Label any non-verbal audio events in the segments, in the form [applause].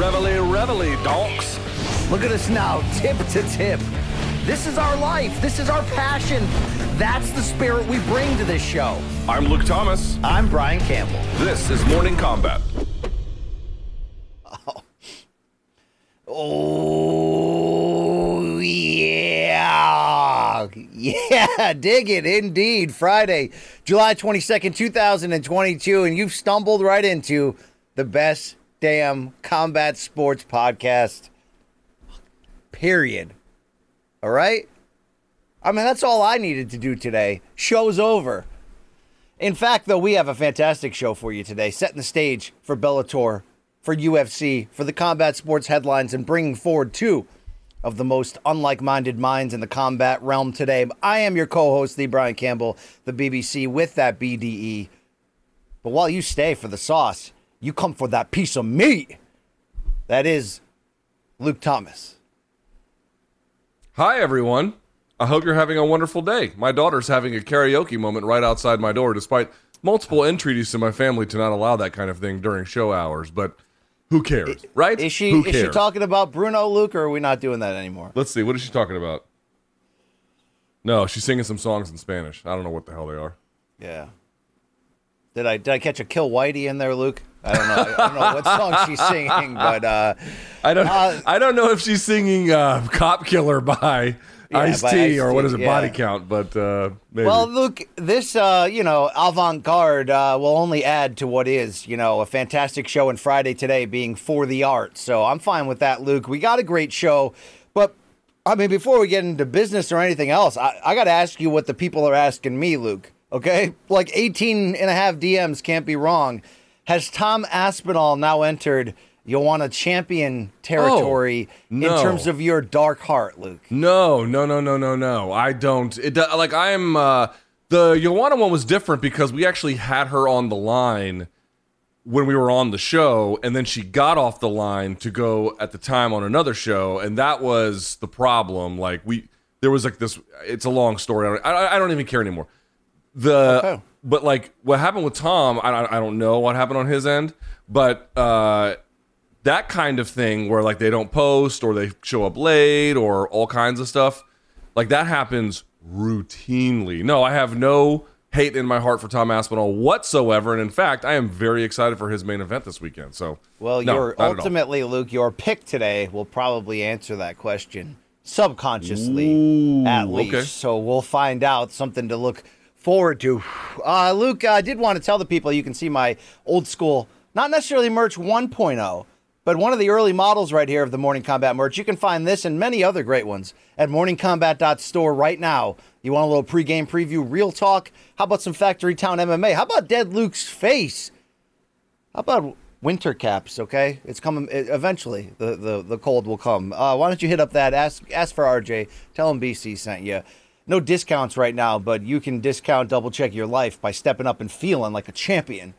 Reveille, reveille, donks. Look at us now, tip to tip. This is our life. This is our passion. That's the spirit we bring to this show. I'm Luke Thomas. I'm Brian Campbell. This is Morning Combat. Oh, oh yeah. Yeah, dig it indeed. Friday, July 22nd, 2022. And you've stumbled right into the best damn combat sports podcast. Period. All right? I mean, that's all I needed to do today. Show's over. In fact, though, we have a fantastic show for you today, setting the stage for Bellator, for UFC, for the combat sports headlines, and bringing forward two of the most unlike minded minds in the combat realm today. I am your co host, the Brian Campbell, the BBC, with that BDE. But while you stay for the sauce, you come for that piece of meat. That is Luke Thomas. Hi, everyone. I hope you're having a wonderful day. My daughter's having a karaoke moment right outside my door, despite multiple entreaties to my family to not allow that kind of thing during show hours. But who cares, right? Is she is she talking about Bruno Luke or are we not doing that anymore? Let's see. What is she talking about? No, she's singing some songs in Spanish. I don't know what the hell they are. Yeah. Did I did I catch a kill Whitey in there, Luke? I don't know. I don't know what song she's [laughs] singing, but uh, I don't. Uh, I don't know if she's singing uh, "Cop Killer" by Yeah, Ice T or what is it, yeah. Body Count, but uh, maybe. well, look, this uh, you know avant garde uh, will only add to what is you know a fantastic show. And Friday today being for the art, so I'm fine with that, Luke. We got a great show, but I mean, before we get into business or anything else, I, I got to ask you what the people are asking me, Luke. Okay, like 18 and a half DMs can't be wrong. Has Tom Aspinall now entered? Joanna champion territory in no. terms of your dark heart, Luke. No, no, no, no, no, no. I don't. It like I am. Uh, the Joanna one was different because we actually had her on the line when we were on the show, and then she got off the line to go at the time on another show, and that was the problem. Like we, there was like this. It's a long story. I don't, I, I don't even care anymore. The Okay. But like what happened with Tom, I, I don't know what happened on his end, but uh, that kind of thing where like they don't post or they show up late or all kinds of stuff, like that happens routinely. No, I have no hate in my heart for Tom Aspinall whatsoever, and in fact, I am very excited for his main event this weekend. So, Well, no, your ultimately, Luke, your pick today will probably answer that question subconsciously, Ooh, at least. okay. So we'll find out something to look forward to. Uh, Luke, I did want to tell the people you can see my old school, not necessarily merch 1.0, but one of the early models right here of the Morning Combat merch. You can find this and many other great ones at morningcombat.store right now. You want a little pregame preview, real talk? How about some Factory Town MMA? How about Dead Luke's face? How about winter caps? Okay, it's coming it, eventually. The, the the cold will come. Uh, why don't you hit up that? Ask ask for RJ. Tell him BC sent you. No discounts right now, but you can discount double check your life by stepping up and feeling like a champion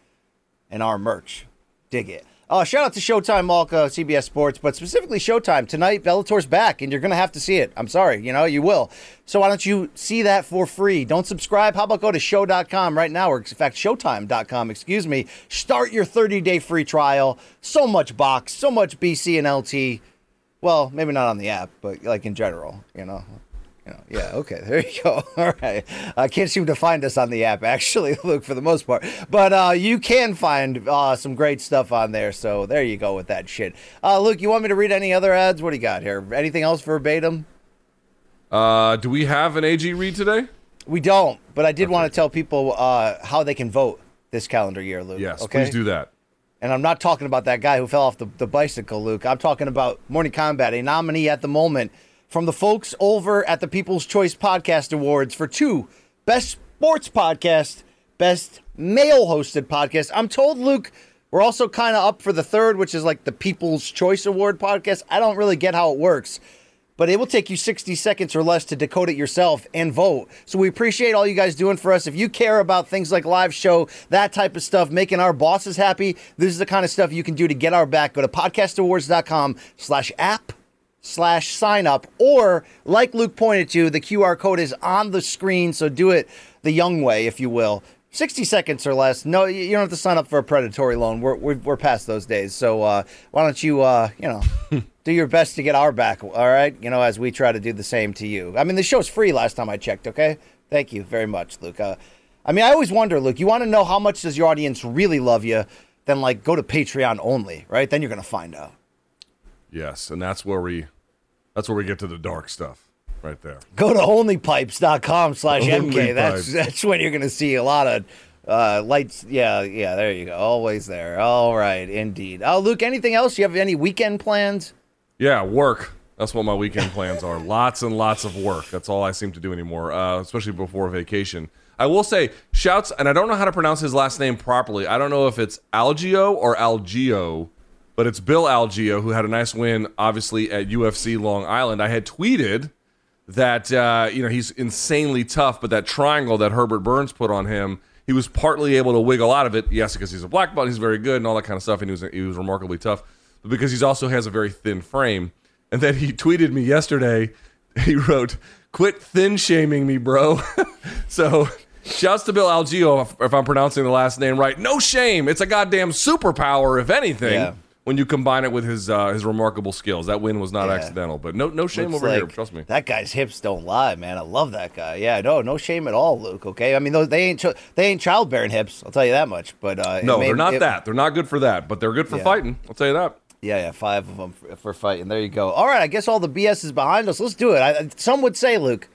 in our merch. Dig it. Uh, shout out to Showtime Malka, CBS Sports, but specifically Showtime. Tonight, Bellator's back, and you're going to have to see it. I'm sorry, you know, you will. So why don't you see that for free? Don't subscribe. How about go to show.com right now, or in fact, showtime.com, excuse me. Start your 30 day free trial. So much box, so much BC and LT. Well, maybe not on the app, but like in general, you know. You know, yeah, okay, [laughs] there you go. All right. I can't seem to find us on the app, [laughs] actually, [laughs] Luke, for the most part. But uh, you can find uh, some great stuff on there. So there you go with that shit. Uh, Luke, you want me to read any other ads? What do you got here? Anything else verbatim? Uh, do we have an AG read today? We don't, but I did want to tell people uh, how they can vote this calendar year, Luke. Yes, okay? please do that. And I'm not talking about that guy who fell off the, the bicycle, Luke. I'm talking about Morning Combat, a nominee at the moment from the folks over at the People's Choice Podcast Awards for two Best Sports Podcast, Best Male Hosted Podcast. I'm told, Luke, we're also kind of up for the third, which is like the People's Choice Award podcast. I don't really get how it works, but it will take you 60 seconds or less to decode it yourself and vote. So we appreciate all you guys doing for us. If you care about things like live show, that type of stuff, making our bosses happy, this is the kind of stuff you can do to get our back. Go to podcastawards.com slash app slash sign up or like luke pointed to the qr code is on the screen so do it the young way if you will. 60 seconds or less. No you don't have to sign up for a predatory loan. We're, we're, we're past those days so uh, why don't you uh, you know [laughs] do your best to get our back all right? You know as we try to do the same to you. I mean the show's free last time i checked okay? Thank you very much luke. Uh, i mean i always wonder luke you want to know how much does your audience really love you? Then like go to patreon only right? Then you're gonna find out Yes, and that's where we that's where we get to the dark stuff right there. go to onlypipes.com slash mk that's that's when you're gonna see a lot of uh lights yeah yeah there you go always there all right indeed oh luke anything else you have any weekend plans Yeah, work. That's what my weekend plans are. Lots and lots of work. That's all I seem to do anymore, uh, especially before vacation. I will say, shouts, and I don't know how to pronounce his last name properly. I don't know if it's Algio or Algio, but it's Bill Algeo who had a nice win, obviously, at UFC Long Island. I had tweeted that, uh, you know, he's insanely tough, but that triangle that Herbert Burns put on him, he was partly able to wiggle out of it. Yes, because he's a black belt, he's very good and all that kind of stuff, and he was, he was remarkably tough, but because he also has a very thin frame. And then he [laughs] tweeted me yesterday. He wrote, "Quit thin shaming me, bro." [laughs] so, shouts to Bill Algeo if, if I'm pronouncing the last name right. No shame. It's a goddamn superpower, if anything. Yeah. When you combine it with his uh, his remarkable skills, that win was not Yeah. accidental. But no no shame Looks over here. Trust me. that guy's hips don't lie man i love that guy yeah no no shame at all luke okay i mean those they ain't they ain't childbearing hips i'll tell you that much but uh No, they're not it- that. They're not good for that, but they're good for Yeah. fighting. I'll tell you that. Yeah, yeah, five of them for, for fighting. There you go. All right, I guess all the BS is behind us. Let's do it. I, some would say, Luke,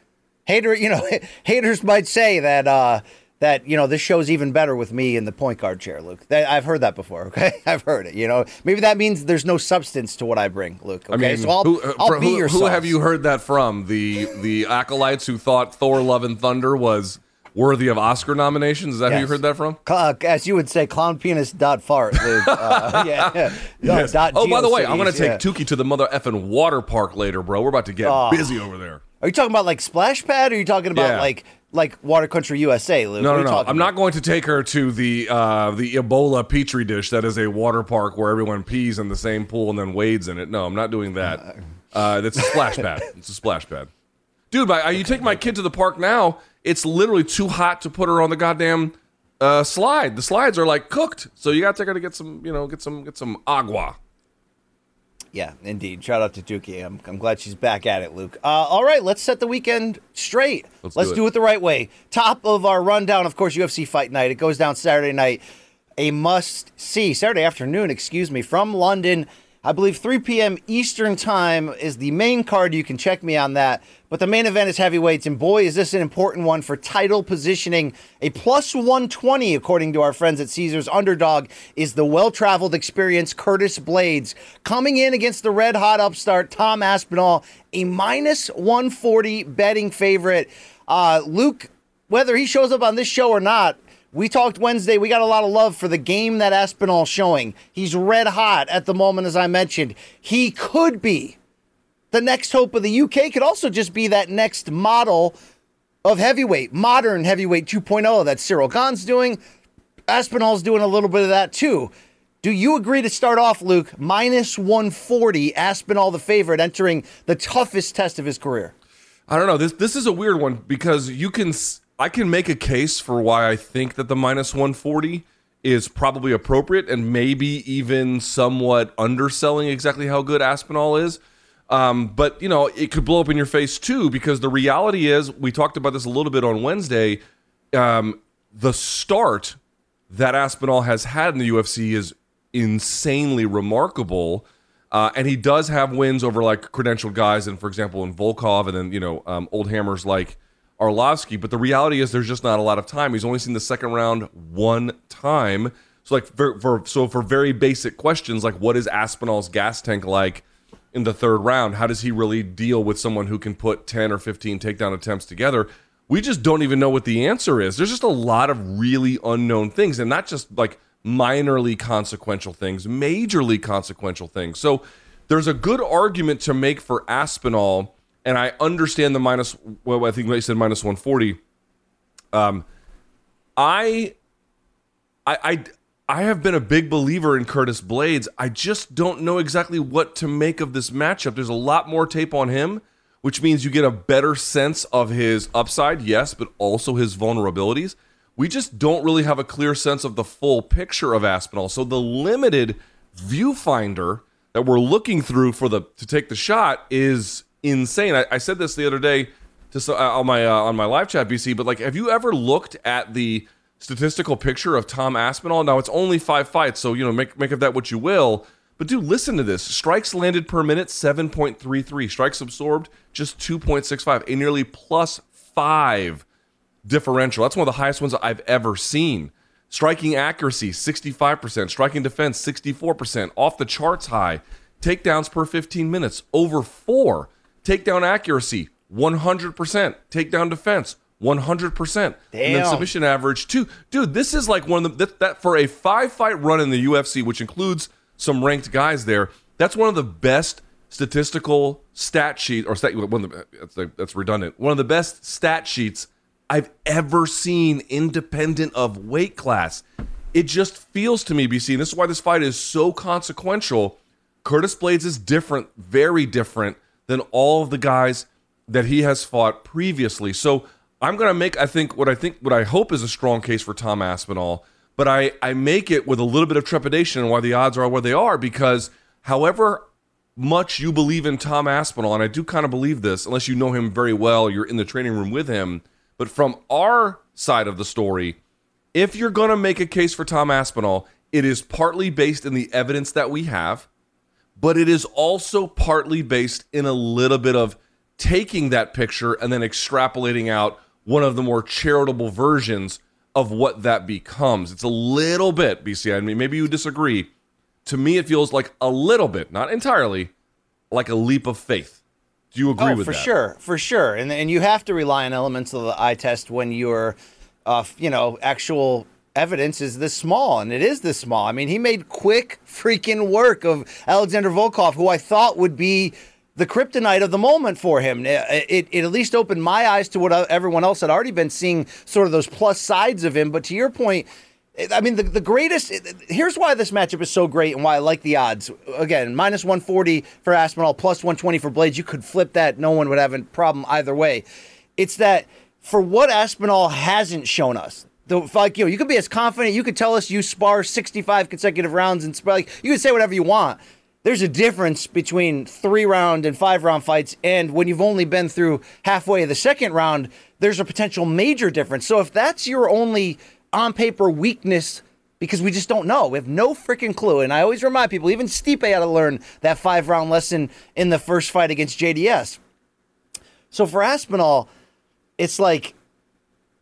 hater, you know, [laughs] haters might say that uh, that you know this show's even better with me in the point guard chair, Luke. That, I've heard that before. [laughs] Okay, I've heard it. You know, maybe that means there's no substance to what I bring, Luke. Okay, I mean, so I'll, who, uh, I'll be who, your. who sauce. have you heard that from? The the acolytes who thought Thor: Love and Thunder was worthy of Oscar nominations. Is that who you heard that from? Uh, as you would say, clown penis dot fart, Luke. Uh, [laughs] yeah. yeah. No, Yes. dot Oh, by the way, I'm going to take yeah. Tukey to the mother effing water park later, bro. We're about to get Oh. busy over there. Are you talking about like splash pad? Or are you talking about Yeah. like like Water Country USA, Luke? No, no, no. I'm about? not going to take her to the uh, the Ebola petri dish that is a water park where everyone pees in the same pool and then wades in it. No, I'm not doing that. Uh, that's a splash pad. [laughs] It's a splash pad. Dude, my, you take my kid to the park now, it's literally too hot to put her on the goddamn uh, slide. The slides are like cooked, so you got to take her to get some, you know, get some, get some agua. Yeah, indeed. Shout out to Dookie. I'm, I'm glad she's back at it, Luke. Uh, all right, let's set the weekend straight. Let's Let's, do do, it. it. the right way. Top of our rundown, of course, UFC Fight Night. It goes down Saturday night. A must see. Saturday afternoon, excuse me, from London. I believe 3 p.m. Eastern Time is the main card. You can check me on that. But the main event is heavyweights, and boy, is this an important one for title positioning. A plus 120, according to our friends at Caesars Underdog, is the well traveled, experienced Curtis Blaydes coming in against the red hot upstart Tom Aspinall, a minus 140 betting favorite. Uh, Luke, whether he shows up on this show or not, we talked Wednesday. We got a lot of love for the game that Aspinall's showing. He's red hot at the moment, as I mentioned. He could be the next hope of the UK. Could also just be that next model of heavyweight, modern heavyweight 2.0 that Ciryl Gane's doing. Aspinall's doing a little bit of that too. Do you agree to start off, Luke, minus 140, Aspinall the favorite, entering the toughest test of his career? I don't know. This this is a weird one because you can I can make a case for why I think that the minus 140 is probably appropriate and maybe even somewhat underselling exactly how good Aspinall is. Um, but you know, it could blow up in your face too because the reality is, we talked about this a little bit on Wednesday. Um, the start that Aspinall has had in the UFC is insanely remarkable. Uh, and he does have wins over like credentialed guys, and for example, in Volkov, and then you know um, old hammers like Arlovsky. But the reality is, there's just not a lot of time. He's only seen the second round one time. So like for, for so for very basic questions like what is Aspinall's gas tank like in the third round? How does he really deal with someone who can put 10 or 15 takedown attempts together? We just don't even know what the answer is. There's just a lot of really unknown things and not just like minorly consequential things, majorly consequential things. So there's a good argument to make for Aspinall and I understand the minus well I think they said minus 140. Um I I, I I have been a big believer in Curtis Blaydes. I just don't know exactly what to make of this matchup. There's a lot more tape on him, which means you get a better sense of his upside, yes, but also his vulnerabilities. We just don't really have a clear sense of the full picture of Aspinall. So the limited viewfinder that we're looking through for the to take the shot is insane. I, I said this the other day to uh, on my uh, on my live chat, BC. But like, have you ever looked at the statistical picture of Tom Aspinall. Now it's only five fights, so you know make make of that what you will. But dude, listen to this: strikes landed per minute seven point three three, strikes absorbed just two point six five, a nearly plus five differential. That's one of the highest ones I've ever seen. Striking accuracy 65%, striking defense 64%, off the charts high. Takedowns per 15 minutes over 4. Takedown accuracy 100%, takedown defense 100%. Damn. And then submission average too. Dude, this is like one of the that, that for a five fight run in the UFC, which includes some ranked guys there. That's one of the best statistical stat sheet or stat one of the, that's, that's redundant. One of the best stat sheets I've ever seen independent of weight class. It just feels to me, BC, and this is why this fight is so consequential. Curtis Blaydes is different, very different than all of the guys that he has fought previously. So I'm going to make, I think, what I think, what I hope is a strong case for Tom Aspinall, but I, I make it with a little bit of trepidation and why the odds are where they are because however much you believe in Tom Aspinall, and I do kind of believe this, unless you know him very well, you're in the training room with him. But from our side of the story, if you're going to make a case for Tom Aspinall, it is partly based in the evidence that we have, but it is also partly based in a little bit of taking that picture and then extrapolating out one of the more charitable versions of what that becomes. It's a little bit, BC. I mean, maybe you disagree. To me, it feels like a little bit, not entirely, like a leap of faith. Do you agree oh, with for that? For sure, for sure. And and you have to rely on elements of the eye test when your, uh, you know, actual evidence is this small, and it is this small. I mean, he made quick freaking work of Alexander Volkov, who I thought would be the kryptonite of the moment for him. It, it, it, at least opened my eyes to what everyone else had already been seeing, sort of those plus sides of him. But to your point, I mean, the, the greatest. Here's why this matchup is so great and why I like the odds. Again, minus 140 for Aspinall, plus 120 for Blaydes. You could flip that. No one would have a problem either way. It's that for what Aspinall hasn't shown us, the, like you know, you could be as confident. You could tell us you spar 65 consecutive rounds and like you could say whatever you want there's a difference between three round and five round fights. And when you've only been through halfway of the second round, there's a potential major difference. So if that's your only on paper weakness, because we just don't know, we have no freaking clue. And I always remind people, even Stipe had to learn that five round lesson in the first fight against JDS. So for Aspinall, it's like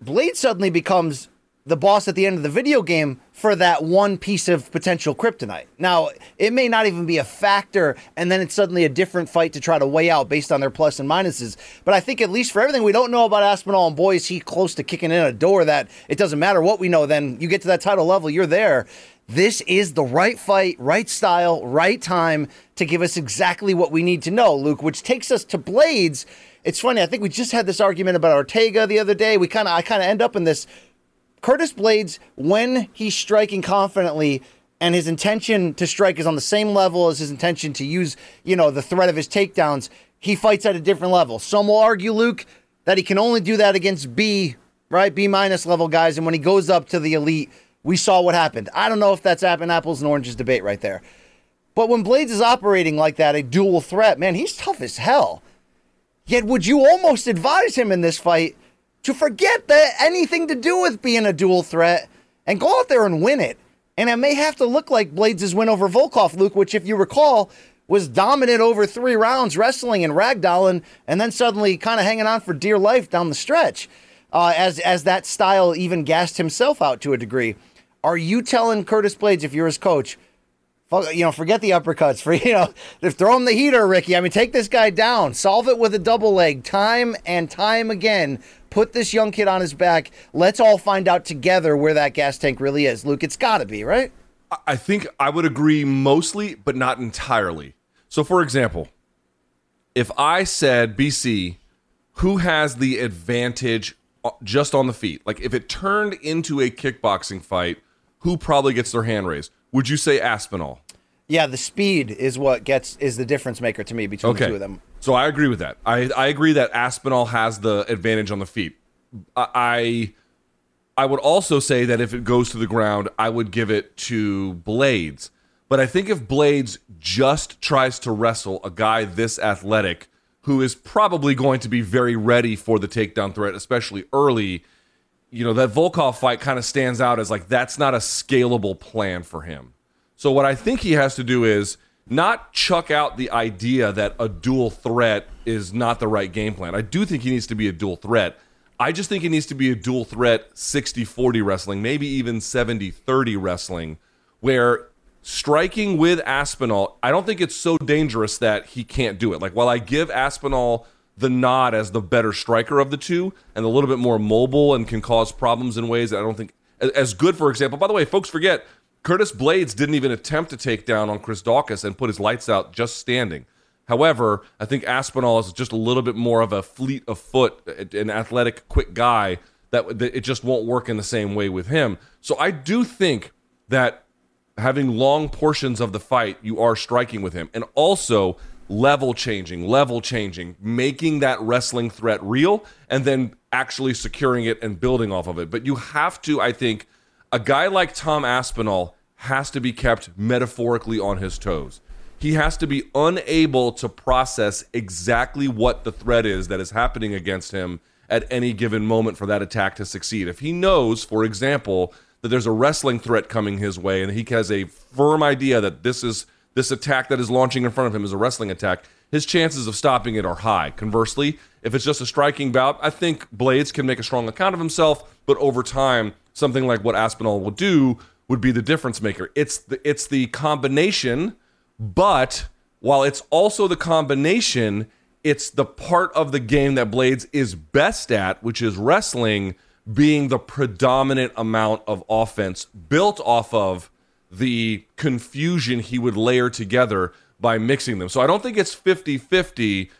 Blade suddenly becomes the boss at the end of the video game for that one piece of potential kryptonite. Now, it may not even be a factor, and then it's suddenly a different fight to try to weigh out based on their plus and minuses. But I think, at least for everything we don't know about Aspinall and boy, is he close to kicking in a door that it doesn't matter what we know, then you get to that title level, you're there. This is the right fight, right style, right time to give us exactly what we need to know, Luke, which takes us to Blaydes. It's funny, I think we just had this argument about Ortega the other day. We kind of I kind of end up in this Curtis Blaydes, when he's striking confidently and his intention to strike is on the same level as his intention to use, you know, the threat of his takedowns, he fights at a different level. Some will argue, Luke, that he can only do that against B, right? B minus level guys. And when he goes up to the elite, we saw what happened. I don't know if that's apples and oranges debate right there. But when Blaydes is operating like that, a dual threat, man, he's tough as hell. Yet, would you almost advise him in this fight to forget that anything to do with being a dual threat and go out there and win it? And it may have to look like Blaydes' win over Volkov, Luke, which, if you recall, was dominant over three rounds, wrestling and ragdolling, and then suddenly kind of hanging on for dear life down the stretch, uh, as as that style even gassed himself out to a degree. Are you telling Curtis Blaydes, if you're his coach, you know, forget the uppercuts. [laughs] For you know, throw him the heater, Ricky. I mean, take this guy down. Solve it with a double leg, time and time again. Put this young kid on his back. Let's all find out together where that gas tank really is, Luke. It's got to be right. I think I would agree mostly, but not entirely. So, for example, if I said BC, who has the advantage uh, just on the feet? Like, if it turned into a kickboxing fight, who probably gets their hand raised? Would you say Aspinall? Yeah, the speed is what gets is the difference maker to me between okay. the two of them. So I agree with that. I I agree that Aspinall has the advantage on the feet. I I would also say that if it goes to the ground, I would give it to Blaydes. But I think if Blaydes just tries to wrestle a guy this athletic, who is probably going to be very ready for the takedown threat, especially early, you know, that Volkov fight kind of stands out as like that's not a scalable plan for him. So what I think he has to do is not chuck out the idea that a dual threat is not the right game plan. I do think he needs to be a dual threat. I just think he needs to be a dual threat 60 40 wrestling, maybe even 70 30 wrestling, where striking with Aspinall, I don't think it's so dangerous that he can't do it. Like, while I give Aspinall the nod as the better striker of the two and a little bit more mobile and can cause problems in ways that I don't think as good, for example. By the way, folks forget Curtis Blaydes didn't even attempt to take down on Chris Daukaus and put his lights out just standing. However, I think Aspinall is just a little bit more of a fleet of foot, an athletic, quick guy that, that it just won't work in the same way with him. So I do think that having long portions of the fight, you are striking with him, and also level changing, level changing, making that wrestling threat real, and then actually securing it and building off of it. But you have to, I think, a guy like Tom Aspinall has to be kept metaphorically on his toes. He has to be unable to process exactly what the threat is that is happening against him at any given moment for that attack to succeed. If he knows, for example, that there's a wrestling threat coming his way and he has a firm idea that this is this attack that is launching in front of him is a wrestling attack, his chances of stopping it are high. Conversely, if it's just a striking bout, I think Blaydes can make a strong account of himself, but over time something like what Aspinall will do would be the difference maker. It's the it's the combination, but while it's also the combination, it's the part of the game that Blaydes is best at, which is wrestling, being the predominant amount of offense built off of the confusion he would layer together by mixing them. So I don't think it's 50 50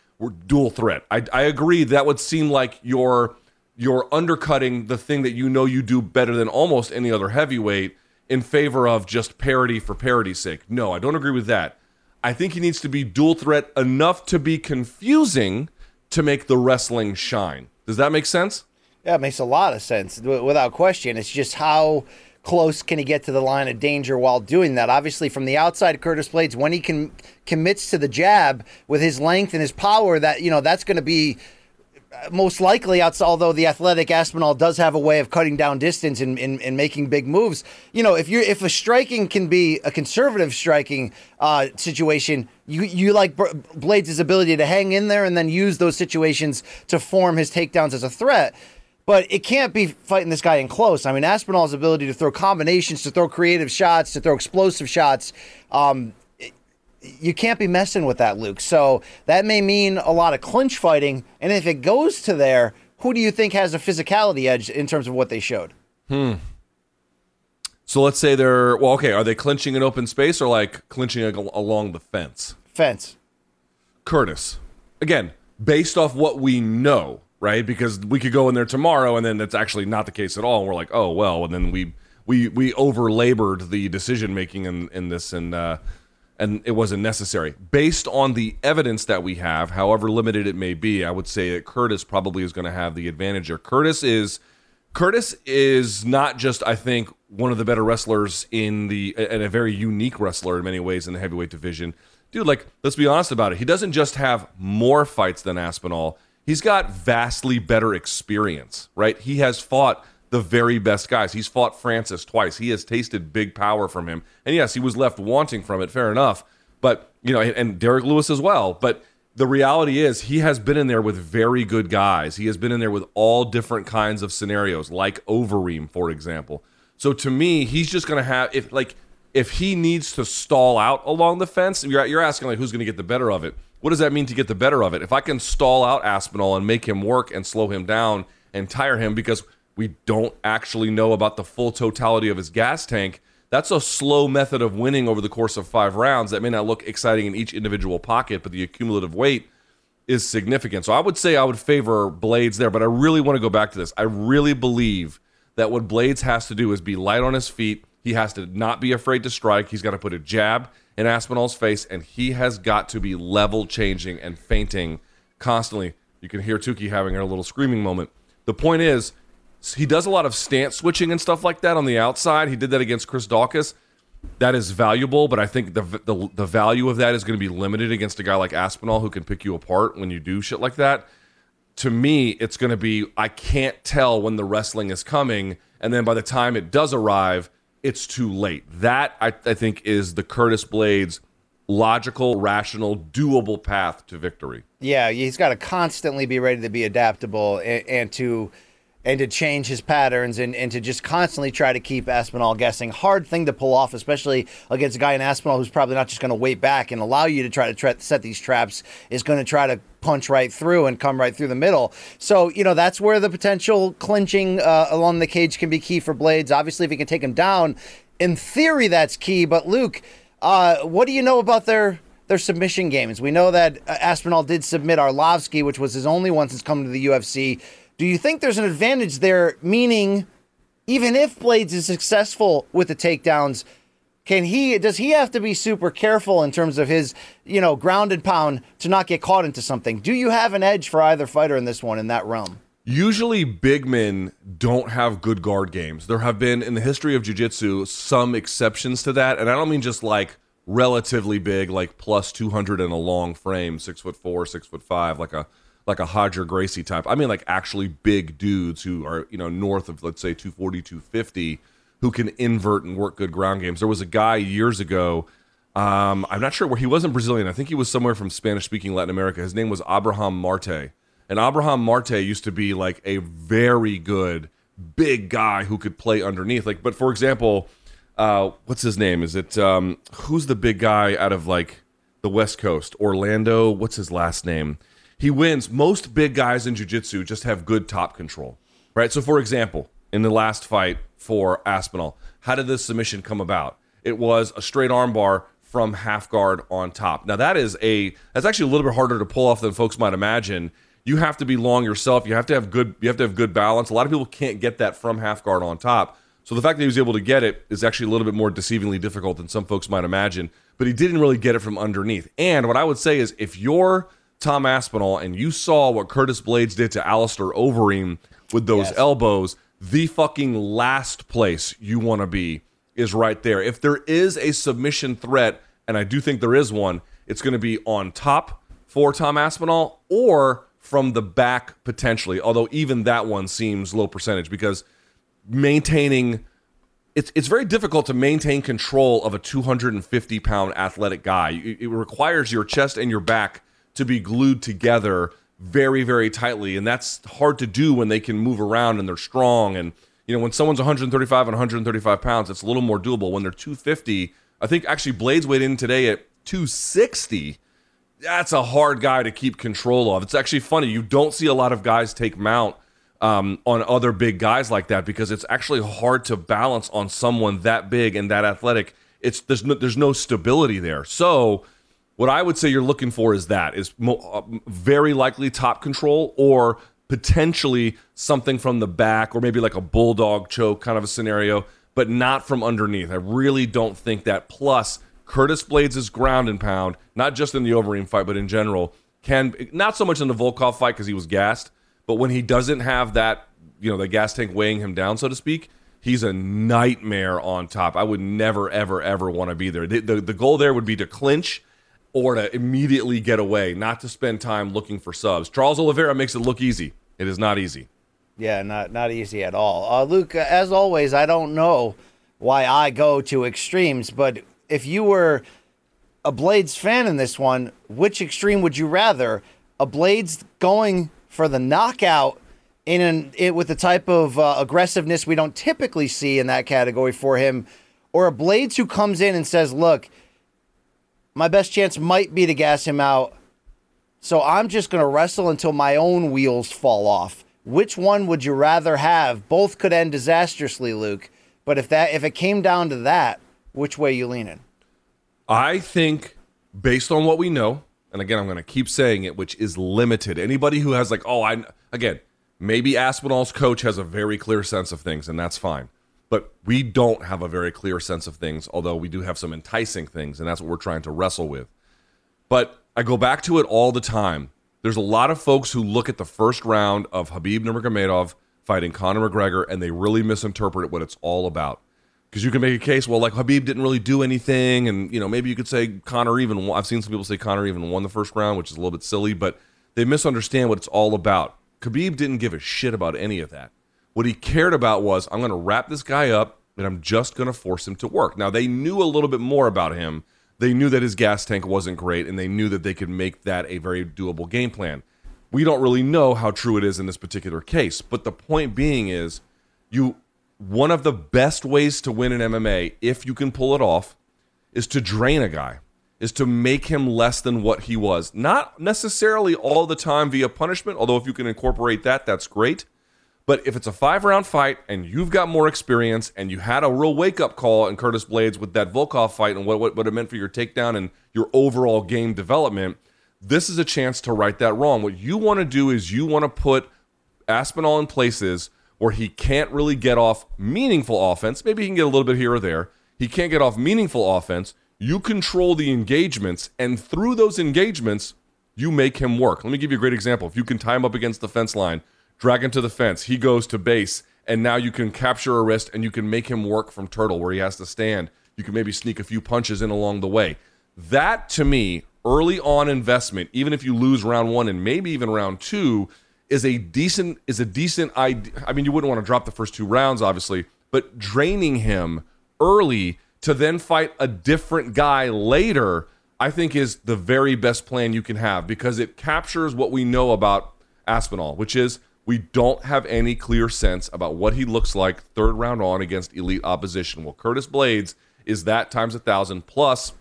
dual threat. I, I agree that would seem like your you're undercutting the thing that you know you do better than almost any other heavyweight in favor of just parity for parity's sake. No, I don't agree with that. I think he needs to be dual threat enough to be confusing to make the wrestling shine. Does that make sense? Yeah, it makes a lot of sense without question. It's just how close can he get to the line of danger while doing that? Obviously, from the outside, Curtis Blaydes, when he can commits to the jab with his length and his power, that you know that's going to be most likely, outside. although the athletic Aspinall does have a way of cutting down distance and, and, and, making big moves, you know, if you're if a striking can be a conservative striking uh, situation, you you like Blaydes' ability to hang in there and then use those situations to form his takedowns as a threat. But it can't be fighting this guy in close. I mean, Aspinall's ability to throw combinations, to throw creative shots, to throw explosive shots. Um, you can't be messing with that, Luke. So that may mean a lot of clinch fighting. And if it goes to there, who do you think has a physicality edge in terms of what they showed? Hmm. So let's say they're well. Okay, are they clinching in open space or like clinching along the fence? Fence. Curtis. Again, based off what we know, right? Because we could go in there tomorrow and then it's actually not the case at all. And we're like, oh well, and then we we we over labored the decision making in in this and uh, and it wasn't necessary. Based on the evidence that we have, however limited it may be, I would say that Curtis probably is going to have the advantage here. Curtis is Curtis is not just, I think, one of the better wrestlers in the and a very unique wrestler in many ways in the heavyweight division. Dude, like, let's be honest about it. He doesn't just have more fights than Aspinall. He's got vastly better experience, right? He has fought the very best guys. He's fought Francis twice. He has tasted big power from him. And yes, he was left wanting from it, fair enough. But, you know, and Derek Lewis as well. But the reality is he has been in there with very good guys. He has been in there with all different kinds of scenarios, like Overeem, for example. So to me, he's just going to have if like if he needs to stall out along the fence, you're, you're asking like who's going to get the better of it. What does that mean to get the better of it? If I can stall out Aspinall and make him work and slow him down and tire him because we don't actually know about the full totality of his gas tank, that's a slow method of winning over the course of five rounds that may not look exciting in each individual pocket, but the accumulative weight is significant. So I would say I would favor Blaydes there, but I really want to go back to this. I really believe that what Blaydes has to do is be light on his feet. He has to not be afraid to strike. He's got to put a jab in Aspinall's face, and he has got to be level changing and feinting constantly. You can hear Tukey having a little screaming moment. The point is, he does a lot of stance switching and stuff like that on the outside. He did that against Chris Daukaus. That is valuable, but I think the, the the value of that is going to be limited against a guy like Aspinall who can pick you apart when you do shit like that. To me, it's going to be I can't tell when the wrestling is coming, and then by the time it does arrive, it's too late. That I, I think is the Curtis Blaydes logical, rational, doable path to victory. Yeah, he's got to constantly be ready to be adaptable and, and to and to change his patterns and, and to just constantly try to keep Aspinall guessing. Hard thing to pull off, especially against a guy in Aspinall who's probably not just going to wait back and allow you to try to tra- set these traps, is going to try to punch right through and come right through the middle. So, you know, that's where the potential clinching uh, along the cage can be key for Blaydes. Obviously, if he can take him down, in theory, that's key. But, Luke, uh, what do you know about their their submission games? We know that uh, Aspinall did submit Arlovsky, which was his only one since coming to the UFC. Do you think there's an advantage there? Meaning, even if Blaydes is successful with the takedowns, can he does he have to be super careful in terms of his you know ground and pound to not get caught into something? Do you have an edge for either fighter in this one in that realm? Usually, big men don't have good guard games. There have been in the history of jiu-jitsu some exceptions to that, and I don't mean just like relatively big, like plus two hundred in a long frame, six foot four, six foot five, like a like a Roger Gracie type. I mean, like actually big dudes who are, you know, north of, let's say, 240, 250, who can invert and work good ground games. There was a guy years ago. Um, I'm not sure where he wasn't Brazilian. I think he was somewhere from Spanish speaking Latin America. His name was Abraham Marte. And Abraham Marte used to be like a very good big guy who could play underneath. Like, but for example, uh, what's his name? Is it um, who's the big guy out of like the West Coast? Orlando. What's his last name? he wins. Most big guys in jiu-jitsu just have good top control, right? So, for example, in the last fight for Aspinall, how did this submission come about? It was a straight armbar from half guard on top. Now that is a that's actually a little bit harder to pull off than folks might imagine. You have to be long yourself. You have to have good you have to have good balance. A lot of people can't get that from half guard on top. So the fact that he was able to get it is actually a little bit more deceivingly difficult than some folks might imagine. But he didn't really get it from underneath. And what I would say is if you're Tom Aspinall, and you saw what Curtis Blaydes did to Alistair Overeem with those yes. elbows, the fucking last place you want to be is right there. If there is a submission threat, and I do think there is one, it's going to be on top for Tom Aspinall or from the back potentially. Although even that one seems low percentage because maintaining it's it's very difficult to maintain control of a 250 pound athletic guy. It, it requires your chest and your back to be glued together very very tightly and that's hard to do when they can move around and they're strong. And you know when someone's 135 and 135 pounds it's a little more doable. When they're 250 i think actually Blaydes weighed in today at 260 that's a hard guy to keep control of. It's actually funny you don't see a lot of guys take mount um, on other big guys like that because it's actually hard to balance on someone that big and that athletic. It's there's no, there's no stability there. So what I would say you're looking for is that is mo- uh, very likely top control or potentially something from the back or maybe like a bulldog choke kind of a scenario, but not from underneath. I really don't think that. Plus, Curtis Blaydes' ground and pound, not just in the Overeem fight, but in general, can not so much in the Volkov fight because he was gassed, but when he doesn't have that you know the gas tank weighing him down, so to speak. He's a nightmare on top. I would never, ever, ever want to be there. The, the, the goal there would be to clinch or to immediately get away, not to spend time looking for subs. Charles Oliveira makes it look easy. It is not easy. Yeah, not not easy at all. Uh, Luke, as always, I don't know why I go to extremes, but if you were a Blaydes fan in this one, which extreme would you rather? A Blaydes going for the knockout in an, it with the type of uh, aggressiveness we don't typically see in that category for him, or a Blaydes who comes in and says, "Look, my best chance might be to gas him out, so I'm just going to wrestle until my own wheels fall off." Which one would you rather have? Both could end disastrously, Luke. But if that if it came down to that, which way you leaning? I think based on what we know, and again I'm going to keep saying it, which is limited. Anybody who has like, oh, I again, maybe Aspinall's coach has a very clear sense of things, and that's fine. But we don't have a very clear sense of things, although we do have some enticing things, and that's what we're trying to wrestle with. But I go back to it all the time. There's a lot of folks who look at the first round of Khabib Nurmagomedov fighting Conor McGregor and they really misinterpret what it's all about. Because you can make a case, well, like Khabib didn't really do anything, and you know maybe you could say Conor even. I've seen some people say Conor even won the first round, which is a little bit silly, but they misunderstand what it's all about. Khabib didn't give a shit about any of that. What he cared about was, I'm going to wrap this guy up and I'm just going to force him to work. Now they knew a little bit more about him they knew that his gas tank wasn't great and they knew that they could make that a very doable game plan. We don't really know how true it is in this particular case, but the point being is you one of the best ways to win in MMA if you can pull it off is to drain a guy, is to make him less than what he was. Not necessarily all the time via punishment, although if you can incorporate that that's great. But if it's a five round fight and you've got more experience and you had a real wake up call in Curtis Blaydes with that Volkov fight and what, what, what it meant for your takedown and your overall game development, this is a chance to right that wrong. What you want to do is you want to put Aspinall in places where he can't really get off meaningful offense. Maybe he can get a little bit here or there. He can't get off meaningful offense. You control the engagements, and through those engagements, you make him work. Let me give you a great example. If you can tie him up against the fence line, drag him to the fence. He goes to base, and now you can capture a wrist and you can make him work from turtle where he has to stand. You can maybe sneak a few punches in along the way. That to me, early on investment, even if you lose round one and maybe even round two, is a decent is a decent idea. I mean, you wouldn't want to drop the first two rounds, obviously, but draining him early to then fight a different guy later, I think is the very best plan you can have because it captures what we know about Aspinall, which is we don't have any clear sense about what he looks like third round on against elite opposition. Well, Curtis Blaydes is that times a thousand. Plus,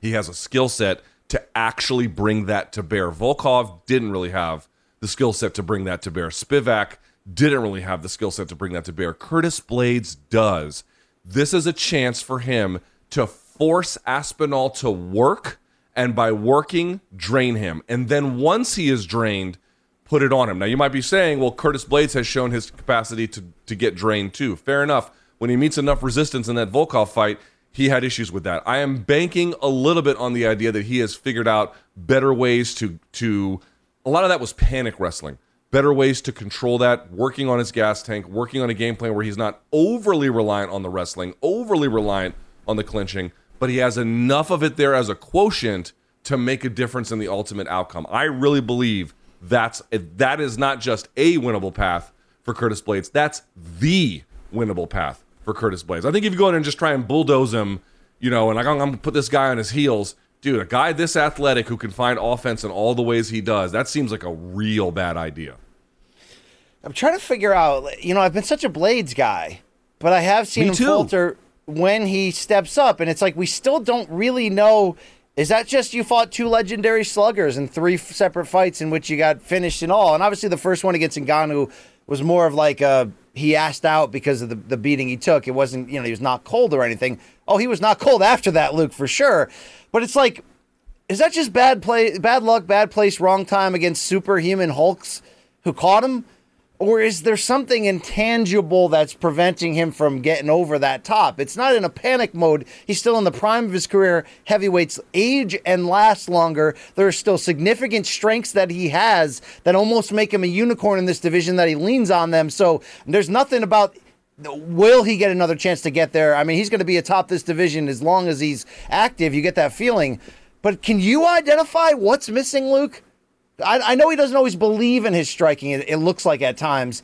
he has a skill set to actually bring that to bear. Volkov didn't really have the skill set to bring that to bear. Spivak didn't really have the skill set to bring that to bear. Curtis Blaydes does. This is a chance for him to force Aspinall to work and by working, drain him. And then once he is drained, put it on him. Now you might be saying, well, Curtis Blaydes has shown his capacity to to get drained too. Fair enough. When he meets enough resistance in that Volkov fight, he had issues with that. I am banking a little bit on the idea that he has figured out better ways to to a lot of that was panic wrestling. Better ways to control that, working on his gas tank, working on a game plan where he's not overly reliant on the wrestling, overly reliant on the clinching, but he has enough of it there as a quotient to make a difference in the ultimate outcome. I really believe that's that is not just a winnable path for Curtis Blaydes. That's the winnable path for Curtis Blaydes. I think if you go in and just try and bulldoze him, you know, and like I'm gonna put this guy on his heels, dude, a guy this athletic who can find offense in all the ways he does, that seems like a real bad idea. I'm trying to figure out, you know, I've been such a Blaydes guy, but I have seen Me him too. falter when he steps up, and it's like we still don't really know is that just you fought two legendary sluggers in three separate fights in which you got finished in all? And obviously, the first one against Ngannou was more of like a, he asked out because of the, the beating he took. It wasn't, you know, he was not cold or anything. Oh, he was not cold after that, Luke, for sure. But it's like, is that just bad play, bad luck, bad place, wrong time against superhuman Hulks who caught him? Or is there something intangible that's preventing him from getting over that top? It's not in a panic mode. He's still in the prime of his career. Heavyweights age and last longer. There are still significant strengths that he has that almost make him a unicorn in this division that he leans on them. So there's nothing about will he get another chance to get there? I mean, he's going to be atop this division as long as he's active. You get that feeling. But can you identify what's missing, Luke? I, I know he doesn't always believe in his striking. It, it looks like at times.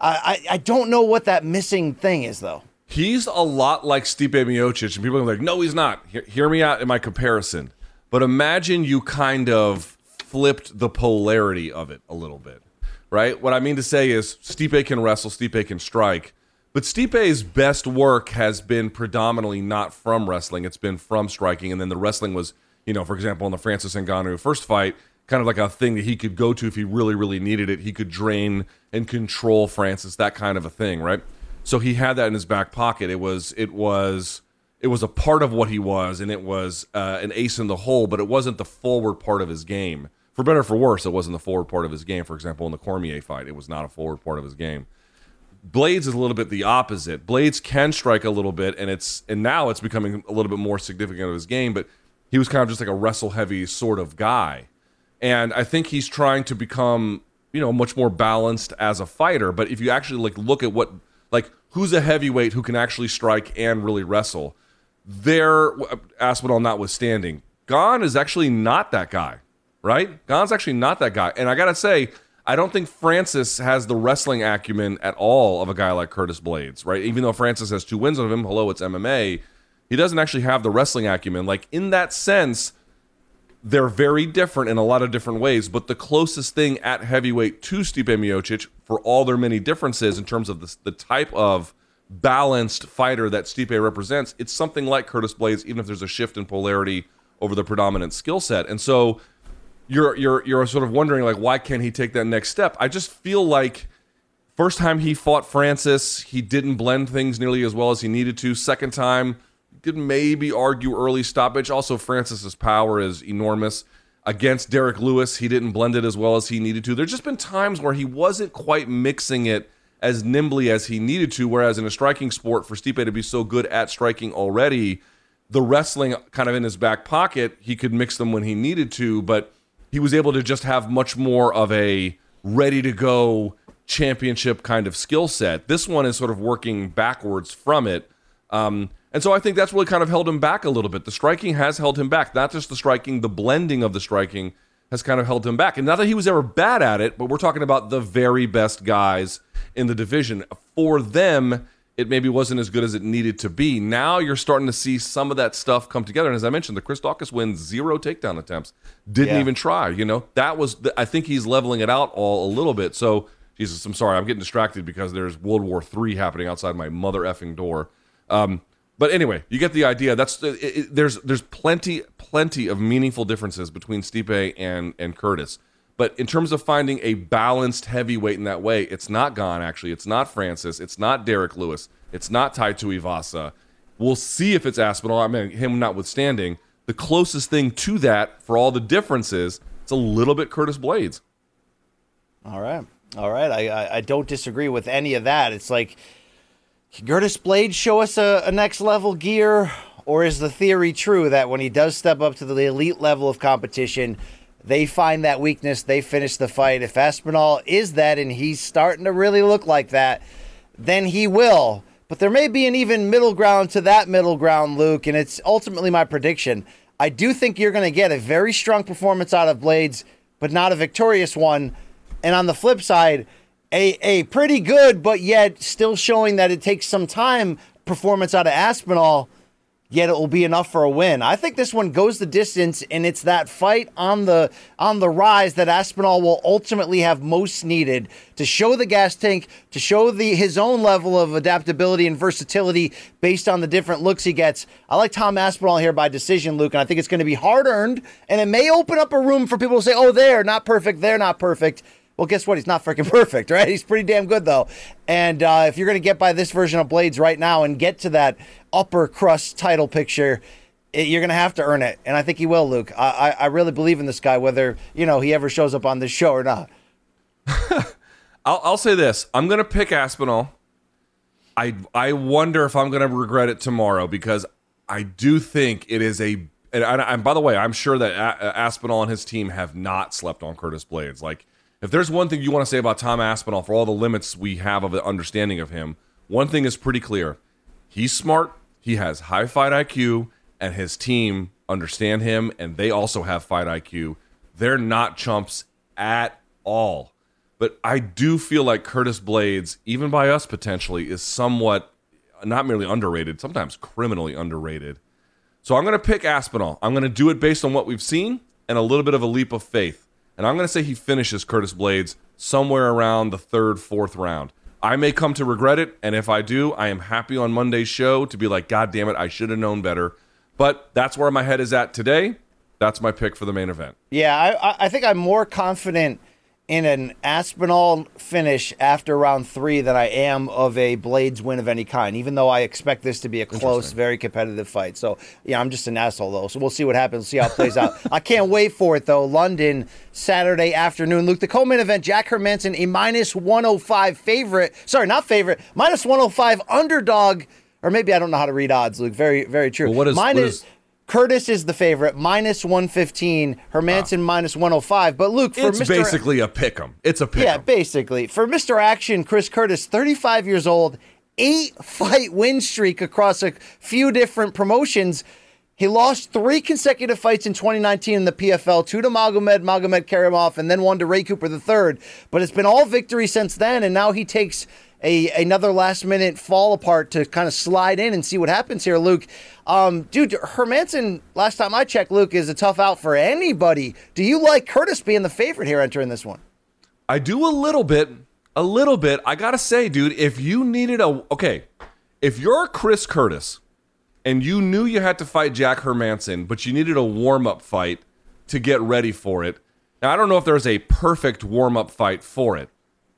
I, I, I don't know what that missing thing is, though. He's a lot like Stipe Miocic, and people are like, "No, he's not." Hear, hear me out in my comparison. But imagine you kind of flipped the polarity of it a little bit, right? What I mean to say is, Stipe can wrestle, Stipe can strike, but Stipe's best work has been predominantly not from wrestling; it's been from striking, and then the wrestling was, you know, for example, in the Francis Ngannou first fight, kind of like a thing that he could go to if he really, really needed it. He could drain and control Francis, that kind of a thing, right? So he had that in his back pocket. It was, it was, it was a part of what he was, and it was uh, an ace in the hole, but it wasn't the forward part of his game. For better or for worse, it wasn't the forward part of his game. For example, in the Cormier fight, it was not a forward part of his game. Blaydes is a little bit the opposite. Blaydes can strike a little bit, and it's and now it's becoming a little bit more significant of his game. But he was kind of just like a wrestle heavy sort of guy and I think he's trying to become you know much more balanced as a fighter. But if you actually like look at what like who's a heavyweight who can actually strike and really wrestle, there uh, Aspinall notwithstanding, Gane is actually not that guy, right? Gane's actually not that guy, and I gotta say. I don't think Francis has the wrestling acumen at all of a guy like Curtis Blaydes, right? Even though Francis has two wins on him, hello, it's MMA. He doesn't actually have the wrestling acumen. Like in that sense, they're very different in a lot of different ways, but the closest thing at heavyweight to Stipe Miocic, for all their many differences in terms of the, the type of balanced fighter that Stipe represents, it's something like Curtis Blaydes, even if there's a shift in polarity over the predominant skill set. And so you're you're you're sort of wondering like why can't he take that next step? I just feel like first time he fought Francis, he didn't blend things nearly as well as he needed to. Second time could maybe argue early stoppage. Also, Francis's power is enormous. Against Derrick Lewis, he didn't blend it as well as he needed to. There's just been times where he wasn't quite mixing it as nimbly as he needed to. Whereas in a striking sport, for Stipe to be so good at striking already, the wrestling kind of in his back pocket, he could mix them when he needed to, but he was able to just have much more of a ready to go championship kind of skill set. This one is sort of working backwards from it. Um, and so I think that's really kind of held him back a little bit. The striking has held him back. Not just the striking, the blending of the striking has kind of held him back. And not that he was ever bad at it, but we're talking about the very best guys in the division. For them, it maybe wasn't as good as it needed to be. Now you're starting to see some of that stuff come together. And as I mentioned, the Chris Daukaus win zero takedown attempts, didn't yeah. even try. You know, that was, the, I think he's leveling it out all a little bit. So, Jesus, I'm sorry, I'm getting distracted because there's World War III happening outside my mother effing door. Um, but anyway, you get the idea. That's it, it, there's there's plenty plenty of meaningful differences between Stipe and and Curtis. But in terms of finding a balanced heavyweight in that way, it's not gone actually. It's not Francis. It's not Derrick Lewis. It's not Tai Tuivasa. We'll see if it's Aspinall. I mean, him notwithstanding, the closest thing to that for all the differences, it's a little bit Curtis Blaydes. All right, all right. I, I I don't disagree with any of that. It's like can Curtis Blaydes show us a, a next level gear? Or is the theory true that when he does step up to the elite level of competition, they find that weakness, they finish the fight? If Aspinall is that and he's starting to really look like that, then he will. But there may be an even middle ground to that middle ground, Luke, and it's ultimately my prediction. I do think you're going to get a very strong performance out of Blaydes, but not a victorious one. And on the flip side, a, a pretty good, but yet still showing that it takes some time performance out of Aspinall, yet it will be enough for a win. I think this one goes the distance, and it's that fight on the on the rise that Aspinall will ultimately have most needed to show the gas tank, to show the his own level of adaptability and versatility based on the different looks he gets. I like Tom Aspinall here by decision, Luke, and I think it's going to be hard earned, and it may open up a room for people to say, "Oh, they're not perfect, they're not perfect." Well, guess what? He's not freaking [laughs] perfect, right? He's pretty damn good, though. And uh, if you're going to get by this version of Blaydes right now and get to that upper crust title picture, it, you're going to have to earn it. And I think he will, Luke. I, I, I really believe in this guy, whether, you know, he ever shows up on this show or not. [laughs] I'll, I'll say this: I'm going to pick Aspinall. I I wonder if I'm going to regret it tomorrow because I do think it is a. And, and by the way, I'm sure that a- Aspinall and his team have not slept on Curtis Blaydes. Like, if there's one thing you want to say about Tom Aspinall, for all the limits we have of the understanding of him, one thing is pretty clear: he's smart, he has high fight IQ, and his team understand him, and they also have fight IQ. They're not chumps at all. But I do feel like Curtis Blaydes, even by us potentially, is somewhat not merely underrated, sometimes criminally underrated. So I'm going to pick Aspinall. I'm going to do it based on what we've seen and a little bit of a leap of faith. And I'm going to say he finishes Curtis Blaydes somewhere around the third, fourth round. I may come to regret it, and if I do, I am happy on Monday's show to be like, God damn it, I should have known better. But that's where my head is at today. That's my pick for the main event. Yeah, I, I think I'm more confident in an Aspinall finish after round three than I am of a Blaydes win of any kind, even though I expect this to be a close, very competitive fight. So, yeah, I'm just an asshole, though. So we'll see what happens, see how it plays out. [laughs] I can't wait for it, though. London, Saturday afternoon. Luke, the co main event, Jack Hermansson, a minus 105 favorite. Sorry, not favorite, minus 105 underdog. Or maybe I don't know how to read odds, Luke. Very, very true. Well, what is, minus, what is Curtis is the favorite, minus 115. Hermansson, ah. minus 105. But Luke, for it's Mr. basically a pick 'em. It's a pick 'em. Yeah, basically. For Mr. Action, Chris Curtis, 35 years old, eight [laughs] fight win streak across a few different promotions. He lost three consecutive fights in 2019 in the PFL, two to Magomed, Magomedkerimov, and then one to Ray Cooper III. But it's been all victory since then, and now he takes a another last minute fall apart to kind of slide in and see what happens here, Luke. Um, dude, Hermansson, last time I checked, Luke, is a tough out for anybody. Do you like Curtis being the favorite here entering this one? I do a little bit, a little bit. I gotta say, dude, if you needed a okay, if you're Chris Curtis and you knew you had to fight Jack Hermansson, but you needed a warm up fight to get ready for it. Now I don't know if there's a perfect warm up fight for it,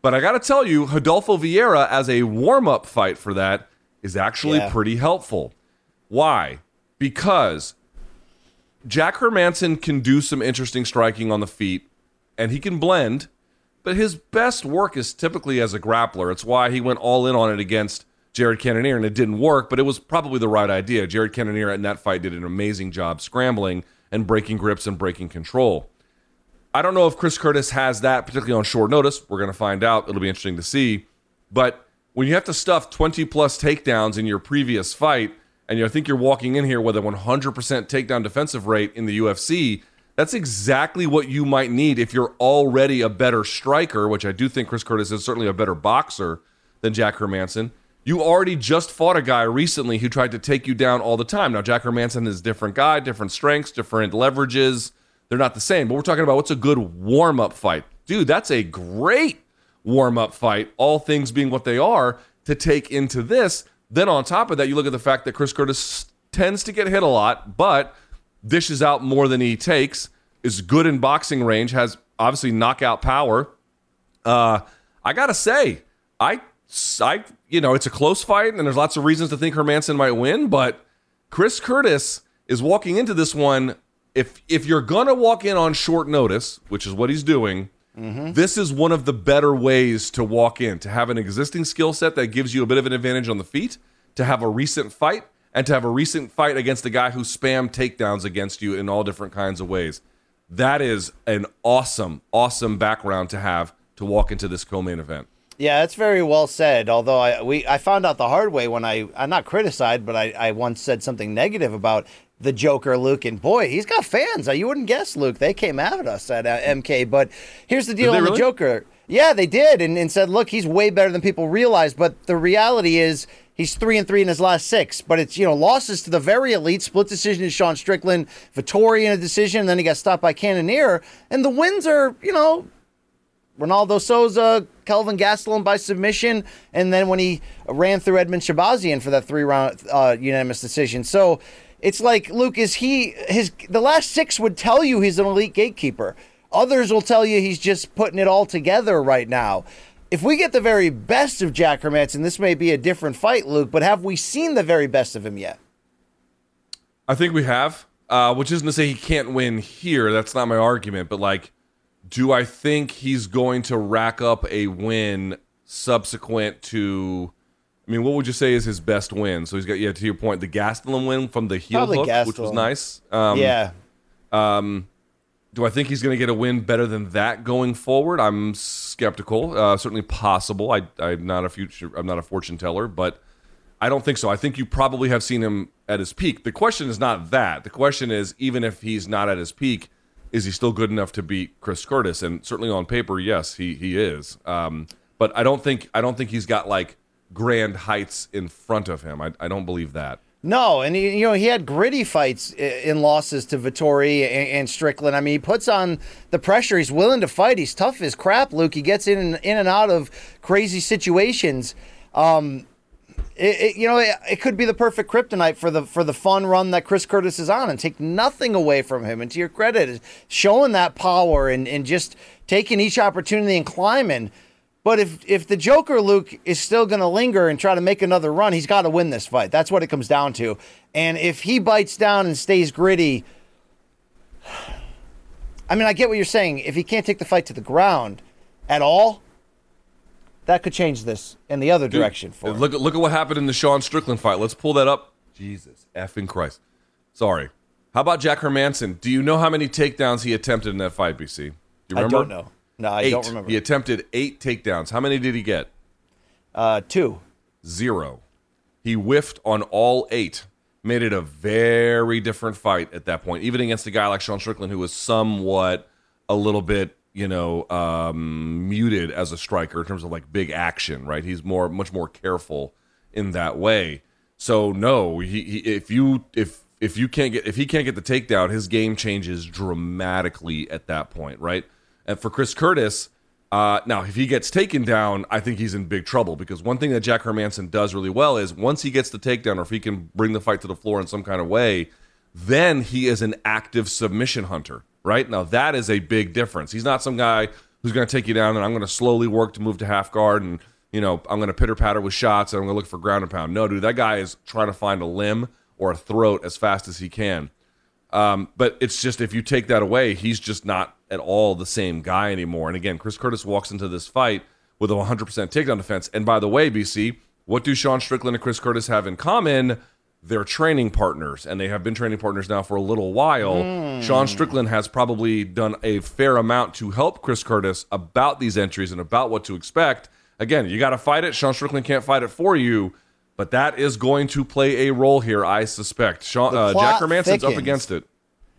but I gotta tell you, Rodolfo Vieira as a warm up fight for that is actually Yeah. pretty helpful. Why? Because Jack Hermansson can do some interesting striking on the feet, and he can blend, but his best work is typically as a grappler. It's why he went all in on it against Jared Cannonier, and it didn't work, but it was probably the right idea. Jared Cannonier in that fight did an amazing job scrambling and breaking grips and breaking control. I don't know if Chris Curtis has that, particularly on short notice. We're going to find out. It'll be interesting to see. But when you have to stuff 20 plus takedowns in your previous fight, and you think you're walking in here with a 100% takedown defensive rate in the UFC, that's exactly what you might need if you're already a better striker, which I do think Chris Curtis is certainly a better boxer than Jack Hermansson. You already just fought a guy recently who tried to take you down all the time. Now, Jack Hermansson is a different guy, different strengths, different leverages. They're not the same, but we're talking about what's a good warm up fight. Dude, that's a great warm up fight, all things being what they are, to take into this. Then on top of that, you look at the fact that Chris Curtis tends to get hit a lot, but dishes out more than he takes, is good in boxing range, has obviously knockout power. Uh, I gotta say, I, I, you know, it's a close fight, and there's lots of reasons to think Hermansson might win, but Chris Curtis is walking into this one. If if you're gonna walk in on short notice, which is what he's doing, mm-hmm. this is one of the better ways to walk in, to have an existing skill set that gives you a bit of an advantage on the feet, to have a recent fight, and to have a recent fight against a guy who spam takedowns against you in all different kinds of ways. That is an awesome, awesome background to have to walk into this co-main event. Yeah, that's very well said. Although I we I found out the hard way when I I'm not criticized, but I, I once said something negative about the Joker, Luke, and boy, he's got fans. You wouldn't guess, Luke. They came at us at uh, MK. But here's the deal on really? the Joker. Yeah, they did, and, and said, look, he's way better than people realize. But the reality is, he's three and three in his last six. But it's you know losses to the very elite, split decision to Sean Strickland, Vettori in a decision, and then he got stopped by Cannonier, and the wins are you know Ronaldo Souza, Kelvin Gastelum by submission, and then when he ran through Edmen Shahbazyan for that three round uh, unanimous decision. So it's like Luke is he his the last six would tell you he's an elite gatekeeper. Others will tell you he's just putting it all together right now. If we get the very best of Jack Hermansson, this may be a different fight, Luke. But have we seen the very best of him yet? I think we have, uh, which isn't to say he can't win here. That's not my argument. But like, Do I think he's going to rack up a win subsequent to? I mean, what would you say is his best win? So he's got yeah. To your point, the Gastelum win from the heel Probably hook, which was nice. Um, yeah. Do I think he's going to get a win better than that going forward? I'm skeptical. Uh, certainly possible. I, I'm not a future. I'm not a fortune teller, but I don't think so. I think you probably have seen him at his peak. The question is not that. The question is, even if he's not at his peak, is he still good enough to beat Chris Curtis? And certainly on paper, yes, he he is. Um, but I don't think I don't think he's got like grand heights in front of him. I, I don't believe that. No, and he, you know he had gritty fights in losses to Vettori and, and Strickland. I mean, he puts on the pressure. He's willing to fight. He's tough as crap, Luke. He gets in and, in and out of crazy situations. Um, it, it, you know, it, it could be the perfect kryptonite for the for the fun run that Chris Curtis is on, and take nothing away from him. And to your credit, showing that power and, and just taking each opportunity and climbing. But if if the Joker Luke is still going to linger and try to make another run, he's got to win this fight. That's what it comes down to. And if he bites down and stays gritty, [sighs] I mean, I get what you're saying. If he can't take the fight to the ground at all, that could change this in the other direction for him. Look at look at what happened in the Sean Strickland fight. Let's pull that up. Jesus effing Christ. Sorry. How about Jack Hermansson? Do you know how many takedowns he attempted in that fight, BC? Do you I remember? don't know. No, I Eight. don't remember. He attempted eight takedowns. How many did he get? Uh, two. Zero. He whiffed on all eight. Made it a very different fight at that point, even against a guy like Sean Strickland, who was somewhat a little bit, you know, um, muted as a striker in terms of like big action, right? He's more, much more careful in that way. So no, he, he if you if if you can't get if he can't get the takedown, his game changes dramatically at that point, right? And for Chris Curtis, uh, now if he gets taken down, I think he's in big trouble because one thing that Jack Hermansson does really well is once he gets the takedown, or if he can bring the fight to the floor in some kind of way, then he is an active submission hunter, right? Now that is a big difference. He's not some guy who's going to take you down and I'm going to slowly work to move to half guard and you know I'm going to pitter patter with shots and I'm going to look for ground and pound. No, dude, that guy is trying to find a limb or a throat as fast as he can. Um, but it's just if you take that away, he's just not at all the same guy anymore. And again, Chris Curtis walks into this fight with a 100% takedown defense. And by the way, BC, what do Sean Strickland and Chris Curtis have in common? They're training partners, and they have been training partners now for a little while. Sean Strickland has probably done a fair amount to help Chris Curtis about these entries and about what to expect. Again, you got to fight it. Sean Strickland can't fight it for you, but that is going to play a role here, I suspect. Sean, uh, Jack Hermansson's up against it.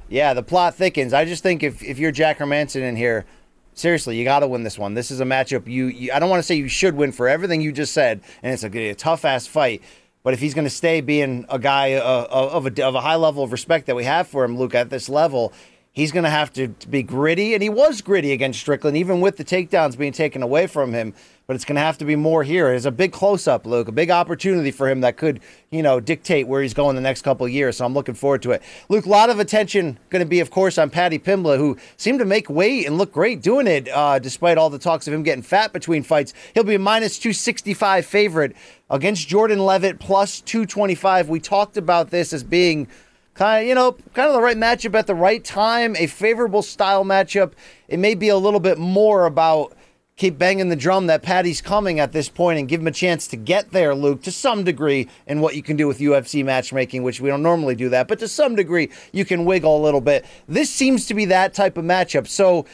Yeah, the plot thickens. I just think if, if you're Jack Hermansson in here, seriously, you got to win this one. This is a matchup you, you I don't want to say you should win for everything you just said, and it's a, a tough ass fight. But if he's going to stay being a guy uh, of, a, of a high level of respect that we have for him, Luke, at this level, he's going to have to be gritty. And he was gritty against Strickland, even with the takedowns being taken away from him. But it's going to have to be more here. It's a big close up, Luke, a big opportunity for him that could, you know, dictate where he's going the next couple years. So I'm looking forward to it. Luke, a lot of attention going to be, of course, on Paddy Pimblett, who seemed to make weight and look great doing it, uh, despite all the talks of him getting fat between fights. He'll be a minus 265 favorite against Jordan Leavitt, plus 225. We talked about this as being kind of you know kind of the right matchup at the right time a favorable style matchup it may be a little bit more about keep banging the drum that paddy's coming at this point and give him a chance to get there luke to some degree in what you can do with ufc matchmaking which we don't normally do that but to some degree you can wiggle a little bit this seems to be that type of matchup so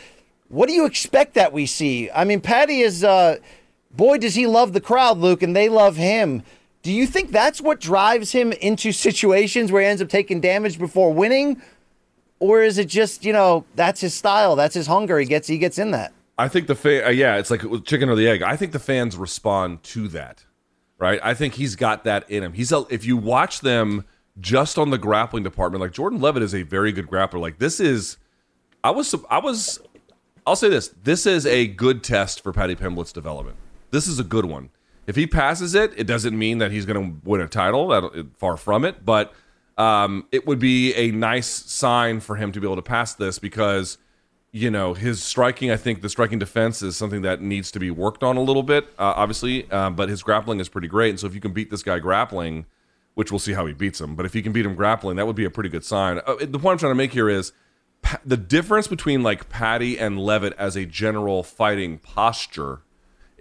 what do you expect that we see i mean paddy is uh boy does he love the crowd luke and they love him do you think that's what drives him into [laughs] situations where he ends up taking damage before winning? Or is it just, you know, that's his style, that's his hunger, he gets he gets in that. I think the fa- uh, yeah, it's like chicken or the egg. I think the fans respond to that, right? I think he's got that in him. He's a, if you watch them just on the grappling department, like Jordan Leavitt is a very good grappler. Like this is, I was I was, I'll say this: this is a good test for Paddy Pimblett's development. This is a good one. If he passes it, it doesn't mean that he's going to win a title. That far from it, but um, it would be a nice sign for him to be able to pass this because you know his striking i think the striking defense is something that needs to be worked on a little bit uh, obviously uh, but his grappling is pretty great and so if you can beat this guy grappling which we'll see how he beats him but if you can beat him grappling that would be a pretty good sign uh, the point i'm trying to make here is the difference between like paddy and Leavitt as a general fighting posture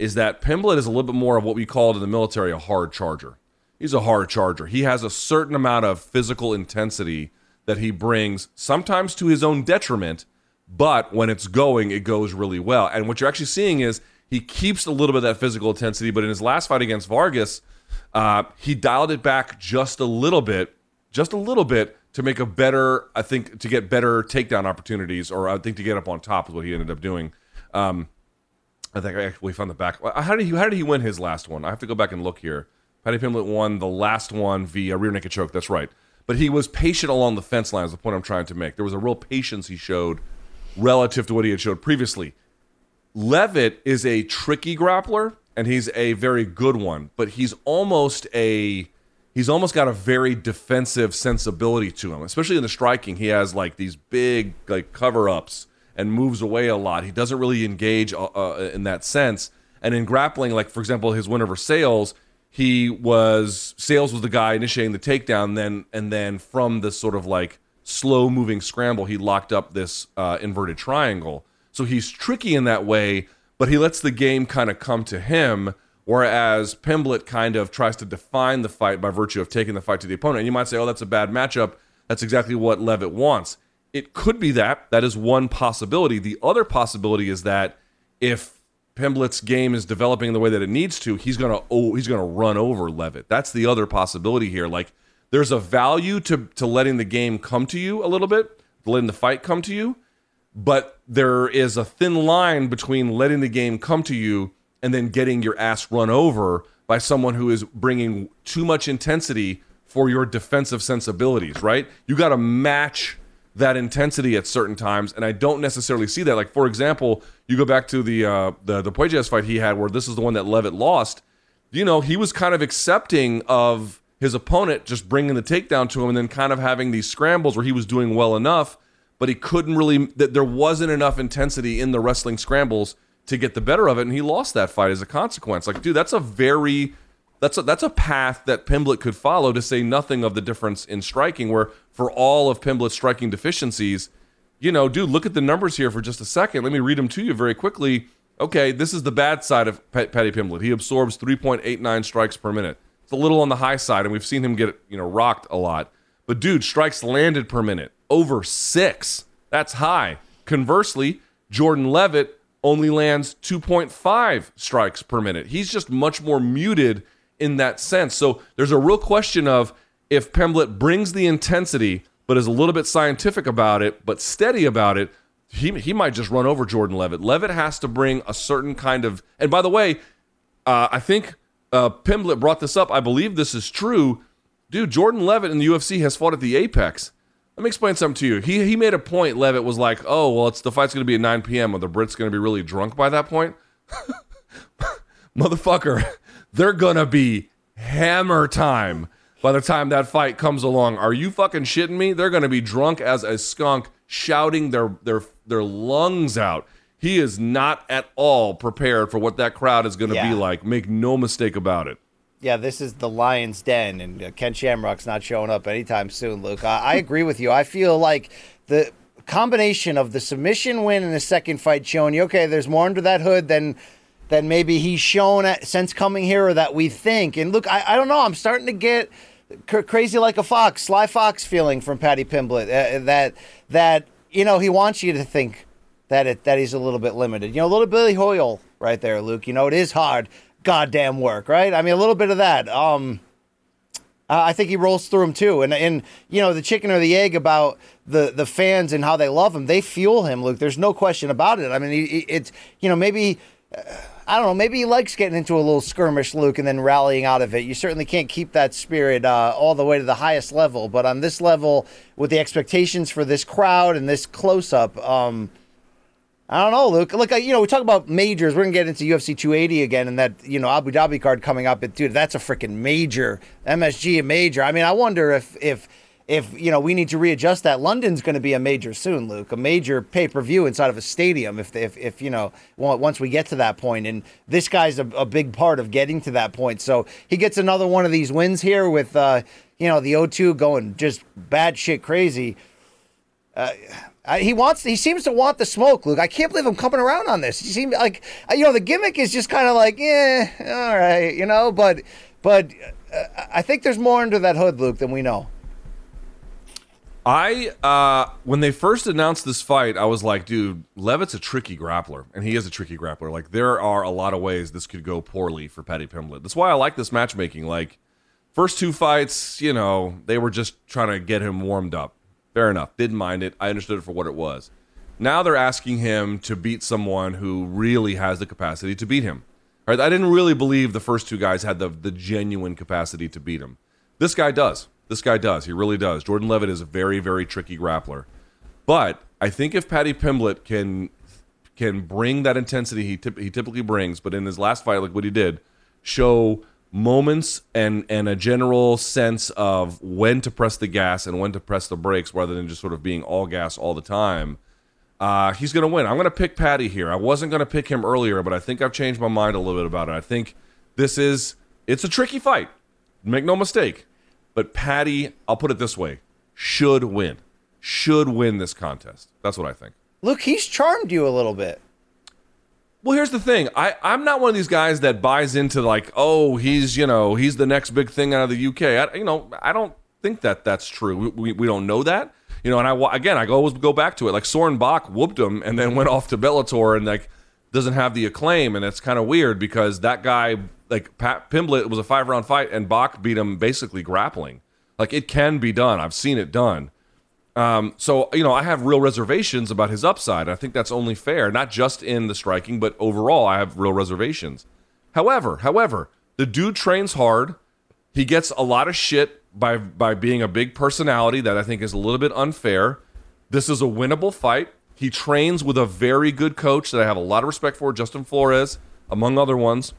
is that Pimblett is a little bit more of what we called in the military a hard charger. He's a hard charger. He has a certain amount of physical intensity that he brings, sometimes to his own detriment, but when it's going, it goes really well. And what you're actually seeing is he keeps a little bit of that physical intensity, but in his last fight against Vargas, uh, he dialed it back just a little bit, just a little bit to make a better, I think, to get better takedown opportunities, or I think to get up on top is what he ended up doing. Um, I think I actually found the back. How did he? How did he win his last one? I have to go back and look here. Paddy Pimblett won the last one via rear naked choke. That's right. But he was patient along the fence line. Is the point I'm trying to make. There was a real patience he showed relative to what he had showed previously. Leavitt is a tricky grappler, and he's a very good one. But he's almost a he's almost got a very defensive sensibility to him, especially in the striking. He has like these big like cover ups and moves away a lot. He doesn't really engage uh, uh, in that sense. And in grappling, like for example, his win over Sales, he was Sales was the guy initiating the takedown. Then and then from this sort of like slow moving scramble, he locked up this uh, inverted triangle. So he's tricky in that way, but he lets the game kind of come to him. Whereas Pimblett kind of tries to define the fight by virtue of taking the fight to the opponent. And you might say, oh, that's a bad matchup. That's exactly what Leavitt wants. It could be that. That is one possibility. The other possibility is that if Pimblett's game is developing the way that it needs to, he's gonna oh, he's gonna run over Leavitt. That's the other possibility here. Like there's a value to to letting the game come to you a little bit, letting the fight come to you, but there is a thin line between letting the game come to you and then getting your ass run over by someone who is bringing too much intensity for your defensive sensibilities, right? You got to match that intensity at certain times, and I don't necessarily see that. Like for example, you go back to the uh, the the Puelles fight he had, where this is the one that Leavitt lost. You know, he was kind of accepting of his opponent just bringing the takedown to him, and then kind of having these scrambles where he was doing well enough, but he couldn't really. That there wasn't enough intensity in the wrestling scrambles to get the better of it, and he lost that fight as a consequence. Like, dude, that's a very that's a, that's a path that Pimblett could follow to say nothing of the difference in striking, where for all of Pimblett's striking deficiencies, you know, dude, look at the numbers here for just a second. Let me read them to you very quickly. Okay, this is the bad side of Paddy Pimblett. He absorbs 3.89 strikes per minute. It's a little on the high side, and we've seen him get, you know, rocked a lot. But dude, strikes landed per minute over six. That's high. Conversely, Jordan Leavitt only lands 2.5 strikes per minute. He's just much more muted in that sense. So there's a real question of if Pimblett brings the intensity, but is a little bit scientific about it, but steady about it, he, he might just run over Jordan Leavitt. Leavitt has to bring a certain kind of. And by the way, uh, I think uh, brought this up. I believe this is true. Dude, Jordan Leavitt in the UFC has fought at the Apex. Let me explain something to you. He he made a point. Leavitt was like, "Oh, well, it's the fight's going to be at 9 p.m. Or the Brits going to be really drunk by that point." [laughs] Motherfucker, they're gonna be hammer time by the time that fight comes along. Are you fucking shitting me? They're gonna be drunk as a skunk, shouting their their their lungs out. He is not at all prepared for what that crowd is going to Yeah. be like. Make no mistake about it. Yeah, this is the Lion's Den, and uh, Ken Shamrock's not showing up anytime soon, Luke. I, I agree with you. I feel like the combination of the submission win and the second fight showing you, okay, there's more under that hood than than maybe he's shown at, since coming here or that we think. And look, I, I don't know. I'm starting to get cr- crazy like a fox, sly fox feeling from Paddy Pimblett. Uh, that that you know he wants you to think that it that he's a little bit limited. You know, a little Billy Hoyle right there, Luke. You know, it is hard, goddamn work, right? I mean, a little bit of that. Um, I think he rolls through them too, and and you know the chicken or the egg about the the fans and how they love him. They fuel him, Luke. There's no question about it. I mean, it's you know maybe. uh, I don't know. Maybe he likes getting into a little skirmish, Luke, and then rallying out of it. You certainly can't keep that spirit uh, all the way to the highest level. But on this level, with the expectations for this crowd and this close up, um, I don't know, Luke. Look, you know, we talk about majors. We're gonna get into UFC 280 again, and that you know Abu Dhabi card coming up. Dude, that's a freaking major MSG, a major. I mean, I wonder if if if you know we need to readjust that. London's going to be a major soon, Luke. A major pay per view inside of a stadium. If if if you know once we get to that point, and this guy's a, a big part of getting to that point. So he gets another one of these wins here with uh, you know the O2 going just bad shit crazy Uh, he wants. He seems to want the smoke, Luke. I can't believe I'm coming around on this. He seems like uh, you know the gimmick is just kind of like, yeah, all right, you know. But but uh, I think there's more under that hood, Luke, than we know. I uh when they first announced this fight, I was like, dude, Leavitt's a tricky grappler, and he is a tricky grappler. Like there are a lot of ways this could go poorly for Paddy Pimblett. That's why I like this matchmaking. Like first two fights, you know, they were just trying to get him warmed up. Fair enough. Didn't mind it. I understood it for what it was. Now they're asking him to beat someone who really has the capacity to beat him. I didn't really believe the first two guys had the the genuine capacity to beat him. This guy does. This guy does. He really does. Jordan Leavitt is a very, very tricky grappler. But I think if Paddy Pimblett can can bring that intensity he he typically brings, but in his last fight, like what he did, show moments and and a general sense of when to press the gas and when to press the brakes, rather than just sort of being all gas all the time. Uh, he's going to win. I'm going to pick paddy here. I wasn't going to pick him earlier, but I think I've changed my mind a little bit about it. I think this is it's a tricky fight. Make no mistake. But paddy I'll put it this way, should win. Should win this contest. That's what I think. Look, he's charmed you a little bit. Well, here's the thing. I, I'm not one of these guys that buys into like, oh, he's you know he's the next big thing out of the UK. I, you know, I don't think that that's true. We, we, we don't know that. You know, and I again, I always go back to it. Like Soren Bak whooped him and then went off to Bellator and like doesn't have the acclaim, and it's kind of weird because that guy like Pat Pimblett was a five round fight and Bak beat him basically grappling. Like it can be done. I've seen it done. Um, so you know, I have real reservations about his upside. I think that's only fair, not just in the striking, but overall, I have real reservations. However, however, the dude trains hard. He gets a lot of shit by by being a big personality that I think is a little bit unfair. This is a winnable fight. He trains with a very good coach that I have a lot of respect for, Justin Flores, among other ones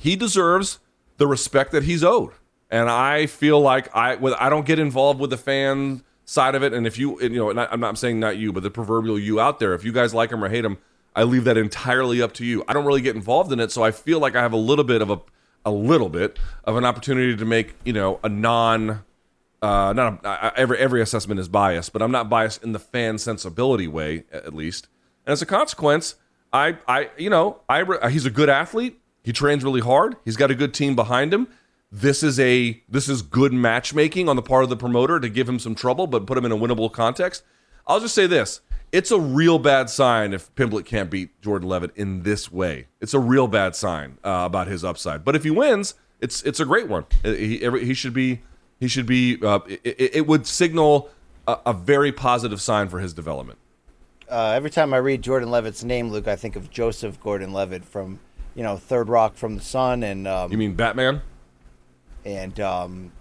he deserves the respect that he's owed. And I feel like I I don't get involved with the fan side of it. And if you you know, I'm not saying not you, but the proverbial you out there, if you guys like him or hate him, I leave that entirely up to you. I don't really get involved in it, so I feel like I have a little bit of a a little bit of an opportunity to make you know a non uh, not a, every every assessment is biased, but I'm not biased in the fan sensibility way at least. And as a consequence, I I you know I he's a good athlete. He trains really hard. He's got a good team behind him. This is a this is good matchmaking on the part of the promoter to give him some trouble, but put him in a winnable context. I'll just say this: it's a real bad sign if Pimblett can't beat Jordan Leavitt in this way. It's a real bad sign uh, about his upside. But if he wins, it's it's a great one. He, he should be he should be. Uh, it, it, would signal a, a, very positive sign for his development. Uh, every time I read Jordan Leavitt's name, Luke, I think of Joseph Gordon-Levitt from you know, Third Rock from the Sun, and um, you mean Batman? And um,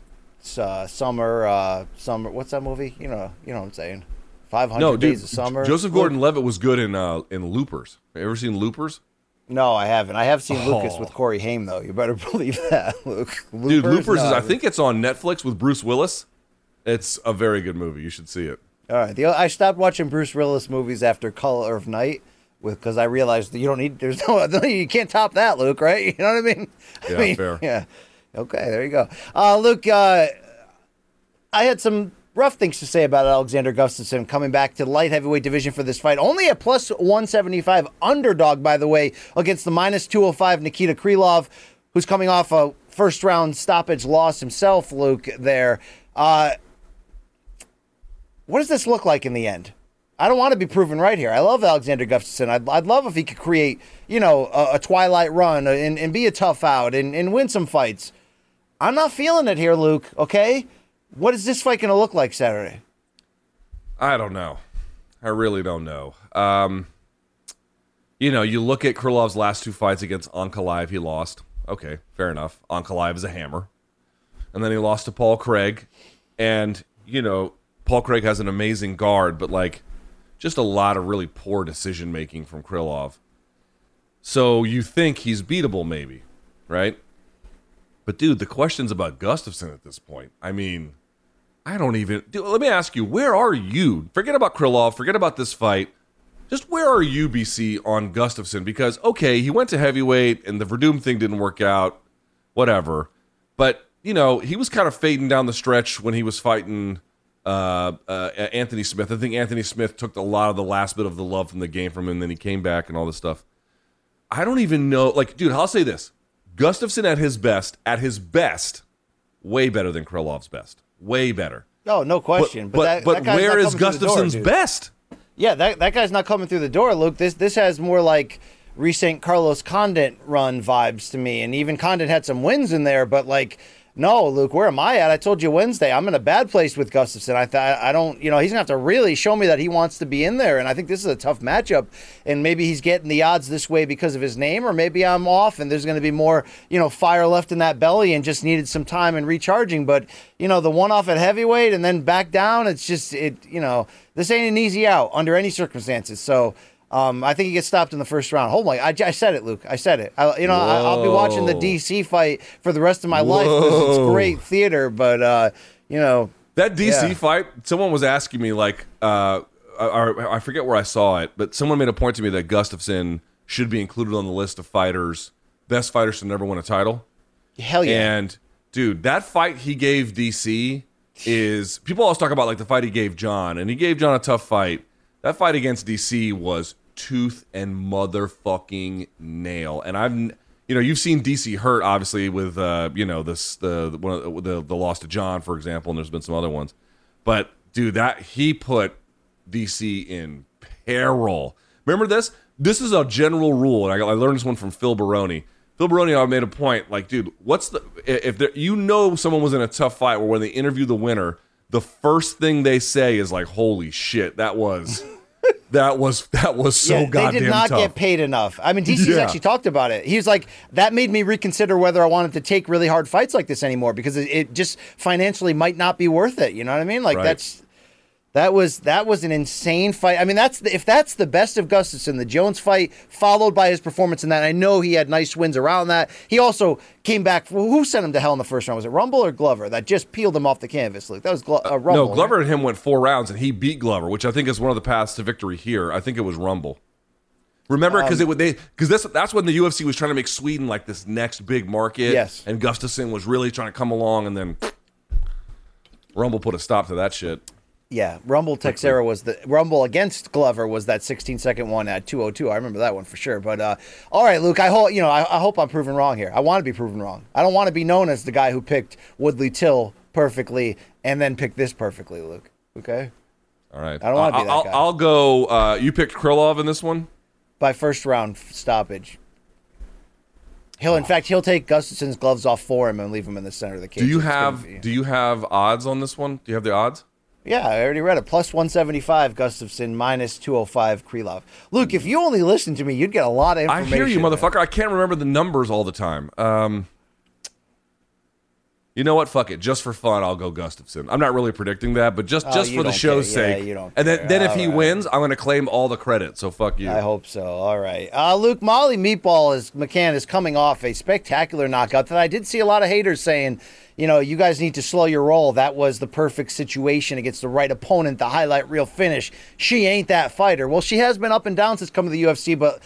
uh, Summer, uh, Summer. What's that movie? You know, you know what I'm saying. Five hundred no, Days of Summer. Joseph Gordon-Levitt was good in uh, in Loopers. Have you ever seen Loopers? No, I haven't. I have seen oh. Lucas with Corey Haim though. You better [laughs] believe that, Luke. Loopers? Dude, Loopers no, is. I think it's on Netflix with Bruce Willis. It's a very good movie. You should see it. All right. The, I stopped watching Bruce Willis movies after Color of Night with because I realized that you don't need there's no [laughs] you can't top that, Luke. Right? [laughs] You know what I mean? Yeah, I mean, fair. Yeah. Okay, there you go. Uh, Luke, uh, I had some rough things to say about Alexander Gustafsson coming back to the light heavyweight division for this fight. Only a plus 175 underdog, by the way, against the minus 205 Nikita Krylov, who's coming off a first round stoppage loss himself, Luke, there. Uh, what does this look like in the end? I don't want to be proven right here. I love Alexander Gustafsson. I'd, I'd love if he could create, you know, a, a twilight run and, and be a tough out and, and win some fights. I'm not feeling it here, Luke, okay? What is this fight going to look like Saturday? I don't know. I really don't know. Um, you know, you look at Krylov's last two fights against Ankalaev, he lost. Okay, fair enough. Ankalaev is a hammer. And then he lost to Paul Craig. And, you know, Paul Craig has an amazing guard, but like just a lot of really poor decision making from Krylov. So you think he's beatable, maybe, right? But dude, the questions about Gustafsson at this point. I mean, I don't even. Dude, let me ask you, where are you? Forget about Krylov. Forget about this fight. Just where are you, BC, on Gustafsson? Because okay, he went to heavyweight, and the Werdum thing didn't work out. Whatever. But you know, he was kind of fading down the stretch when he was fighting uh, uh, Anthony Smith. I think Anthony Smith took a lot of the last bit of the love from the game from him, and then he came back and all this stuff. I don't even know. Like, dude, I'll say this: Gustafsson at his best, at his best, way better than Krylov's best. Way better. Oh, no question. But but, that, but that where is the door, best? Yeah, that that guy's not coming through the door, Luke. This this has more like recent Carlos Condit run vibes to me, and even Condit had some wins in there, but like. No, Luke, where am I at? I told you Wednesday. I'm in a bad place with Gustafsson. I thought I don't, you know, he's gonna have to really show me that he wants to be in there. And I think this is a tough matchup. And maybe he's getting the odds this way because of his name, or maybe I'm off and there's gonna be more, you know, fire left in that belly and just needed some time and recharging. But you know, the one off at heavyweight and then back down, it's just it, you know, this ain't an easy out under any circumstances. So. Um, I think he gets stopped in the first round. Oh my! I, I said it, Luke. I said it. I, you know, I, I'll be watching the DC fight for the rest of my life because it's great theater. But uh, you know, That DC Yeah. fight, someone was asking me like, uh, I, I forget where I saw it, but someone made a point to me that Gustafsson should be included on the list of fighters, best fighters to never win a title. hell yeah. And dude, that fight he gave DC [sighs] is people always talk about like the fight he gave John, and he gave John a tough fight. That fight against DC was tooth and motherfucking nail. And I've you know, you've seen DC hurt obviously with uh, you know, this the one the, the the loss to John, for example, and there's been some other ones. But dude, that he put DC in peril. Remember this? This is a general rule, and I, I learned this one from Phil Baroni. Phil Baroni I made a point, like, dude, what's the if there, you know someone was in a tough fight, or when they interview the winner, the first thing they say is like, "Holy shit, that was [laughs] that was that was so yeah, goddamn they did not tough." get paid enough. I mean, DC's Yeah. actually talked about it. He was like, that made me reconsider whether I wanted to take really hard fights like this anymore because it, it just financially might not be worth it. You know what I mean? Like Right. that's that was that was an insane fight. I mean, that's the, if that's the best of Gustafsson, the Jones fight followed by his performance in that. I know he had nice wins around that. He also came back. Who sent him to hell in the first round? Was it Rumble or Glover that just peeled him off the canvas? Luke, that was Glo- uh, Rumble. no, Glover and him went four rounds, and he beat Glover, which I think is one of the paths to victory here. I think it was Rumble. Remember, Um, because it would they because this that's when the UFC was trying to make Sweden like this next big market. Yes. and Gustafsson was really trying to come along, and then Rumble put a stop to that shit. Yeah, Rumble Teixeira was the Rumble against Glover was that 16 second one at 202. I remember that one for sure. But uh, all right, Luke, I hope you know I, I hope I'm proven wrong here. I want to be proven wrong. I don't want to be known as the guy who picked Woodley Till perfectly and then picked this perfectly, Luke. Okay, All right, I don't wanna be that I'll, guy. I'll go. Uh, you picked Krylov in this one. by first round stoppage. He'll, in fact, he'll take Gustafsson's gloves off for him and leave him in the center of the cage. Do you It's have Do you have odds on this one? Do you have the odds? Yeah, I already read it. Plus 175 Gustafsson, minus 205 Krylov. Luke, if you only listened to me, you'd get a lot of information. I hear you, motherfucker. I can't remember the numbers all the time. Um, you know what? Fuck it. Just for fun, I'll go Gustafsson. I'm not really predicting that, but just Oh, just for the show's care. Yeah, sake. you don't and then, care. then if All he right. wins, I'm going to claim all the credit. So fuck you. I hope so. All right. Uh, Luke Molly Meatball is McCann is coming off a spectacular knockout that I did see a lot of haters saying, you know, you guys need to slow your roll. That was the perfect situation against the right opponent, the highlight reel finish. She ain't that fighter. Well, she has been up and down since coming to the UFC, but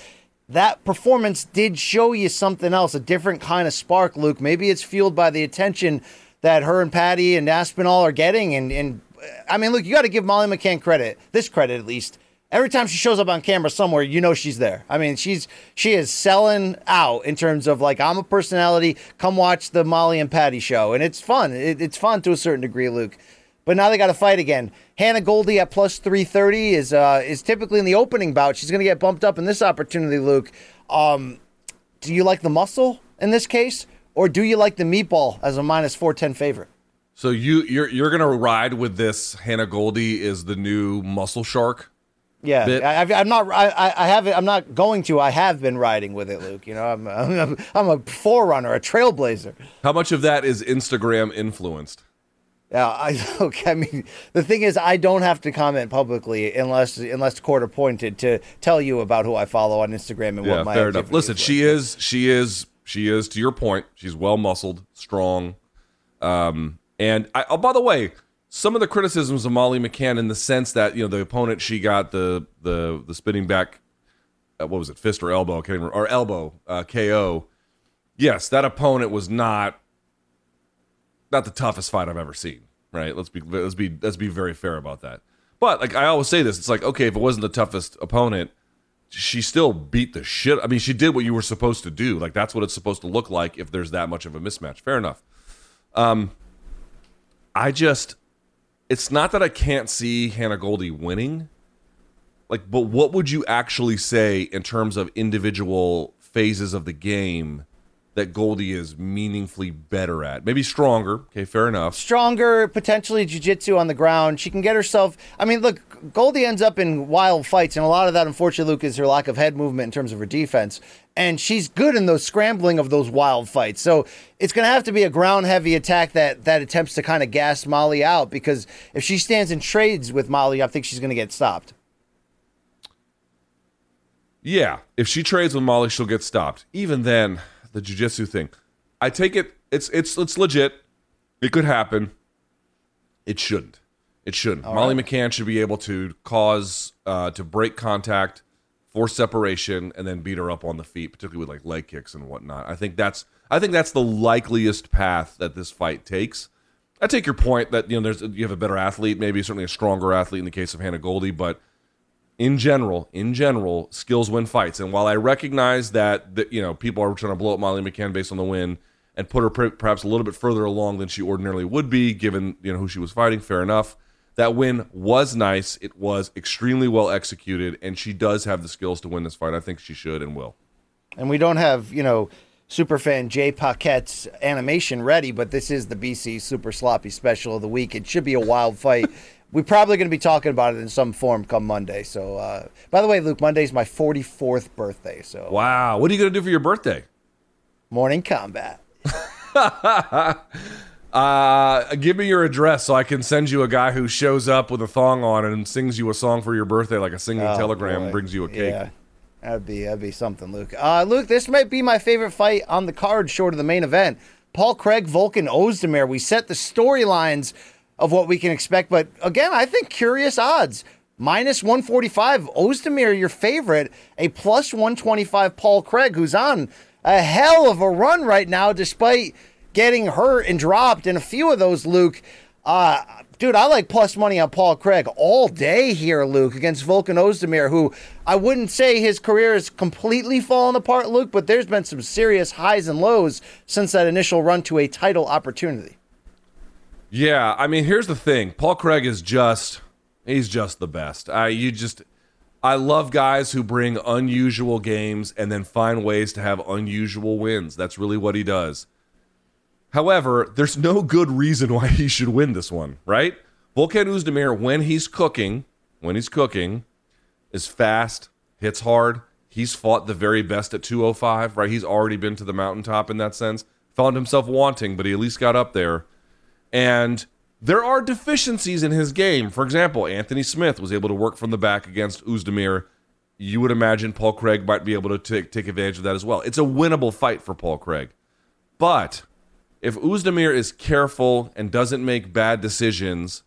that performance did show you something else, a different kind of spark, Luke. Maybe it's fueled by the attention that her and Paddy and Aspinall are getting. And, and I mean, look, you got to give Molly McCann credit, this credit at least. Every time she shows up on camera somewhere, you know she's there. I mean, she's she is selling out in terms of like I'm a personality. Come watch the Molly and Paddy show, and it's fun. It, it's fun to a certain degree, Luke. But now they got to fight again. Hannah Goldy at plus three thirty is uh, is typically in the opening bout. She's going to get bumped up in this opportunity, Luke. Um, do you like the muscle in this case, or do you like the meatball as a minus four ten favorite? So you you're you're going to ride with this. Hannah Goldy is the new muscle shark. Yeah, bit. I, I'm not. I, I- I haven't. I'm not going to. I have been riding with it, Luke. You know, I'm. I'm, [laughs] I'm a forerunner, a trailblazer. How much of that is Instagram influenced? Yeah, I. [laughs] Okay, I mean, the thing is, I don't have to comment publicly unless unless court appointed to tell you about who I follow on Instagram and Yeah, what my fair enough. Listen, is she like. is she is she is to your point. She's well muscled, strong. Um, and I, oh, by the way, some of the criticisms of Molly McCann in the sense that you know the opponent she got the the the spinning back, uh, what was it, fist or elbow? I can't remember, or elbow uh, KO. Yes, that opponent was not not the toughest fight I've ever seen. right? Let's be let's be let's be very fair about that. But like I always say this, it's like okay, if it wasn't the toughest opponent, she still beat the shit. I mean, she did what you were supposed to do. Like that's what it's supposed to look like if there's that much of a mismatch. Fair enough. Um, I just, it's not that I can't see Hannah Goldy winning. Like, but what would you actually say in terms of individual phases of the game that Goldy is meaningfully better at? Maybe stronger. Okay, fair enough. Stronger, potentially jujitsu on the ground. She can get herself. I mean, look, Goldy ends up in wild fights, and a lot of that, unfortunately, Luke, is her lack of head movement in terms of her defense. And she's good in those scrambling of those wild fights. So it's going to have to be a ground heavy attack that that attempts to kind of gas Molly out because if she stands in trades with Molly, I think she's going to get stopped. Yeah, if she trades with Molly, she'll get stopped. Even then, the jujitsu thing, I take it. It's it's it's legit. It could happen. It shouldn't. It shouldn't. All Molly right. McCann should be able to cause uh, to break contact, force separation, and then beat her up on the feet, particularly with like leg kicks and whatnot. I think that's I think that's the likeliest path that this fight takes. I take your point that you know there's you have a better athlete, maybe certainly a stronger athlete in the case of Hannah Goldy, but in general, in general, skills win fights. And while I recognize that, that you know people are trying to blow up Molly McCann based on the win and put her per- perhaps a little bit further along than she ordinarily would be, given you know who she was fighting, fair enough. That win was nice. It was extremely well executed, and she does have the skills to win this fight. I think she should and will. And we don't have, you know, superfan Jay Paquette's animation ready, but this is the BC Super Sloppy Special of the week. It should be a wild fight. [laughs] We're probably going to be talking about it in some form come Monday. So, uh, by the way, Luke, Monday's my 44th birthday. So, Wow, what are you gonna do for your birthday? morning combat. [laughs] Uh, give me your address so I can send you a guy who shows up with a thong on and sings you a song for your birthday, like a singing Oh, telegram, boy. and brings you a cake. Yeah. That'd be that'd be something, Luke. Uh, Luke, this might be my favorite fight on the card, short of the main event. Paul Craig, Volkan Ozdemir. We set the storylines of what we can expect, but again, I think curious odds. Minus 145, Ozdemir, your favorite. A plus 125, Paul Craig, who's on a hell of a run right now, despite getting hurt and dropped in a few of those, Luke. Uh, dude, I like plus money on Paul Craig all day here, Luke, against Volkan Ozdemir, who I wouldn't say his career has completely fallen apart, Luke, but there's been some serious highs and lows since that initial run to a title opportunity. Yeah, I mean, here's the thing. Paul Craig is just he's just the best. I you just I love guys who bring unusual games and then find ways to have unusual wins. That's really what he does. However, there's no good reason why he should win this one, right? Volkan Ozdemir, when he's cooking, when he's cooking, is fast, hits hard. He's fought the very best at 205, right? He's already been to the mountaintop in that sense. Found himself wanting, but he at least got up there. And there are deficiencies in his game. For example, Anthony Smith was able to work from the back against Ozdemir. You would imagine Paul Craig might be able to take, take advantage of that as well. It's a winnable fight for Paul Craig. But if Ozdemir is careful and doesn't make bad decisions,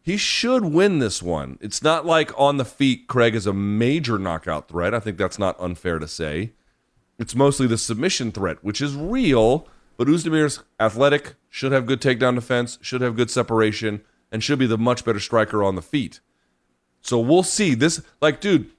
he should win this one. It's not like on the feet, Craig is a major knockout threat. I think that's not unfair to say. It's mostly the submission threat, which is real, but Ozdemir's athletic, should have good takedown defense, should have good separation, and should be the much better striker on the feet. So we'll see. This, like, dude,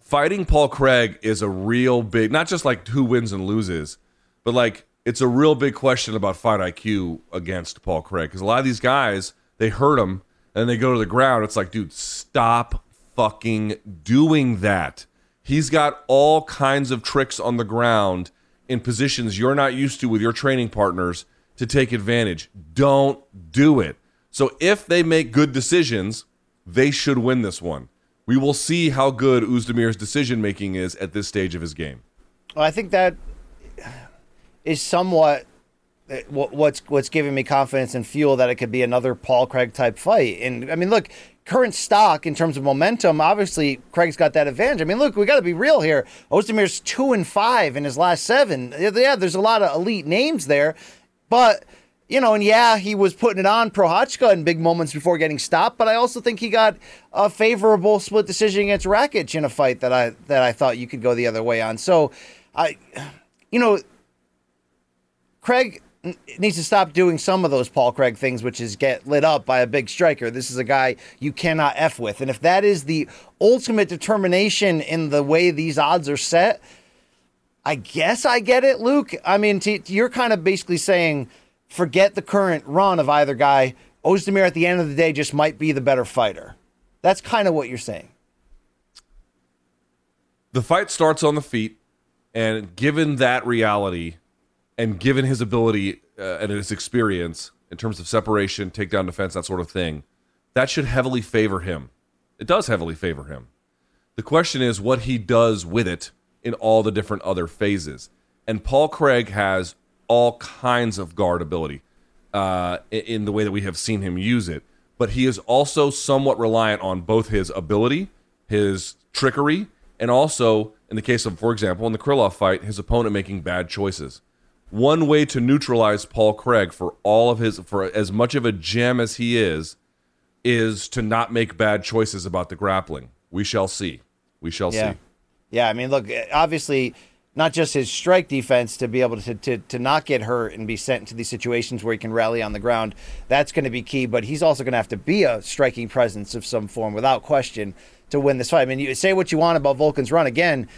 fighting Paul Craig is a real big, not just like who wins and loses, but like it's a real big question about fight IQ against Paul Craig. Because a lot of these guys, they hurt him and they go to the ground. It's like, dude, stop fucking doing that. He's got all kinds of tricks on the ground in positions you're not used to with your training partners to take advantage. Don't do it. So if they make good decisions, they should win this one. We will see how good Ozdemir's decision making is at this stage of his game. Well, I think that is somewhat what's what's giving me confidence and fuel that it could be another Paul Craig type fight. And I mean, look, current stock in terms of momentum, obviously Craig's got that advantage. I mean, look, we got to be real here. Ozdemir's two and five in his last seven. Yeah, there's a lot of elite names there, but. You know, and yeah, he was putting it on Prochazka in big moments before getting stopped, but I also think he got a favorable split decision against Rakic in a fight that I that I thought you could go the other way on. So, I, you know, Craig needs to stop doing some of those Paul Craig things, which is get lit up by a big striker. This is a guy you cannot F with. And if that is the ultimate determination in the way these odds are set, I guess I get it, Luke. I mean, t- you're kind of basically saying forget the current run of either guy. Ozdemir at the end of the day just might be the better fighter. That's kind of what you're saying. The fight starts on the feet, and given that reality, and given his ability uh, and his experience in terms of separation, takedown defense, that sort of thing, that should heavily favor him. It does heavily favor him. The question is what he does with it in all the different other phases. And Paul Craig has all kinds of guard ability uh, in the way that we have seen him use it. But he is also somewhat reliant on both his ability, his trickery, and also, in the case of, for example, in the Krylov fight, his opponent making bad choices. One way to neutralize Paul Craig for all of his, for as much of a gem as he is, is to not make bad choices about the grappling. We shall see. We shall yeah. see. Yeah, I mean, look, obviously, not just his strike defense to be able to, to, to not get hurt and be sent into these situations where he can rally on the ground. That's going to be key, but he's also going to have to be a striking presence of some form without question to win this fight. I mean, you say what you want about Volkan's run. Again,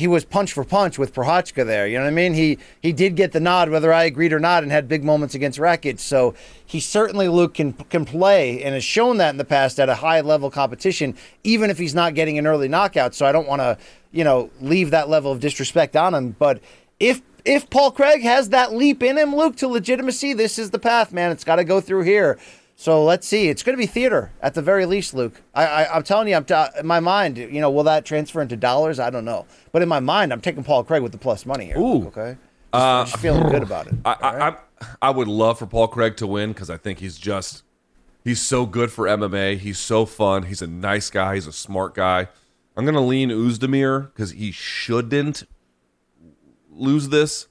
he was punch for punch with Prochazka there. You know what I mean? He he did get the nod, whether I agreed or not, and had big moments against Rakic. So he certainly Luke can can play and has shown that in the past at a high level competition, even if he's not getting an early knockout. So I don't want to you know leave that level of disrespect on him. But if if Paul Craig has that leap in him, Luke, to legitimacy, this is the path, man. It's got to go through here. So let's see. It's going to be theater at the very least, Luke. I, I, am telling you, I'm t- in my mind. You know, will that transfer into dollars? I don't know. But in my mind, I'm taking Paul Craig with the plus money here. Ooh, Luke, okay. Just, uh, just feeling good about it. I, right? I, I, would love for Paul Craig to win because I think he's just he's so good for MMA. He's so fun. He's a nice guy. He's a smart guy. I'm going to lean Ozdemir because he shouldn't lose this.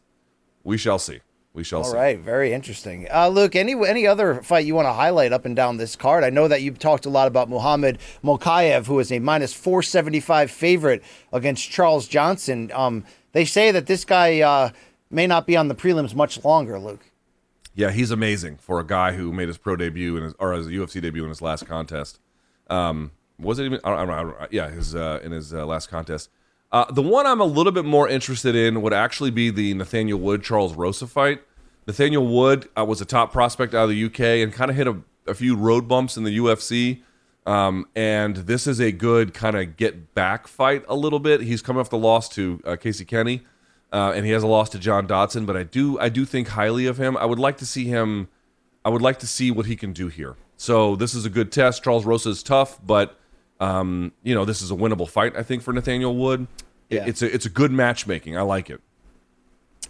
We shall see. We shall All see. All right, very interesting. Uh, Luke, any any other fight you want to highlight up and down this card? I know that you've talked a lot about Muhammad Mokaev, who is a minus 475 favorite against Charles Johnson. Um, they say that this guy uh, may not be on the prelims much longer, Luke. Yeah, he's amazing for a guy who made his pro debut in his, or his UFC debut in his last contest. Um, was it even? I don't, I don't, I don't, yeah, his uh, in his uh, last contest. Uh, the one I'm a little bit more interested in would actually be the Nathaniel Wood Charles Rosa fight. Nathaniel Wood uh, was a top prospect out of the UK and kind of hit a, a, few road bumps in the UFC. Um, and this is a good kind of get back fight a little bit. He's coming off the loss to uh, Casey Kenney, uh, and he has a loss to John Dodson. But I do I do think highly of him. I would like to see him. I would like to see what he can do here. So this is a good test. Charles Rosa is tough, but um, you know, this is a winnable fight, I think, for Nathaniel Wood. Yeah. It's a it's a good matchmaking. I like it.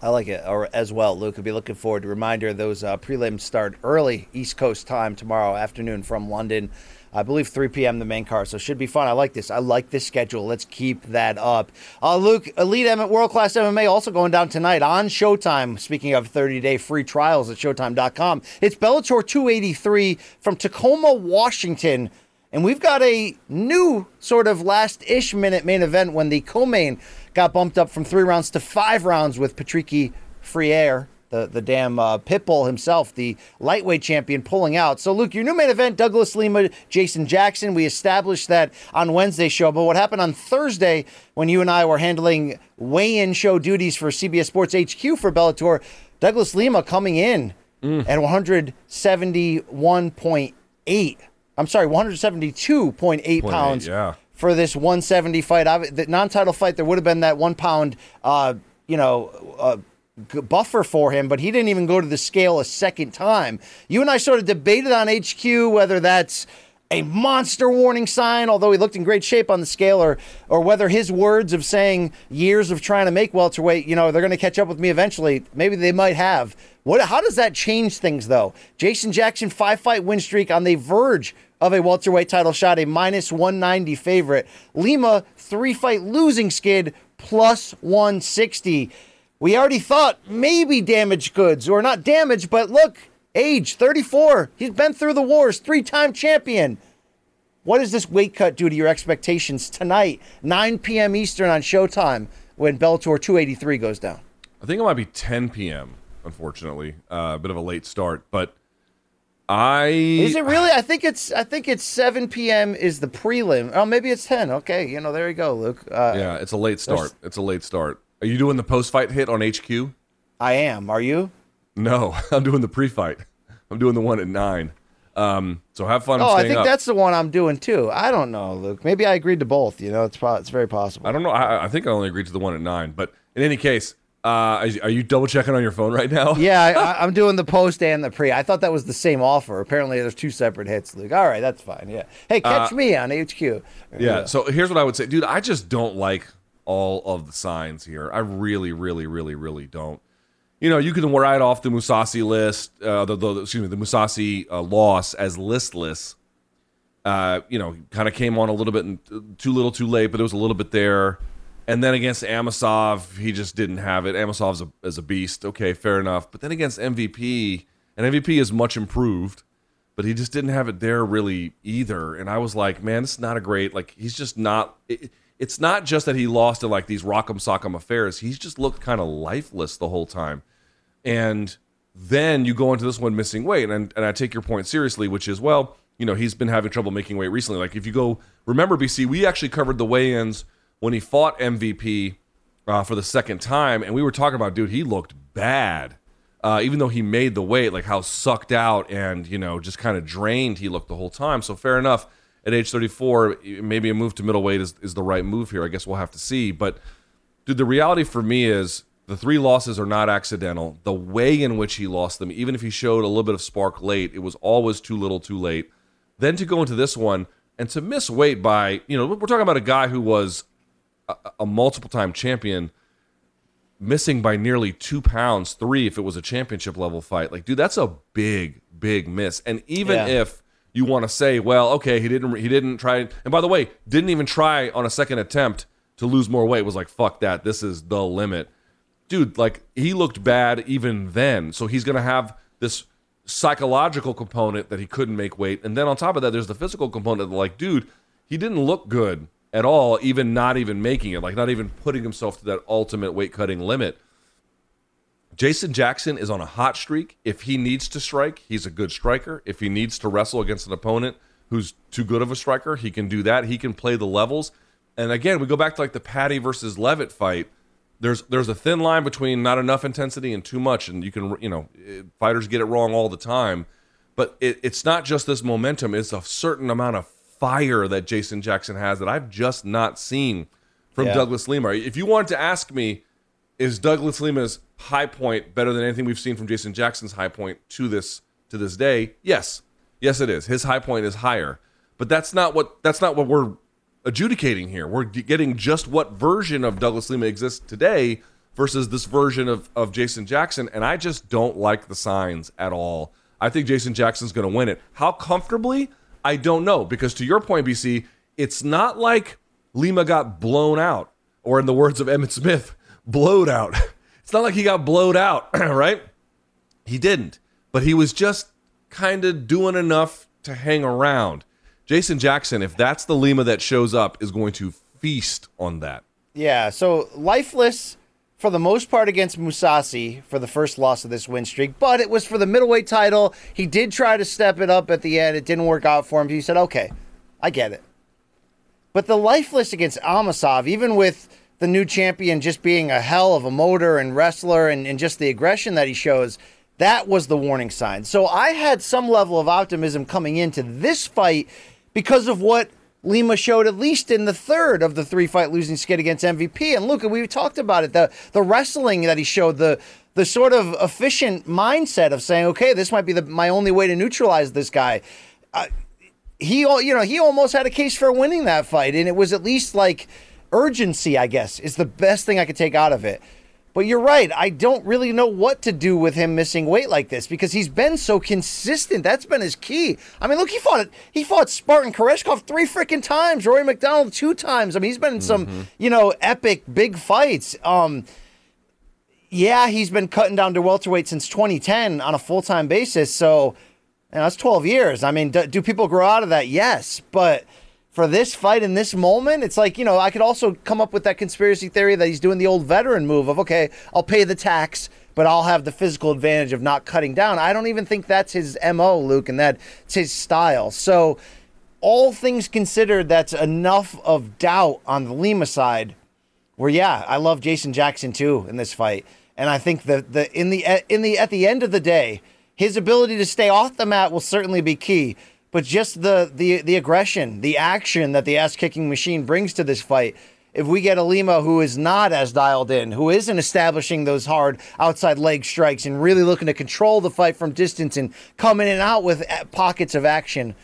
I like it or as well, Luke. I'll be looking forward to reminder those uh, prelims start early East Coast time tomorrow afternoon from London. I believe 3 p.m. the main card, so should be fun. I like this. I like this schedule. Let's keep that up. Uh, Luke, Elite M- World Class MMA also going down tonight on Showtime. Speaking of 30 day free trials at Showtime.com, it's Bellator 283 from Tacoma, Washington. And we've got a new sort of last ish minute main event when the co main got bumped up from three rounds to five rounds with Patricky Freire, the, the damn uh, Pitbull himself, the lightweight champion, pulling out. So, Luke, your new main event, Douglas Lima, Jason Jackson. We established that on Wednesday show. But what happened on Thursday when you and I were handling weigh in show duties for CBS Sports HQ for Bellator, Douglas Lima coming in mm. at 171.8 I'm sorry, 172.8 pounds yeah. for this 170 fight. The non-title fight, there would have been that one pound, uh, you know, uh, buffer for him, but he didn't even go to the scale a second time. You and I sort of debated on HQ whether that's a monster warning sign, although he looked in great shape on the scale, or or whether his words of saying years of trying to make welterweight, you know, they're going to catch up with me eventually. Maybe they might have. What? How does that change things, though? Jason Jackson five fight win streak on the verge of a welterweight title shot, a minus 190 favorite. Lima, three fight losing skid, plus 160. We already thought maybe damaged goods, or not damaged, but look, age 34. He's been through the wars, three time champion. What does this weight cut do to your expectations tonight, 9 p.m. Eastern on Showtime, when Bellator 283 goes down? I think it might be 10 p.m. unfortunately. Uh, a bit of a late start, but I Is it really? I think it's I think it's 7 p.m. is the prelim. Oh, maybe it's 10. Okay, you know, there you go, Luke. Uh, Yeah, it's a late start. It's a late start. Are you doing the post fight hit on HQ? I am. Are you? No, [laughs] I'm doing the pre fight. I'm doing the one at nine. Um, so have fun. Oh, I think up. that's the one I'm doing too. I don't know, Luke. Maybe I agreed to both. You know, it's po- it's very possible. I don't know. I, I think I only agreed to the one at nine. But in any case, uh, are you double checking on your phone right now? Yeah, I, [laughs] I'm doing the post and the pre. I thought that was the same offer. Apparently, there's two separate hits, Luke. All right, that's fine. Yeah. Hey, catch me on HQ. Uh, Yeah. So here's what I would say, dude. I just don't like all of the signs here. I really, really, really, really don't. You know, you can write off the Mousasi list, uh, the, the excuse me, the Mousasi uh, loss as listless. Uh, you know, kind of came on a little bit and too little, too late, but it was a little bit there. And then against Amosov, he just didn't have it. Amosov's a, is a beast. Okay, fair enough. But then against MVP, and MVP is much improved, but he just didn't have it there really either. And I was like, man, this is not a great. Like, he's just not. It, it's not just that he lost in like these rock'em sock'em affairs. He's just looked kind of lifeless the whole time. And then you go into this one missing weight, and and I take your point seriously, which is well, you know, he's been having trouble making weight recently. Like if you go, remember BC, we actually covered the weigh-ins when he fought MVP uh, for the second time, and we were talking about, dude, he looked bad. Uh, even though he made the weight, like how sucked out and you know just kind of drained he looked the whole time. So fair enough. At age 34, maybe a move to middleweight is, is the right move here. I guess we'll have to see. But dude, the reality for me is the three losses are not accidental. The way in which he lost them, even if he showed a little bit of spark late, it was always too little, too late. Then to go into this one and to miss weight by, you know, we're talking about a guy who was a, a multiple time champion missing by nearly two pounds, three if it was a championship level fight. Like, dude, that's a big, big miss. And even Yeah. if you want to say, well, okay, he didn't, he didn't try, and by the way, didn't even try on a second attempt to lose more weight. Was like, fuck that, this is the limit, dude. Like, he looked bad even then, so he's gonna have this psychological component that he couldn't make weight, and then on top of that, there's the physical component. That like, dude, he didn't look good at all, even not even making it, like not even putting himself to that ultimate weight cutting limit. Jason Jackson is on a hot streak. If he needs to strike, he's a good striker. If he needs to wrestle against an opponent who's too good of a striker, he can do that. He can play the levels. And again, we go back to like the Paddy versus Leavitt fight. There's there's a thin line between not enough intensity and too much, and you can you know fighters get it wrong all the time. But it, it's not just this momentum; it's a certain amount of fire that Jason Jackson has that I've just not seen from Yeah. Douglas Lima. If you wanted to ask me, is Douglas Lima's high point better than anything we've seen from Jason Jackson's high point to this to this day? Yes, yes, it is. His high point is higher, but that's not what that's not what we're adjudicating here. We're getting just what version of Douglas Lima exists today versus this version of of Jason Jackson, and I just don't like the signs at all. I think Jason Jackson's going to win it. How comfortably? I don't know because to your point, BC, it's not like Lima got blown out, or in the words of Emmitt Smith, [laughs] blowed out. [laughs] It's not like he got blowed out, [clears throat] right? He didn't, but he was just kind of doing enough to hang around. Jason Jackson, if that's the Lima that shows up, is going to feast on that. Yeah, so lifeless for the most part against Mousasi for the first loss of this win streak, but it was for the middleweight title. He did try to step it up at the end. It didn't work out for him. He said, "Okay, I get it." But the lifeless against Amosov, even with the new champion just being a hell of a motor and wrestler and, and just the aggression that he shows, that was the warning sign. So I had some level of optimism coming into this fight because of what Lima showed at least in the third of the three fight losing skid against MVP. And Luca, we talked about it, the the wrestling that he showed, the the sort of efficient mindset of saying, okay, this might be the, my only way to neutralize this guy. Uh, he, you know, he almost had a case for winning that fight, and it was at least like urgency. I guess is the best thing I could take out of it. But you're right. I don't really know what to do with him missing weight like this because he's been so consistent. That's been his key. I mean, look, he fought he fought Spartan Koreshkov three freaking times, Rory MacDonald two times. I mean, he's been in some you know epic big fights. Um, yeah, he's been cutting down to welterweight since 2010 on a full time basis. So, you know, that's 12 years. I mean, do, do people grow out of that? Yes, but for this fight in this moment, it's like you know, I could also come up with that conspiracy theory that he's doing the old veteran move of okay, I'll pay the tax, but I'll have the physical advantage of not cutting down. I don't even think that's his MO, Luke, and that's his style. So, all things considered, that's enough of doubt on the Lima side. Where yeah, I love Jason Jackson too in this fight, and I think that the in the in the at the end of the day, his ability to stay off the mat will certainly be key. But just the the the aggression, the action that the ass kicking machine brings to this fight if we get a Lima who is not as dialed in, who isn't establishing those hard outside leg strikes and really looking to control the fight from distance and coming in and out with pockets of action.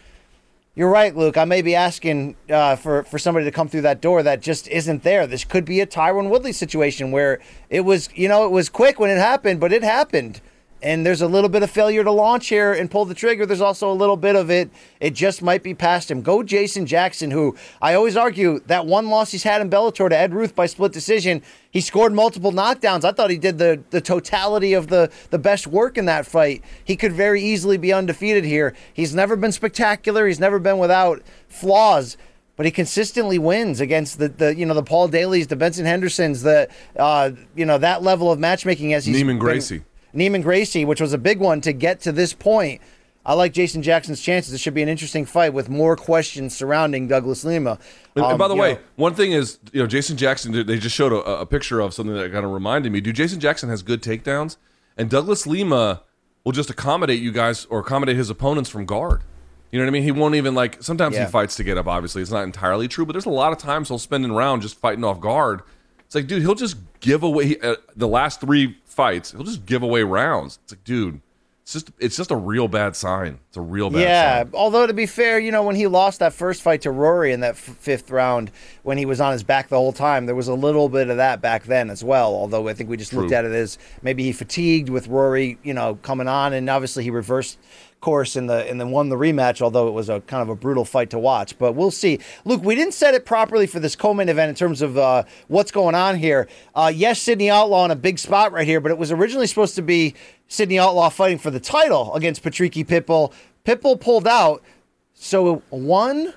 You're right, Luke. I may be asking uh, for for somebody to come through that door that just isn't there. This could be a Tyron Woodley situation where it was, you know, it was quick when it happened, but it happened and there's a little bit of failure to launch here and pull the trigger. There's also a little bit of it. It just might be past him. Go Jason Jackson, who I always argue that one loss he's had in Bellator to Ed Ruth by split decision. He scored multiple knockdowns. I thought he did the the totality of the the best work in that fight. He could very easily be undefeated here. He's never been spectacular. He's never been without flaws but he consistently wins against the, the you know the Paul Daley's, the Benson Hendersons, the uh, you know that level of matchmaking as he's Neiman Gracie. Neiman Gracie, which was a big one to get to this point. I like Jason Jackson's chances. It should be an interesting fight with more questions surrounding Douglas Lima. Um, and by the way, know, one thing is, you know, Jason Jackson. They just showed a, a picture of something that kind of reminded me. Dude, Jason Jackson has good takedowns, and Douglas Lima will just accommodate you guys or accommodate his opponents from guard. You know what I mean? He won't even like. Sometimes yeah. he fights to get up. Obviously, it's not entirely true, but there's a lot of times he'll spend in round just fighting off guard. It's like, dude, he'll just give away uh, the last three fights, he'll just give away rounds. It's like, dude, it's just it's just a real bad sign. It's a real bad yeah, sign. although to be fair, you know, when he lost that first fight to Rory in that f- fifth round, when he was on his back the whole time, there was a little bit of that back then as well. Although I think we just True. looked at it as maybe he fatigued with Rory, you know, coming on, and obviously he reversed course in the and then won the rematch, although it was a kind of a brutal fight to watch. But we'll see. Luke, we didn't set it properly for this co-main event in terms of uh, what's going on here. Uh, yes, Sidney Outlaw in a big spot right here, but it was originally supposed to be Sidney Outlaw fighting for the title against Patricky Pitbull. Pitbull pulled out, so one.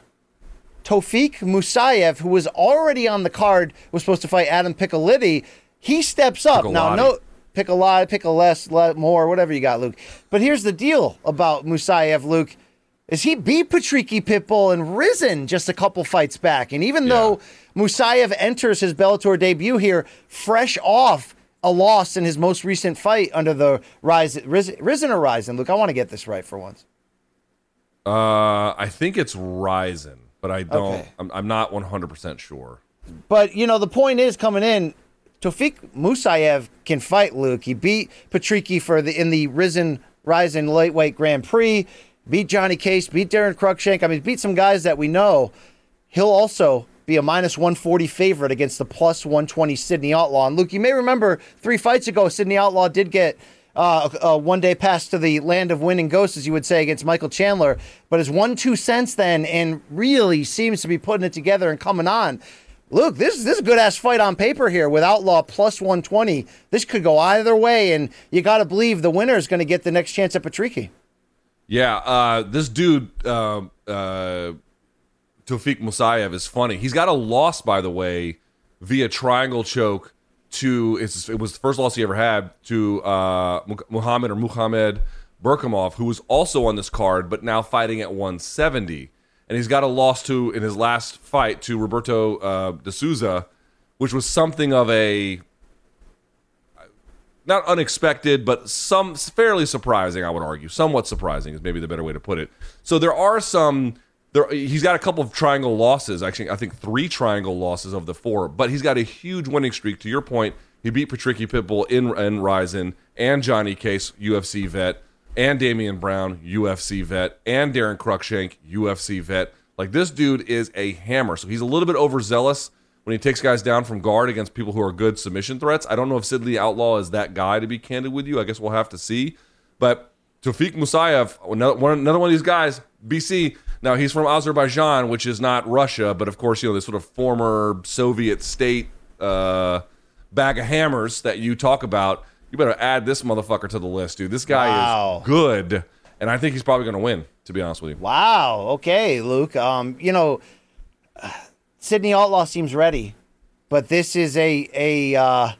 Tofik Musayev, who was already on the card, was supposed to fight Adam Piccolotti. He steps up. Now, no, pick a lot, pick a less, more, whatever you got, Luke. But here's the deal about Musayev, Luke, is he beat Patricky Pitbull and risen just a couple fights back. And even yeah. though Musayev enters his Bellator debut here fresh off a loss in his most recent fight under the Rise, Rizin or Rizin, Luke, I want to get this right for once. Uh, I think it's Rizin, but I don't. Okay. I'm, I'm not 100 percent sure. But you know, the point is coming in. Tofik Musayev can fight Luke. He beat Patricky for the in the Rizin Rizin lightweight Grand Prix. Beat Johnny Case. Beat Darren Cruikshank. I mean, beat some guys that we know. He'll also be a minus 140 favorite against the plus 120 Sidney Outlaw. And Luke, you may remember three fights ago, Sidney Outlaw did get uh, a one day pass to the land of winning ghosts, as you would say, against Michael Chandler, but has won two cents then and really seems to be putting it together and coming on. Luke, this, this is a good ass fight on paper here with Outlaw plus 120. This could go either way, and you got to believe the winner is going to get the next chance at Patricky. Yeah, uh, this dude, uh, uh, Tofik Musayev, is funny. He's got a loss, by the way, via triangle choke to it was the first loss he ever had to uh, Muhammad or Muhammad Berkhamov, who was also on this card, but now fighting at 170 and he's got a loss to in his last fight to Roberto uh, de Souza, which was something of a not unexpected, but some fairly surprising. I would argue, somewhat surprising is maybe the better way to put it. So there are some. There, he's got a couple of triangle losses. Actually, I think three triangle losses of the four, but he's got a huge winning streak. To your point, he beat Patricky Pitbull in, in Rizin and Johnny Case, UFC vet and Damien Brown, UFC vet, and Darren Cruikshank, UFC vet. Like this dude is a hammer. So he's a little bit overzealous when he takes guys down from guard against people who are good submission threats. I don't know if Sidney Outlaw is that guy, to be candid with you. I guess we'll have to see. But Tofik Musayev, another one, another one of these guys, BC. Now he's from Azerbaijan, which is not Russia, but of course, you know, this sort of former Soviet state uh, bag of hammers that you talk about you better add this motherfucker to the list, dude. This guy wow. is good, and I think he's probably going to win. To be honest with you. Wow. Okay, Luke. Um, you know, Sidney Outlaw seems ready, but this is a a. Uh,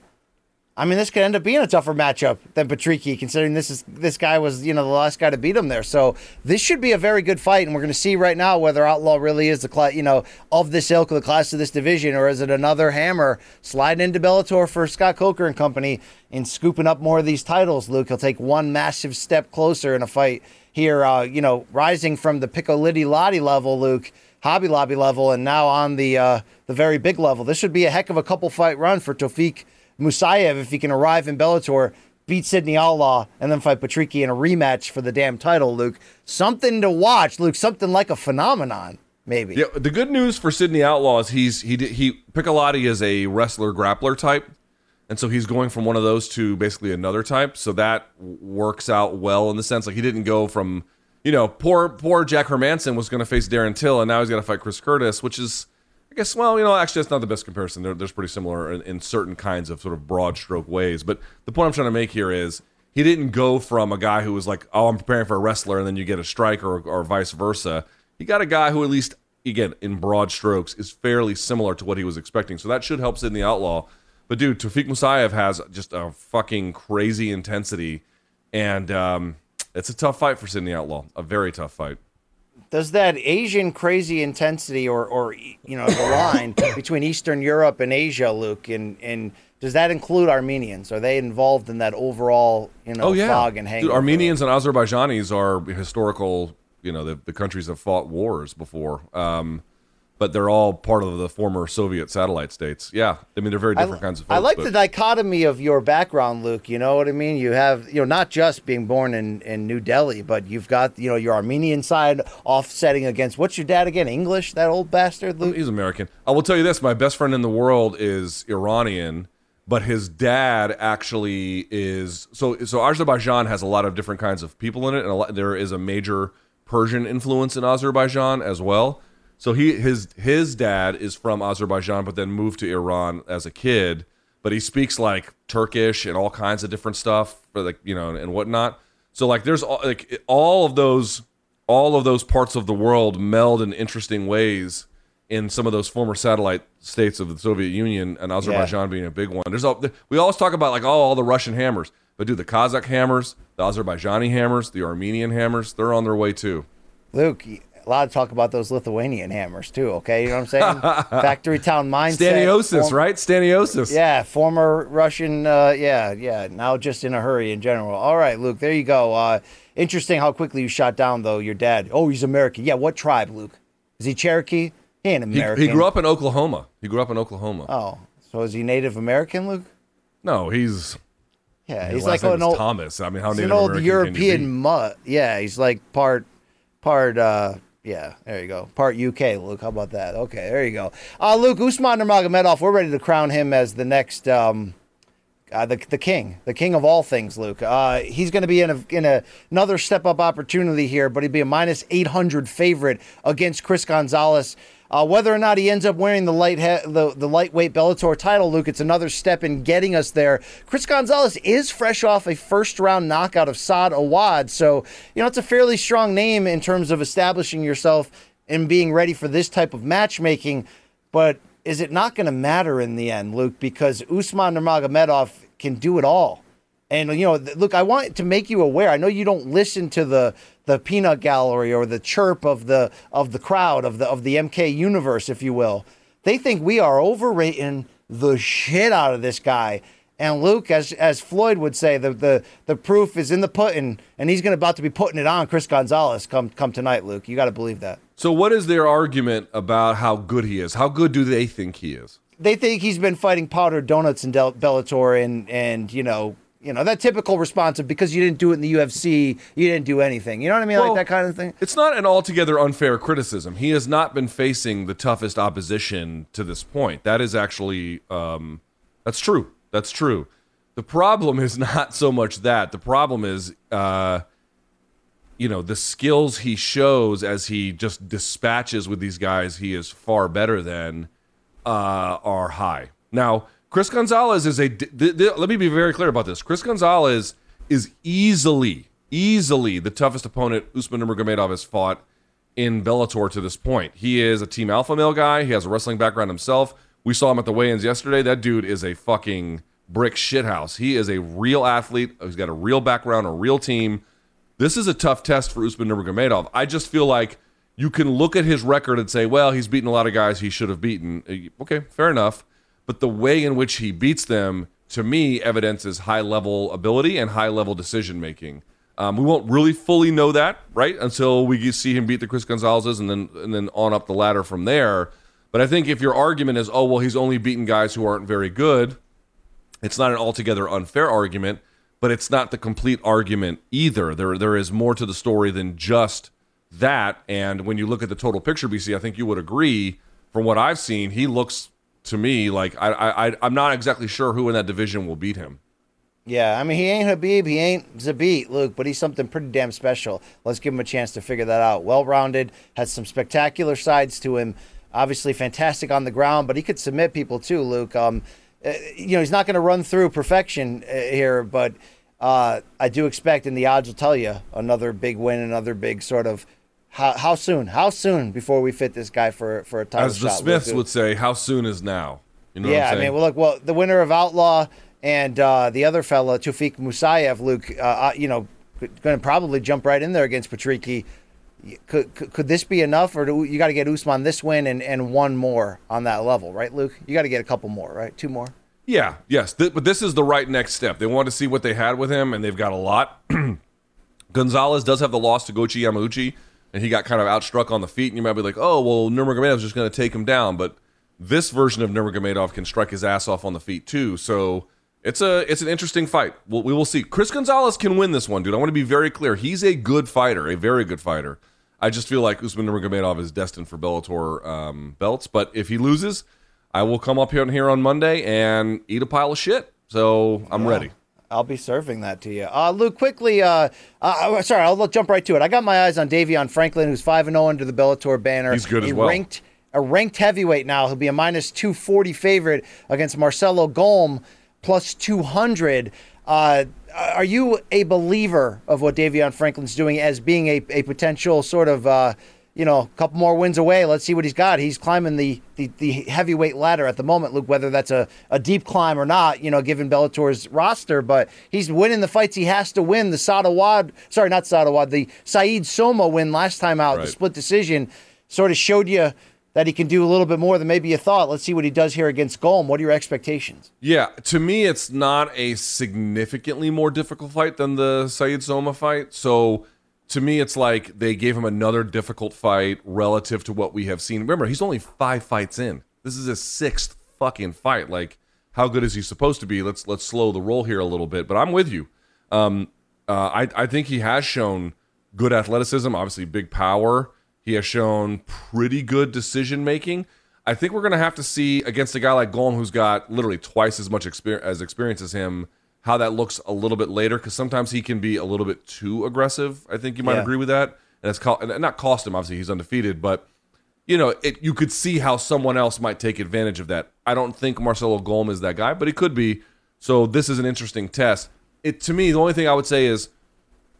I mean, this could end up being a tougher matchup than Patricky, considering this is this guy was you know the last guy to beat him there. So this should be a very good fight, and we're going to see right now whether Outlaw really is the class you know of this ilk of the class of this division, or is it another hammer sliding into Bellator for Scott Coker and company and scooping up more of these titles. Luke, he'll take one massive step closer in a fight here. Uh, you know, rising from the Piccolotti Lottie level, Luke. Hobby Lobby level, and now on the uh, the very big level. This should be a heck of a couple fight run for Tofik Musayev if he can arrive in Bellator, beat Sidney Outlaw, and then fight Patricky in a rematch for the damn title, Luke. Something to watch, Luke. Something like a phenomenon, maybe. Yeah, the good news for Sidney Outlaw is he's he he Piccolotti is a wrestler grappler type, and so he's going from one of those to basically another type. So that works out well in the sense like he didn't go from you know poor poor Jack Hermansson was going to face Darren Till, and now he's going to fight Chris Curtis, which is guess, well, you know, actually, that's not the best comparison. They're, they're pretty similar in, in, certain kinds of sort of broad stroke ways. But the point I'm trying to make here is he didn't go from a guy who was like, oh, I'm preparing for a wrestler, and then you get a striker or, or vice versa. He got a guy who, at least, again, in broad strokes, is fairly similar to what he was expecting. So that should help Sidney Outlaw. But dude, Tofik Musayev has just a fucking crazy intensity, and um, it's a tough fight for Sidney Outlaw. A very tough fight does that Asian crazy intensity or, or you know the line [coughs] between Eastern Europe and Asia, Luke, and and does that include Armenians? Are they involved in that overall you know oh, yeah. fog and hang? Armenians and Azerbaijanis are historical. You know the, the countries have fought wars before. Um, but they're all part of the former Soviet satellite states. Yeah, I mean they're very different I, kinds of. Folks, I like but. the dichotomy of your background, Luke. You know what I mean? You have you know not just being born in, in New Delhi, but you've got you know your Armenian side offsetting against what's your dad again? English? That old bastard, Luke. He's American. I will tell you this: my best friend in the world is Iranian, but his dad actually is so. So Azerbaijan has a lot of different kinds of people in it, and lot, there is a major Persian influence in Azerbaijan as well. So he his his dad is from Azerbaijan, but then moved to Iran as a kid. But he speaks like Turkish and all kinds of different stuff, for like you know and whatnot. So like there's all, like all of those all of those parts of the world meld in interesting ways in some of those former satellite states of the Soviet Union and Azerbaijan yeah. being a big one. There's all we always talk about like oh all the Russian hammers, but do the Kazakh hammers, the Azerbaijani hammers, the Armenian hammers, they're on their way too. Luke, a lot of talk about those Lithuanian hammers too. Okay, you know what I'm saying? [laughs] Factory town mindset. Staniosis, form- right? Staniosis. Yeah, former Russian. Uh, yeah, yeah. Now just in a hurry in general. All right, Luke. There you go. Uh, interesting how quickly you shot down though your dad. Oh, he's American. Yeah, what tribe, Luke? Is he Cherokee? He ain't American. He, he grew up in Oklahoma. He grew up in Oklahoma. Oh, so is he Native American, Luke? No, he's. Yeah, he's like an old Thomas. I mean, how he's Native an old American European mutt. Yeah, he's like part part uh yeah, there you go. Part UK, Luke. How about that? Okay, there you go. Uh, Luke, Usman Nurmagomedov, we're ready to crown him as the next, um, uh, the, the king, the king of all things, Luke. Uh, he's going to be in, a, in a, another step up opportunity here, but he'd be a minus 800 favorite against Chris Gonzalez. Uh, whether or not he ends up wearing the light he- the, the lightweight Bellator title, Luke, it's another step in getting us there. Chris Gonzalez is fresh off a first round knockout of Saad Awad, so you know it's a fairly strong name in terms of establishing yourself and being ready for this type of matchmaking. But is it not going to matter in the end, Luke? Because Usman Nurmagomedov can do it all. And you know, look, I want to make you aware. I know you don't listen to the the peanut gallery or the chirp of the of the crowd of the of the MK universe, if you will. They think we are overrating the shit out of this guy. And Luke, as as Floyd would say, the the, the proof is in the pudding, and he's going to about to be putting it on Chris Gonzalez come come tonight. Luke, you got to believe that. So, what is their argument about how good he is? How good do they think he is? They think he's been fighting powdered donuts in Del- Bellator and and you know you know that typical response of because you didn't do it in the UFC, you didn't do anything. You know what I mean, well, like that kind of thing. It's not an altogether unfair criticism. He has not been facing the toughest opposition to this point. That is actually um, that's true. That's true. The problem is [laughs] not so much that. The problem is, uh, you know, the skills he shows as he just dispatches with these guys he is far better than uh, are high. Now Chris Gonzalez is a. let me be very clear about this. Chris Gonzalez is easily, easily the toughest opponent Usman Nurmagomedov has fought in Bellator to this point. He is a Team Alpha Male guy. He has a wrestling background himself. We saw him at the weigh-ins yesterday. That dude is a fucking brick shithouse. He is a real athlete. He's got a real background, a real team. This is a tough test for Usman Nurmagomedov. I just feel like you can look at his record and say, well, he's beaten a lot of guys he should have beaten. Uh, okay, fair enough. But the way in which he beats them, to me, evidences high level ability and high level decision making. Um, we won't really fully know that, right, until we see him beat the Chris Gonzalez's and then and then on up the ladder from there. But I think if your argument is, oh well, he's only beaten guys who aren't very good, it's not an altogether unfair argument, but it's not the complete argument either. There there is more to the story than just that. And when you look at the total picture, BC, I think you would agree. From what I've seen, he looks to me like I, I I'm not exactly sure who in that division will beat him. Yeah, I mean, he ain't Khabib, he ain't Zabit, Luke, but he's something pretty damn special. Let's give him a chance to figure that out. Well rounded, has some spectacular sides to him. Obviously, fantastic on the ground, but he could submit people too, Luke. Um, uh, you know, he's not going to run through perfection uh, here, but uh, I do expect, and the odds will tell you, another big win, another big sort of. How, how soon? How soon before we fit this guy for for a title As the shot, Smiths Luke? would say, how soon is now? You know yeah, I mean, well, look, well, the winner of Outlaw and uh, the other fella, Tofik Musayev, Luke, uh, uh, you know, going to probably jump right in there against Patricky. Could, could, could this be enough, or do you got to get Usman this win and, and one more on that level, right, Luke? You got to get a couple more, right? Two more. Yeah, yes, Th- but this is the right next step. They want to see what they had with him, and they've got a lot. [clears throat] Gonzalez does have the loss to Goiti Yamauchi, and he got kind of outstruck on the feet. And you might be like, "Oh, well, Nurmagomedov's just going to take him down," but this version of Nurmagomedov can strike his ass off on the feet too. So it's a it's an interesting fight. We'll, we will see. Chris Gonzalez can win this one, dude. I want to be very clear. He's a good fighter, a very good fighter. I just feel like Usman Nurmagomedov is destined for Bellator um, belts. But if he loses, I will come up here, on here on Monday and eat a pile of shit. So I'm Yeah. ready. I'll be serving that to you. Uh, Luke, quickly, uh, uh, sorry, I'll jump right to it. I got my eyes on Davion Franklin, who's 5 0 under the Bellator banner. He's good as a well. Ranked, a ranked heavyweight now. He'll be a minus 240 favorite against Marcelo Golm, plus 200. Uh, are you a believer of what Davion Franklin's doing as being a, a potential sort of, uh, you know, a couple more wins away? Let's see what he's got. He's climbing the, the, the heavyweight ladder at the moment, Luke, whether that's a, a deep climb or not, you know, given Bellator's roster, but he's winning the fights he has to win. The Sadawad, sorry, not Sadawad, the Saeed Soma win last time out, the split decision, sort of showed you that he can do a little bit more than maybe you thought. Let's see what he does here against Golm. What are your expectations? Yeah, to me, it's not a significantly more difficult fight than the Saeed Soma fight. So to me, it's like they gave him another difficult fight relative to what we have seen. Remember, he's only five fights in. This is his sixth fucking fight. Like, how good is he supposed to be? Let's let's slow the roll here a little bit. But I'm with you. Um, uh, I I think he has shown good athleticism, obviously big power. He has shown pretty good decision making. I think we're going to have to see against a guy like Golm, who's got literally twice as much experience as experience as him, how that looks a little bit later. Because sometimes he can be a little bit too aggressive. I think you might Yeah. agree with that, and it's co- and not cost him. Obviously, he's undefeated, but you know, it, you could see how someone else might take advantage of that. I don't think Marcelo Golm is that guy, but he could be. So this is an interesting test. It to me, the only thing I would say is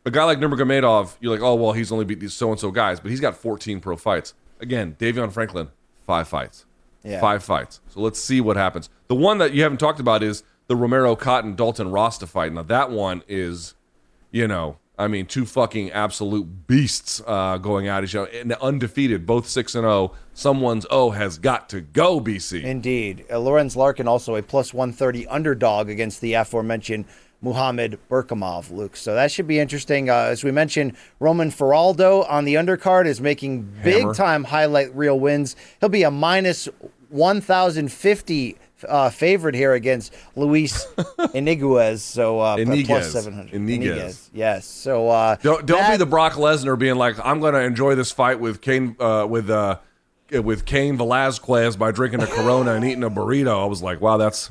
a guy like Nurmagomedov. You're like, oh well, he's only beat these so and so guys, but he's got 14 pro fights. Again, Davion Franklin, five fights, Yeah. five fights. So let's see what happens. The one that you haven't talked about is the Romero Cotton Dalton Rosta fight. Now that one is, you know, I mean, two fucking absolute beasts uh, going at each other, and undefeated, both six and zero. Someone's O has got to go, BC. Indeed. Uh, Lorenz Larkin also a plus 130 underdog against the aforementioned Muhammad Berkhamov, Luke. So that should be interesting. Uh, as we mentioned, Roman Faraldo on the undercard is making big Hammer. time highlight reel wins. He'll be a minus 1,050 uh, favorite here against Luis [laughs] Iniguez. So uh, Iniguez. plus 700. Iniguez. Yes. So uh, Don't don't that- be the Brock Lesnar being like, I'm going to enjoy this fight with Cain uh, with uh, with Cain Velasquez by drinking a Corona and eating a burrito. I was like, wow, that's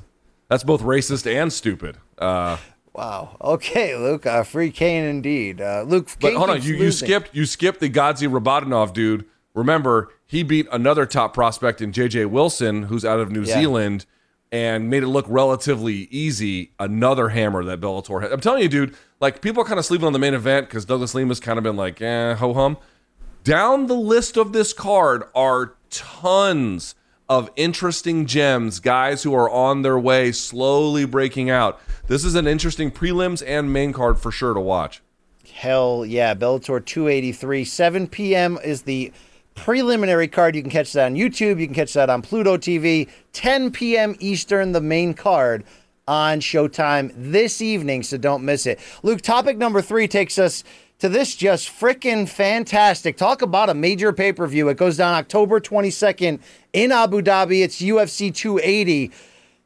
that's both racist and stupid. Uh, Wow. Okay, Luke. Uh, free Cain indeed. Uh, Luke. but Cain hold on, you, you skipped you skipped the Gadzhi Rabadanov dude. Remember, he beat another top prospect in JJ Wilson, who's out of New Yeah. Zealand, and made it look relatively easy. Another hammer that Bellator had. I'm telling you, dude. Like people are kind of sleeping on the main event because Douglas Lima's kind of been like, eh, ho hum. Down the list of this card are tons of interesting gems, guys who are on their way, slowly breaking out. This is an interesting prelims and main card for sure to watch. Hell yeah, Bellator 283, 7 p.m. is the preliminary card. You can catch that on YouTube. You can catch that on Pluto TV. 10 p.m. Eastern, the main card on Showtime this evening, so don't miss it. Luke, topic number three takes us to this just freaking fantastic. Talk about a major pay per view. It goes down October 22nd in Abu Dhabi. It's UFC 280.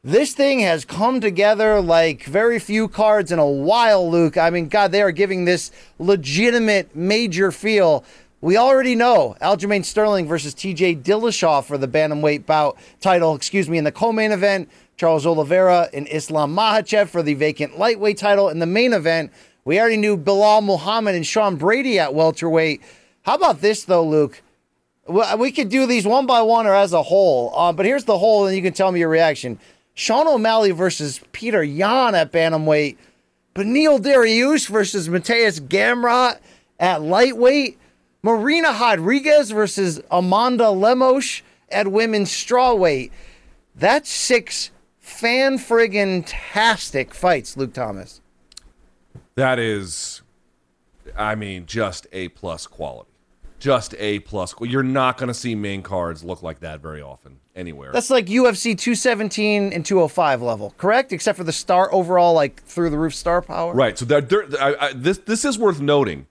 This thing has come together like very few cards in a while, Luke. I mean, God, they are giving this legitimate major feel. We already know Aljamain Sterling versus TJ Dillashaw for the bantamweight bout title, excuse me, in the co-main event. Charles Oliveira and Islam Makhachev for the vacant lightweight title. In the main event, we already knew Belal Muhammad and Sean Brady at welterweight. How about this, though, Luke? We could do these one by one or as a whole, uh, but here's the whole, and you can tell me your reaction. Sean O'Malley versus Petr Yan at bantamweight, Beneil Dariush versus Mateusz Gamrot at lightweight, Marina Rodriguez versus Amanda Lemos at women's strawweight. That's six fan friggin' tastic fights, Luke Thomas. That is, I mean, just A plus quality. Just A plus. You're not going to see main cards look like that very often anywhere. That's like UFC 217 and 205 level, correct? Except for the star overall, like through the roof star power. Right. So that I, I, this this is worth noting.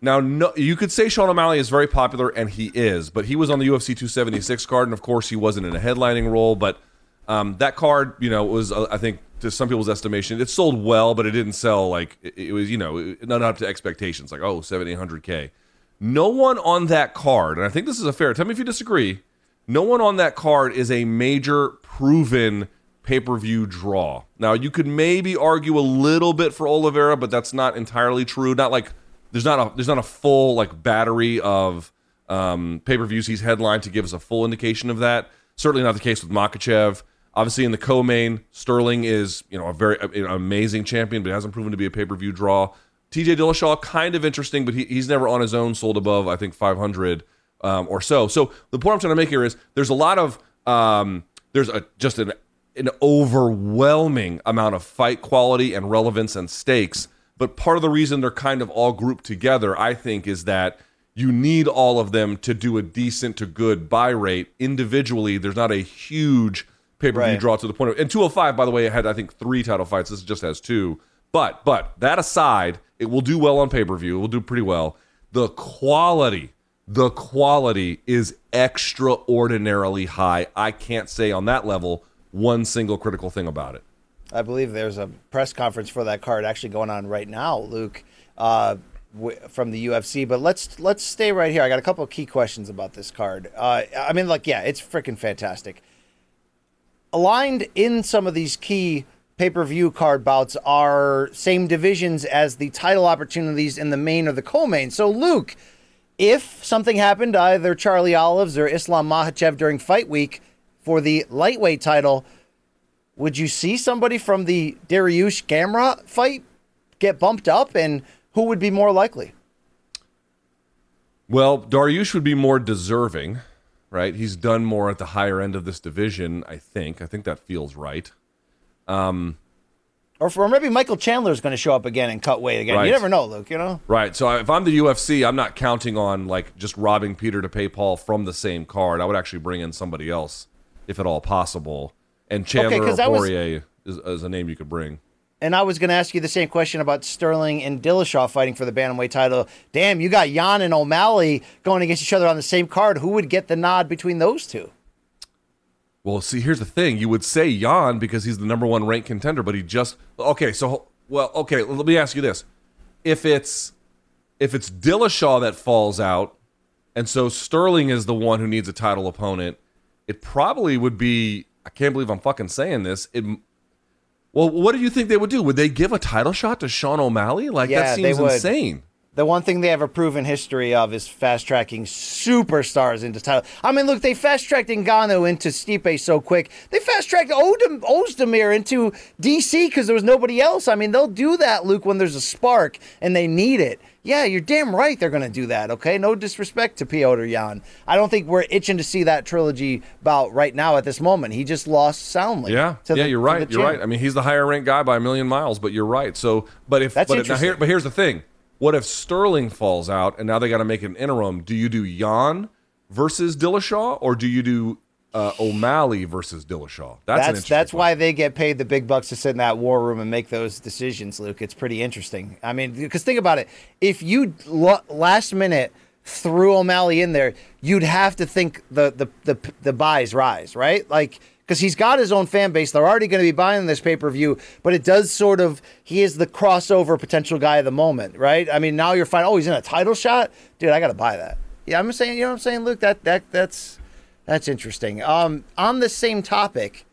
Now, no, you could say Sean O'Malley is very popular, and he is, but he was on the UFC 276 card, and of course, he wasn't in a headlining role. But um, that card, you know, was uh, I think to some people's estimation, it sold well, but it didn't sell like it, it was, you know, not up to expectations. Like oh, seven, eight hundred k. No one on that card, and I think this is a fair. Tell me if you disagree. No one on that card is a major proven pay per view draw. Now you could maybe argue a little bit for Oliveira, but that's not entirely true. Not like there's not a there's not a full like battery of um, pay per views he's headlined to give us a full indication of that. Certainly not the case with Makhachev. Obviously, in the co-main, Sterling is you know a very know, amazing champion, but hasn't proven to be a pay-per-view draw. TJ Dillashaw, kind of interesting, but he, he's never on his own sold above I think 500 um, or so. So the point I'm trying to make here is there's a lot of um, there's a just an an overwhelming amount of fight quality and relevance and stakes. But part of the reason they're kind of all grouped together, I think, is that you need all of them to do a decent to good buy rate. Individually, there's not a huge pay per view right. draw to the point of. And 205, by the way, had I think three title fights. This just has two. But but that aside, it will do well on pay per view. It will do pretty well. The quality, the quality is extraordinarily high. I can't say on that level one single critical thing about it. I believe there's a press conference for that card actually going on right now, Luke, uh, w- from the UFC. But let's let's stay right here. I got a couple of key questions about this card. Uh, I mean, like, yeah, it's freaking fantastic aligned in some of these key pay per view card bouts are same divisions as the title opportunities in the main or the co main. So, Luke, if something happened either Charlie Olives or Islam Makhachev during fight week for the lightweight title, would you see somebody from the Dariush Gamrot fight get bumped up, and who would be more likely? Well, Dariush would be more deserving right? He's done more at the higher end of this division, I think. I think that feels right. Um, or for maybe Michael Chandler is going to show up again and cut weight again. Right. You never know, Luke. You know. Right. So if I'm the UFC, I'm not counting on like just robbing Peter to pay Paul from the same card. I would actually bring in somebody else, if at all possible. And Chandler okay, or Poirier was... is, is a name you could bring. And I was going to ask you the same question about Sterling and Dillashaw fighting for the bantamweight title. Damn, you got Yan and O'Malley going against each other on the same card. Who would get the nod between those two? Well, see, here's the thing. You would say Yan because he's the number one ranked contender, but he just okay. So, well, okay. Let me ask you this: if it's if it's Dillashaw that falls out, and so Sterling is the one who needs a title opponent, it probably would be. I can't believe I'm fucking saying this. It well, what do you think they would do? Would they give a title shot to Sean O'Malley? Like yeah, that seems insane. The one thing they have a proven history of is fast tracking superstars into title. I mean, look, they fast tracked Ngannou into Stipe so quick. They fast tracked Odom, Ozdemir into DC because there was nobody else. I mean, they'll do that, Luke, when there's a spark and they need it. Yeah, you're damn right they're going to do that, okay? No disrespect to Petr Yan. I don't think we're itching to see that trilogy bout right now at this moment. He just lost soundly. Yeah, yeah, the- you're right. You're right. I mean, he's the higher ranked guy by a million miles, but you're right. So, but if That's but now interesting. here, but here's the thing: what if Sterling falls out and now they got to make an interim? Do you do Yan versus Dillashaw, or do you do uh, O'Malley versus Dillashaw? That's That's interesting that's why they get paid the big bucks to sit in that war room and make those decisions, Luke. It's pretty interesting. I mean, because think about it. If you lo- last minute threw O'Malley in there, you'd have to think the the the, the buys rise, right? Like because he's got his own fan base. They're already going to be buying this pay per view, but it does sort of he is the crossover potential guy of the moment, right? I mean, now you're finding oh he's in a title shot, dude. I got to buy that. Yeah, I'm saying, you know what I'm saying, Luke. That that that's that's interesting. Um, on the same topic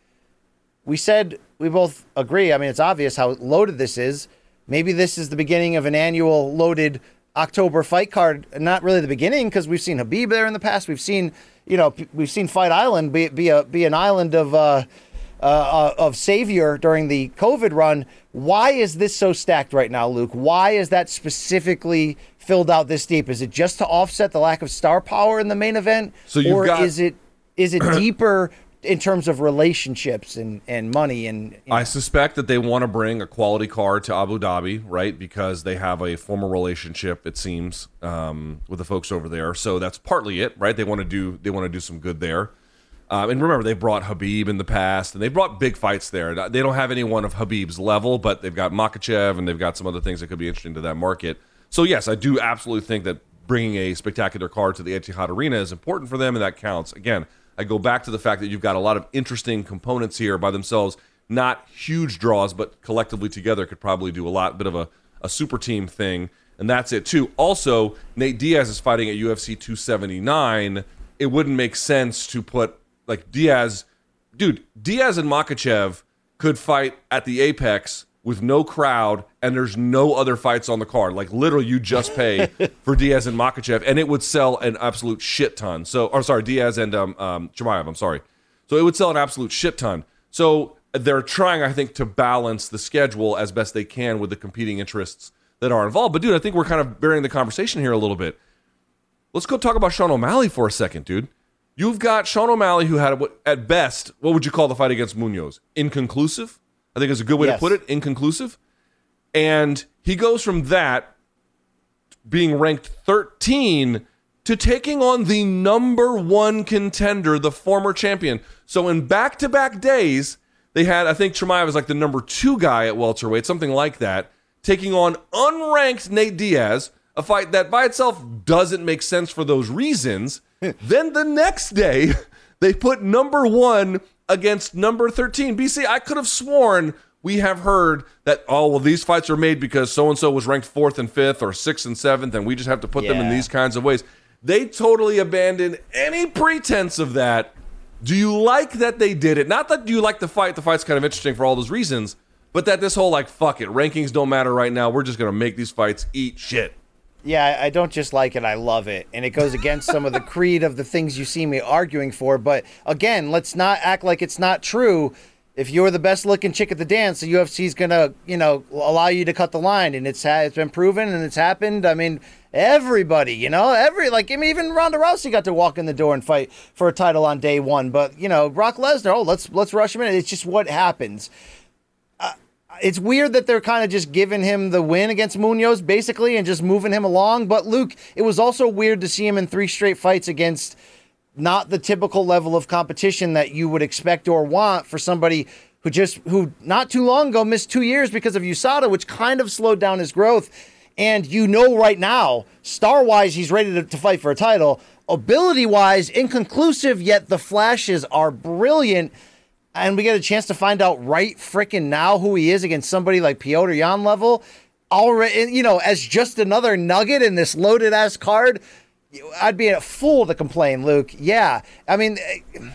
we said we both agree. I mean, it's obvious how loaded this is. Maybe this is the beginning of an annual loaded October fight card. Not really the beginning because we've seen Khabib there in the past. We've seen, you know, we've seen Fight Island be be a be an island of uh, uh, uh, of savior during the COVID run. Why is this so stacked right now, Luke? Why is that specifically filled out this deep? Is it just to offset the lack of star power in the main event, So or got- is it is it [clears throat] deeper in terms of relationships and, and money and you know, I suspect that they want to bring a quality card to Abu Dhabi, right? Because they have a former relationship, it seems, um, with the folks over there. So that's partly it, right? They want to do they want to do some good there. Um, and remember, they brought Khabib in the past, and they brought big fights there. They don't have anyone of Khabib's level, but they've got Makhachev, and they've got some other things that could be interesting to that market. So yes, I do absolutely think that bringing a spectacular card to the Etihad Arena is important for them, and that counts. Again, I go back to the fact that you've got a lot of interesting components here by themselves, not huge draws, but collectively together could probably do a lot, bit of a, a super team thing, and that's it too. Also, Nate Diaz is fighting at UFC 279. It wouldn't make sense to put like Diaz, dude. Diaz and Makhachev could fight at the Apex with no crowd, and there's no other fights on the card. Like literally, you just pay [laughs] for Diaz and Makhachev, and it would sell an absolute shit ton. So, or sorry, Diaz and um, um, Chimaev. I'm sorry. So it would sell an absolute shit ton. So they're trying, I think, to balance the schedule as best they can with the competing interests that are involved. But dude, I think we're kind of bearing the conversation here a little bit. Let's go talk about Sean O'Malley for a second, dude. You've got Sean O'Malley who had, at best, what would you call the fight against Munhoz? Inconclusive. I think is a good way Yes. to put it. Inconclusive. And he goes from that being ranked 13 to taking on the number one contender, the former champion. So in back to back days, they had, I think Chimaev was like the number two guy at welterweight, something like that, taking on unranked Nate Diaz, a fight that by itself doesn't make sense for those reasons. [laughs] then the next day, [laughs] they put number one against number 13. BC, I could have sworn we have heard that, oh, well, these fights are made because so and so was ranked fourth and fifth or sixth and seventh, and we just have to put them in these kinds of ways. They totally abandoned any pretense of that. Do you like that they did it? Not that you like the fight, the fight's kind of interesting for all those reasons, but that this whole, like, fuck it, rankings don't matter right now. We're just going to make these fights eat shit. Yeah I- don't just like it i love it. And it goes against some of the [laughs] creed of the things you see me arguing for. But again let's not act like it's not true. If you're the best looking chick at the dance the ufc's gonna you know allow you to cut the line. And it's ha- it's been proven and it's happened. I mean everybody you know every like I mean, even ronda rousey got to walk in the door and fight for a title on day one. But you know brock lesnar oh let's let's rush him in. It's just what happens it's weird that they're kind of just giving him the win against Munhoz, basically, and just moving him along. But Luke, it was also weird to see him in three straight fights against not the typical level of competition that you would expect or want for somebody who just who not too long ago missed two years because of USADA, which kind of slowed down his growth. And you know right now, star wise, he's ready to, to fight for a title. Ability wise, inconclusive, yet the flashes are brilliant and we get a chance to find out right frickin' now who he is against somebody like Petr Yan level, already, you know, as just another nugget in this loaded ass card, I'd be a fool to complain, Luke. Yeah. I mean, eh,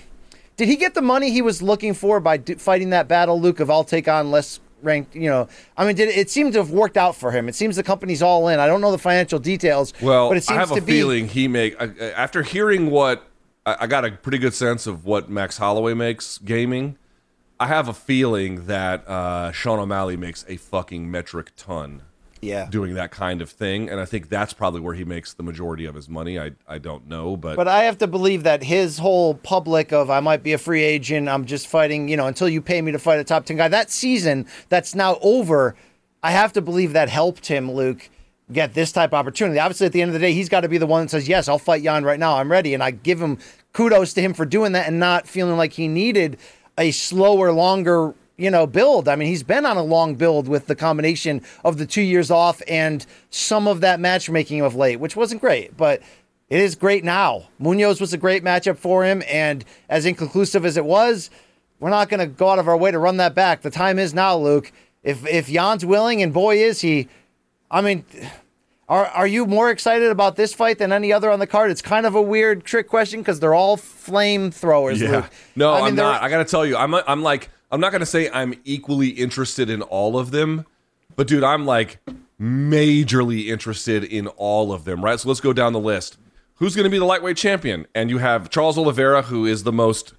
did he get the money he was looking for by do, fighting that battle, Luke, of I'll take on less ranked, you know? I mean, did it, it seemed to have worked out for him. It seems the company's all in. I don't know the financial details, Well, but it seems I have to a be. feeling he make I- I- after hearing what I, I got a pretty good sense of what Max Holloway makes gaming. I have a feeling that uh, Sean O'Malley makes a fucking metric ton. Yeah. doing that kind of thing, and I think that's probably where he makes the majority of his money. I I don't know, but, But I have to believe that his whole public of I might be a free agent, I'm just fighting, you know, until you pay me to fight a top 10 guy. That season that's now over, I have to believe that helped him, Luke, get this type of opportunity. Obviously, at the end of the day, he's got to be the one that says, Yes, I'll fight Yan right now. I'm ready. And I give him kudos to him for doing that and not feeling like he needed a slower, longer you know, build. I mean, he's been on a long build with the combination of the two years off and some of that matchmaking of late, which wasn't great, but it is great now. Munhoz was a great matchup for him, and as inconclusive as it was, we're not going to go out of our way to run that back. The time is now, Luke. If if Yan's willing, and boy is he, I mean. Are, are you more excited about this fight than any other on the card? It's kind of a weird trick question because they're all flamethrowers. yeah, Luke. no, I mean, they're- not. I got to tell you, I'm I'm like I'm not going to say I'm equally interested in all of them, but dude, I'm like majorly interested in all of them. Right, so let's go down the list. Who's going to be the lightweight champion? And you have Charles Oliveira, who is the most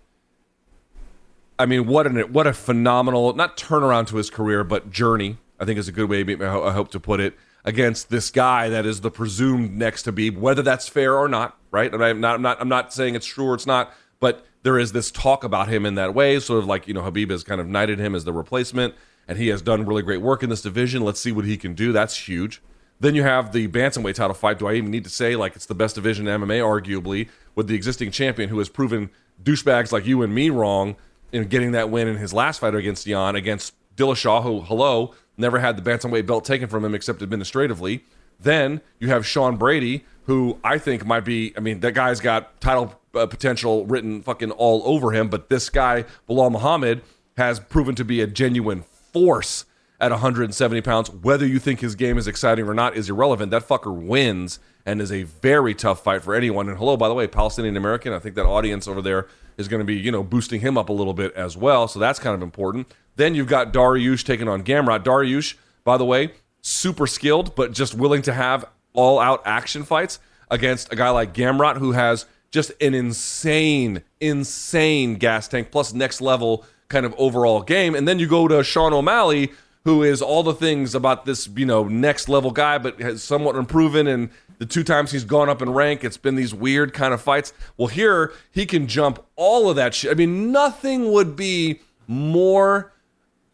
I mean, what an what a phenomenal not turnaround to his career, but journey. I think is a good way I hope to put it against this guy that is the presumed next to Khabib, whether that's fair or not. Right? I'm not. I'm not. I'm not saying it's true or it's not, but there is this talk about him in that way, sort of like you know Khabib has kind of knighted him as the replacement, and he has done really great work in this division. Let's see what he can do. That's huge. Then you have the bantamweight title fight. Do I even need to say like it's the best division in MMA, arguably, with the existing champion who has proven douchebags like you and me wrong in getting that win in his last fight against Yan against Dillashaw, who hello never had the bantamweight belt taken from him except administratively. Then you have Sean Brady, who I think might be. I mean, that guy's got title uh, potential written fucking all over him, but this guy Belal Muhammad has proven to be a genuine force at 170 pounds. Whether you think his game is exciting or not is irrelevant. That fucker wins and is a very tough fight for anyone. And hello, by the way, Palestinian American. I think that audience over there is going to be, you know, boosting him up a little bit as well. So that's kind of important. Then you've got Dariush taking on Gamrot. Dariush, by the way, super skilled, but just willing to have all out action fights against a guy like Gamrot who has just an insane, insane gas tank plus next level kind of overall game. And then you go to Sean O'Malley, who is all the things about this, you know, next level guy, but has somewhat unproven. And the two times he's gone up in rank, it's been these weird kind of fights. Well, here he can jump all of that shit. I mean, nothing would be more,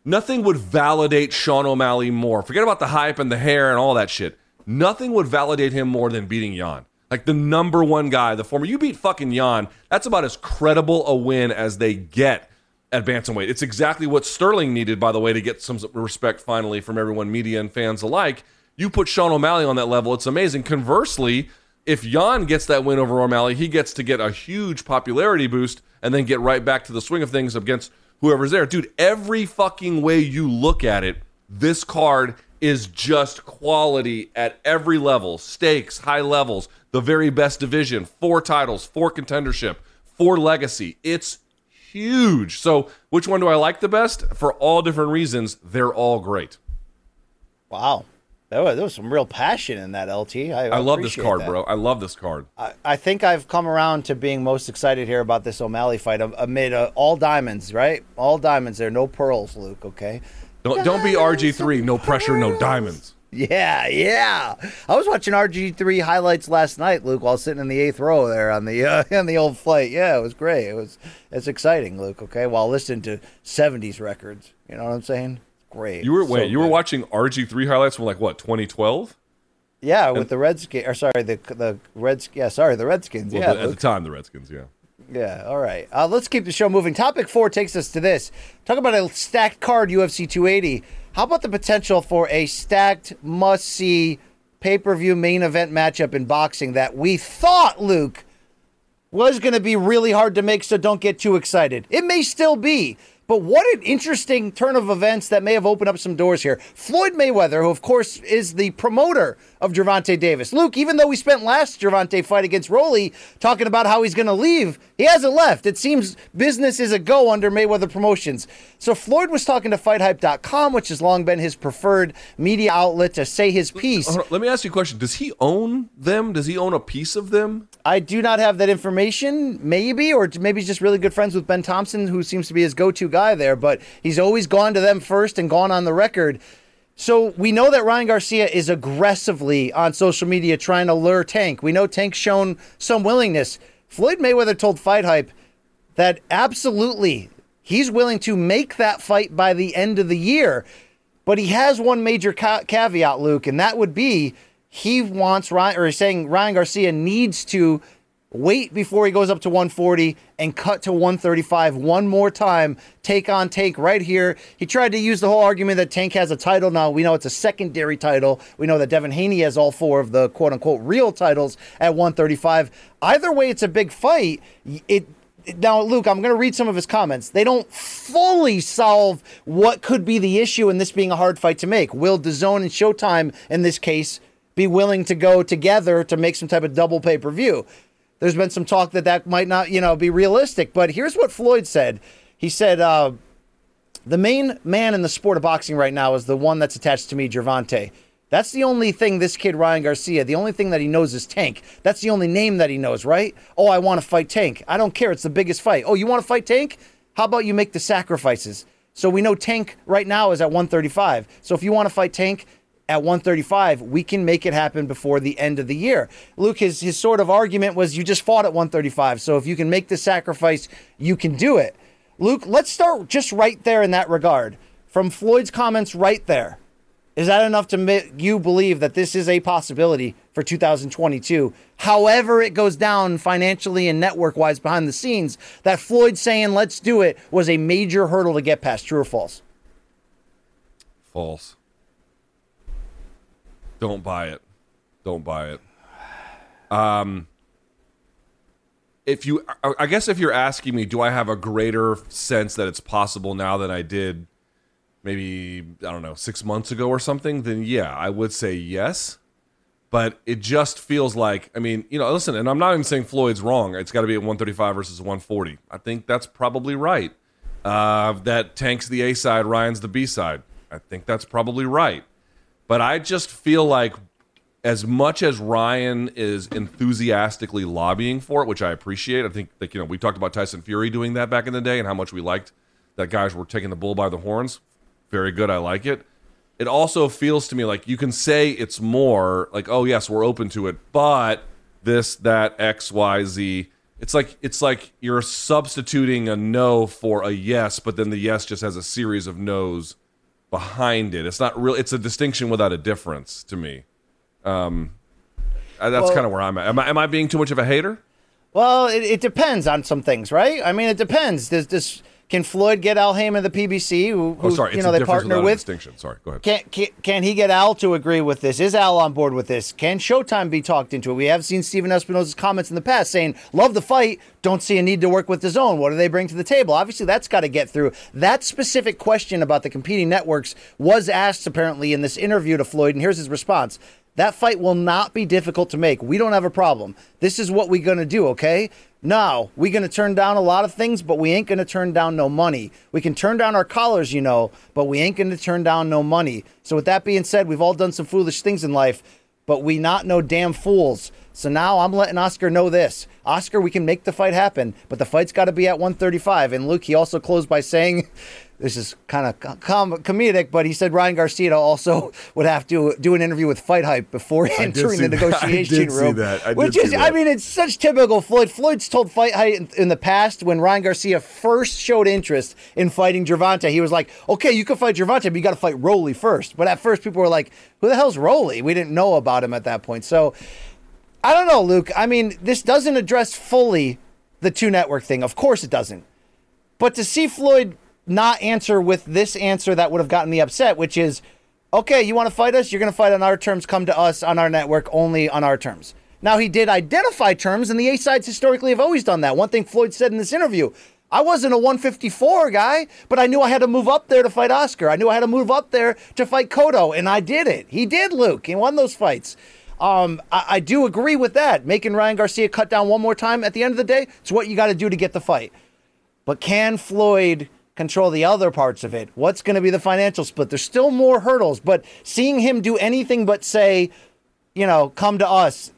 nothing would validate Sean O'Malley more. Forget about the hype and the hair and all that shit. Nothing would validate him more than beating Yan. Like the number one guy, the former. You beat fucking Yan. That's about as credible a win as they get at bantamweight. It's exactly what Sterling needed, by the way, to get some respect finally from everyone, media and fans alike. You put Sean O'Malley on that level, it's amazing. Conversely, if Yan gets that win over O'Malley, he gets to get a huge popularity boost and then get right back to the swing of things against whoever's there. Dude, every fucking way you look at it, this card is just quality at every level stakes, high levels, the very best division, four titles, four contendership, four legacy. It's huge. So, which one do I like the best? For all different reasons, they're all great. Wow. There was, there was some real passion in that LT. I, I love this card, that. bro. I love this card. I, I think I've come around to being most excited here about this O'Malley fight amid uh, all diamonds, right? All diamonds there, no pearls, Luke, okay? Don't don't be RG3. No pressure, no diamonds. Yeah, yeah. I was watching RG3 highlights last night, Luke, while sitting in the eighth row there on the uh, [laughs] on the old flight. Yeah, it was great. It was it's exciting, Luke. Okay, while listening to '70s records. You know what I'm saying? Great. You were So wait, you were watching RG3 highlights from like what 2012? Yeah, with the Redskins. Or sorry, the the Reds. Yeah, sorry, the Redskins. Well, yeah, the- at the time, the Redskins. Yeah. Yeah, all right. Uh, let's keep the show moving. Topic four takes us to this. Talk about a stacked card, UFC 280. How about the potential for a stacked, must see pay per view main event matchup in boxing that we thought, Luke, was going to be really hard to make, so don't get too excited. It may still be. But what an interesting turn of events that may have opened up some doors here. Floyd Mayweather, who of course is the promoter of Gervonta Davis. Luke, even though we spent last Gervonta fight against Rolly talking about how he's going to leave, he hasn't left. It seems business is a go under Mayweather Promotions. So Floyd was talking to FightHype.com, which has long been his preferred media outlet to say his piece. Let me ask you a question. Does he own them? Does he own a piece of them? I do not have that information, maybe, or maybe he's just really good friends with Ben Thompson, who seems to be his go to guy there, but he's always gone to them first and gone on the record. So we know that Ryan Garcia is aggressively on social media trying to lure Tank. We know Tank's shown some willingness. Floyd Mayweather told Fight Hype that absolutely he's willing to make that fight by the end of the year. But he has one major ca- caveat, Luke, and that would be he wants Ryan, or he's saying Ryan Garcia needs to wait before he goes up to 140 and cut to 135 one more time, take on Tank right here. He tried to use the whole argument that Tank has a title now. We know it's a secondary title. We know that Devin Haney has all four of the quote unquote real titles at 135. Either way, it's a big fight. It now, Luke, I'm going to read some of his comments. They don't fully solve what could be the issue in this being a hard fight to make. Will DAZN and Showtime, in this case, be willing to go together to make some type of double pay per view? There's been some talk that that might not, you know, be realistic. But here's what Floyd said. He said, uh, "The main man in the sport of boxing right now is the one that's attached to me, Gervonta. That's the only thing this kid Ryan Garcia, the only thing that he knows is Tank. That's the only name that he knows, right? Oh, I want to fight Tank. I don't care. It's the biggest fight. Oh, you want to fight Tank? How about you make the sacrifices? So we know Tank right now is at 135. So if you want to fight Tank at 135, we can make it happen before the end of the year. Luke, his, his sort of argument was you just fought at 135. So if you can make the sacrifice, you can do it. Luke, let's start just right there in that regard. From Floyd's comments right there. Is that enough to make you believe that this is a possibility for 2022? However, it goes down financially and network wise behind the scenes, that Floyd saying, let's do it, was a major hurdle to get past. True or false? False. Don't buy it. Don't buy it. Um, if you, I guess if you're asking me, do I have a greater sense that it's possible now than I did maybe I don't know six months ago or something, then yeah, I would say yes. But it just feels like I mean, you know, listen, and I'm not even saying Floyd's wrong. It's got to be at 135 versus 140. I think that's probably right. Uh, that Tank's the A side, Ryan's the B side. I think that's probably right. But I just feel like as much as Ryan is enthusiastically lobbying for it, which I appreciate, I think that you know we talked about Tyson Fury doing that back in the day and how much we liked that guys were taking the bull by the horns very good. I like it. It also feels to me like you can say it's more like, oh yes, we're open to it, but this, that, X, Y, Z. It's like it's like you're substituting a no for a yes, but then the yes just has a series of no's behind it. It's not real. It's a distinction without a difference to me. Um, that's well, kind of where I'm at. Am I, am I being too much of a hater? Well, it, it depends on some things, right? I mean, it depends. There's this can Floyd get Al Haymon, the PBC, who, who oh, sorry, you know they partner with? Distinction. Sorry, go ahead. Can, can, can he get Al to agree with this? Is Al on board with this? Can Showtime be talked into it? We have seen Stephen Espinoza's comments in the past saying, "Love the fight, don't see a need to work with DAZN. What do they bring to the table?" Obviously, that's got to get through. That specific question about the competing networks was asked apparently in this interview to Floyd, and here's his response. That fight will not be difficult to make. We don't have a problem. This is what we're going to do, okay? No, we're going to turn down a lot of things, but we ain't going to turn down no money. We can turn down our collars, you know, but we ain't going to turn down no money. So with that being said, we've all done some foolish things in life, but we not no damn fools. So now I'm letting Oscar know this. Oscar, we can make the fight happen, but the fight's got to be at 135. And Luke, he also closed by saying [laughs] this is kind of com- comedic, but he said Ryan Garcia also [laughs] would have to do an interview with Fight Hype before entering the [laughs] negotiation room. which is, I mean, it's such typical Floyd. Floyd's told Fight Hype in, in, the past when Ryan Garcia first showed interest in fighting Gervonta, he was like, "Okay, you can fight Gervonta, but you got to fight Rolly first. But at first, people were like, "Who the hell's Rolly?" We didn't know about him at that point. So, I don't know, Luke. I mean, this doesn't address fully the two network thing. Of course, it doesn't. But to see Floyd not answer with this answer that would have gotten me upset, which is, okay, you want to fight us? You're going to fight on our terms. Come to us on our network, only on our terms. Now, he did identify terms, and the A sides historically have always done that. One thing Floyd said in this interview I wasn't a 154 guy, but I knew I had to move up there to fight Oscar. I knew I had to move up there to fight Cotto, and I did it. He did, Luke. He won those fights. Um, I, I do agree with that. Making Ryan Garcia cut down one more time at the end of the day, it's what you got to do to get the fight. But can Floyd control the other parts of it. What's going to be the financial split? There's still more hurdles, but seeing him do anything but say, you know, come to us,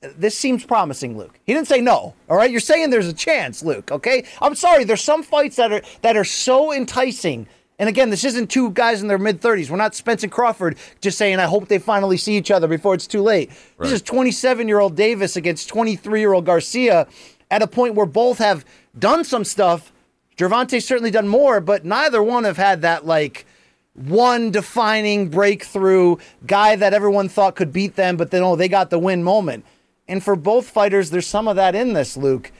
this seems promising, Luke. He didn't say no. All right, you're saying there's a chance, Luke. Okay, I'm sorry. There's some fights that are that are so enticing And again, this isn't two guys in their mid 30s. We're not Spence and Crawford just saying, I hope they finally see each other before it's too late. Right. This is 27 year old Davis against 23 year old Garcia at a point where both have done some stuff. Gervonta's certainly done more, but neither one have had that like one defining breakthrough guy that everyone thought could beat them, but then oh, they got the win moment. And for both fighters, there's some of that in this, Luke.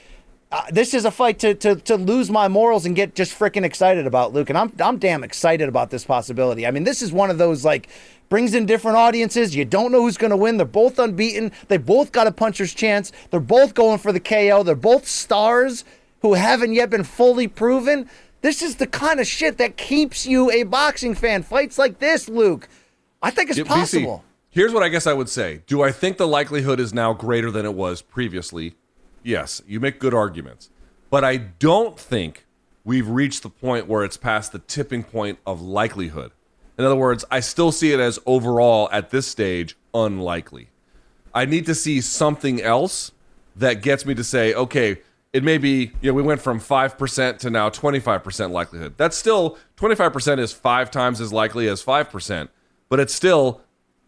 Uh, this is a fight to, to to lose my morals and get just freaking excited about, Luke. And I'm I'm damn excited about this possibility. I mean, this is one of those like brings in different audiences. You don't know who's going to win. They're both unbeaten. They both got a puncher's chance. They're both going for the KO. They're both stars who haven't yet been fully proven. This is the kind of shit that keeps you a boxing fan. Fights like this, Luke. I think it's yeah, possible. BC, here's what I guess I would say. Do I think the likelihood is now greater than it was previously? Yes, you make good arguments. But I don't think we've reached the point where it's past the tipping point of likelihood. In other words, I still see it as overall at this stage unlikely. I need to see something else that gets me to say, okay, it may be, you know, we went from 5% to now 25% likelihood. That's still 25% is five times as likely as 5%, but it's still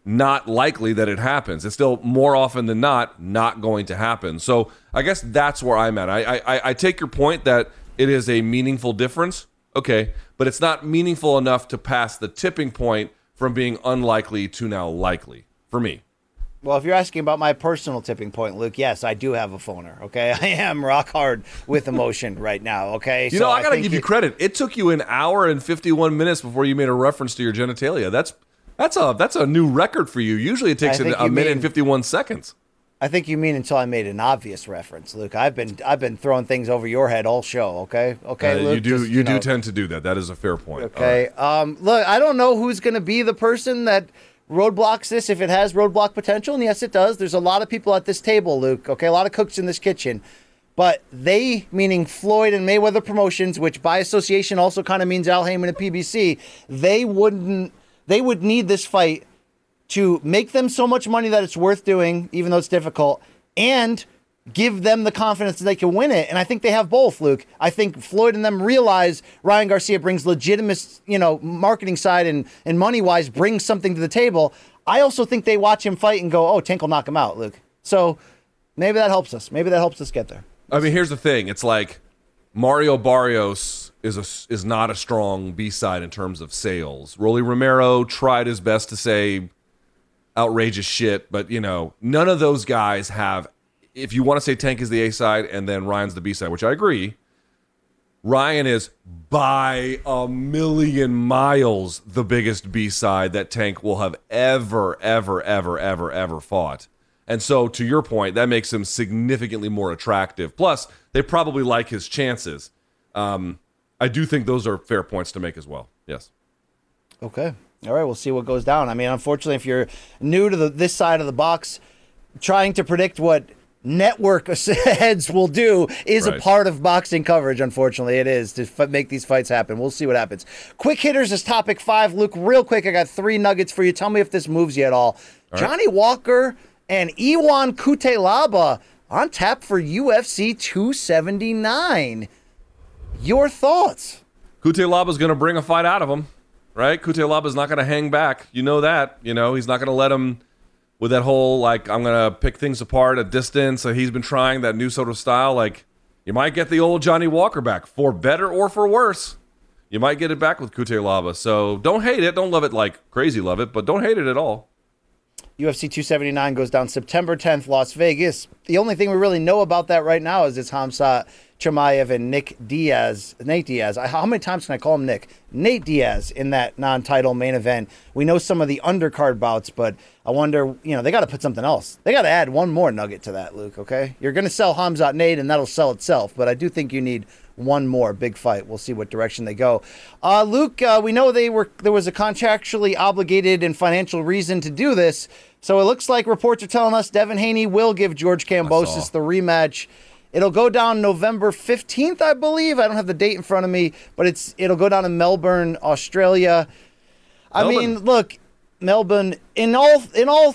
not likely that it happens. It's still more often than not not going to happen. So I guess that's where I'm at. I, I, I take your point that it is a meaningful difference. Okay. But it's not meaningful enough to pass the tipping point from being unlikely to now likely for me. Well, if you're asking about my personal tipping point, Luke, yes, I do have a phoner. Okay, [laughs] I am rock hard with emotion [laughs] right now. Okay, you so know I, gotta give you credit. It took you an hour and 51 minutes before you made a reference to your genitalia. That's that's a that's a new record for you. Usually it takes a minute mean, and 51 seconds. I think you mean until I made an obvious reference, Luke. I've been I've been throwing things over your head all show. Okay, okay, uh, Luke, you do just, you, you know, do tend to do that. That is a fair point. Okay, right. um, look, I don't know who's going to be the person that roadblocks this if it has roadblock potential, and yes, it does. There's a lot of people at this table, Luke. Okay, a lot of cooks in this kitchen, but they, meaning Floyd and Mayweather Promotions, which by association also kind of means Al Haymon and PBC, they wouldn't. They would need this fight to make them so much money that it's worth doing, even though it's difficult, and give them the confidence that they can win it. And I think they have both, Luke. I think Floyd and them realize Ryan Garcia brings legitimate, you know, marketing side and, and money wise brings something to the table. I also think they watch him fight and go, oh, Tank will knock him out, Luke. So maybe that helps us. Maybe that helps us get there. I mean, here's the thing. It's like Mario Barrios is a, is not a strong B side in terms of sales. Rolly Romero tried his best to say outrageous shit, but you know, none of those guys have if you want to say Tank is the A side and then Ryan's the B side, which I agree, Ryan is by a million miles the biggest B side that Tank will have ever, ever, ever, ever, ever fought. And so, to your point, that makes him significantly more attractive. Plus, they probably like his chances. Um, I do think those are fair points to make as well. Yes. Okay. All right. We'll see what goes down. I mean, unfortunately, if you're new to the, this side of the box, trying to predict what network [laughs] heads will do is right. a part of boxing coverage. Unfortunately, it is to f- make these fights happen. We'll see what happens. Quick hitters is topic five. Luke, real quick, I got three nuggets for you. Tell me if this moves you at all. all Johnny right. Walker and Ion Cutelaba on tap for UFC 279. Your thoughts? Cutelaba is going to bring a fight out of him, right? Cutelaba is not going to hang back. You know that. You know he's not going to let him with that whole like I'm gonna pick things apart at distance. So he's been trying that new sort of style. Like you might get the old Johnny Walker back for better or for worse. You might get it back with Cutelaba. So don't hate it. Don't love it like crazy love it, but don't hate it at all. UFC 279 goes down September 10th, Las Vegas. The only thing we really know about that right now is it's Khamzat Chimaev and Nick Diaz, Nate Diaz. How many times can I call him Nick? Nate Diaz in that non-title main event. We know some of the undercard bouts, but I wonder, you know, they got to put something else. They got to add one more nugget to that, Luke. Okay, you're going to sell Khamzat Nate, and that'll sell itself. But I do think you need one more big fight. We'll see what direction they go. Uh, Luke, uh, we know they were there was a contractually obligated and financial reason to do this. So it looks like reports are telling us Devin Haney will give George Kambosos the rematch It'll go down November 15th, I believe. I don't have the date in front of me, but it's it'll go down in Melbourne, Australia. I mean, look, Melbourne in all in all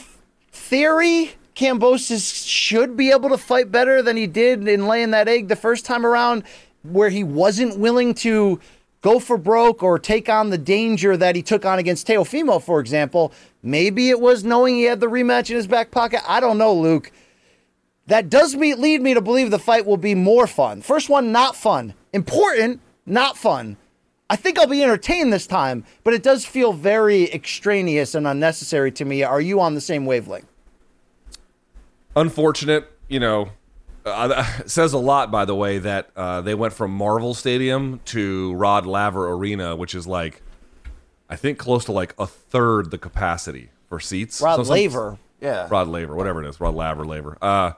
theory, Kambosos should be able to fight better than he did in laying that egg the first time around, where he wasn't willing to go for broke or take on the danger that he took on against Teofimo, for example. Maybe it was knowing he had the rematch in his back pocket. I don't know, Luke. That does me, lead me to believe the fight will be more fun. First one, not fun. Important, not fun. I think I'll be entertained this time, but it does feel very extraneous and unnecessary to me. Are you on the same wavelength? Unfortunate, you know. Uh, [laughs] says a lot, by the way, that uh, they went from Marvel Stadium to Rod Laver Arena, which is like, I think, close to like a third the capacity for seats. Rod So Laver. Yeah. Rod Laver, whatever it is, Rod Laver, Laver. Uh,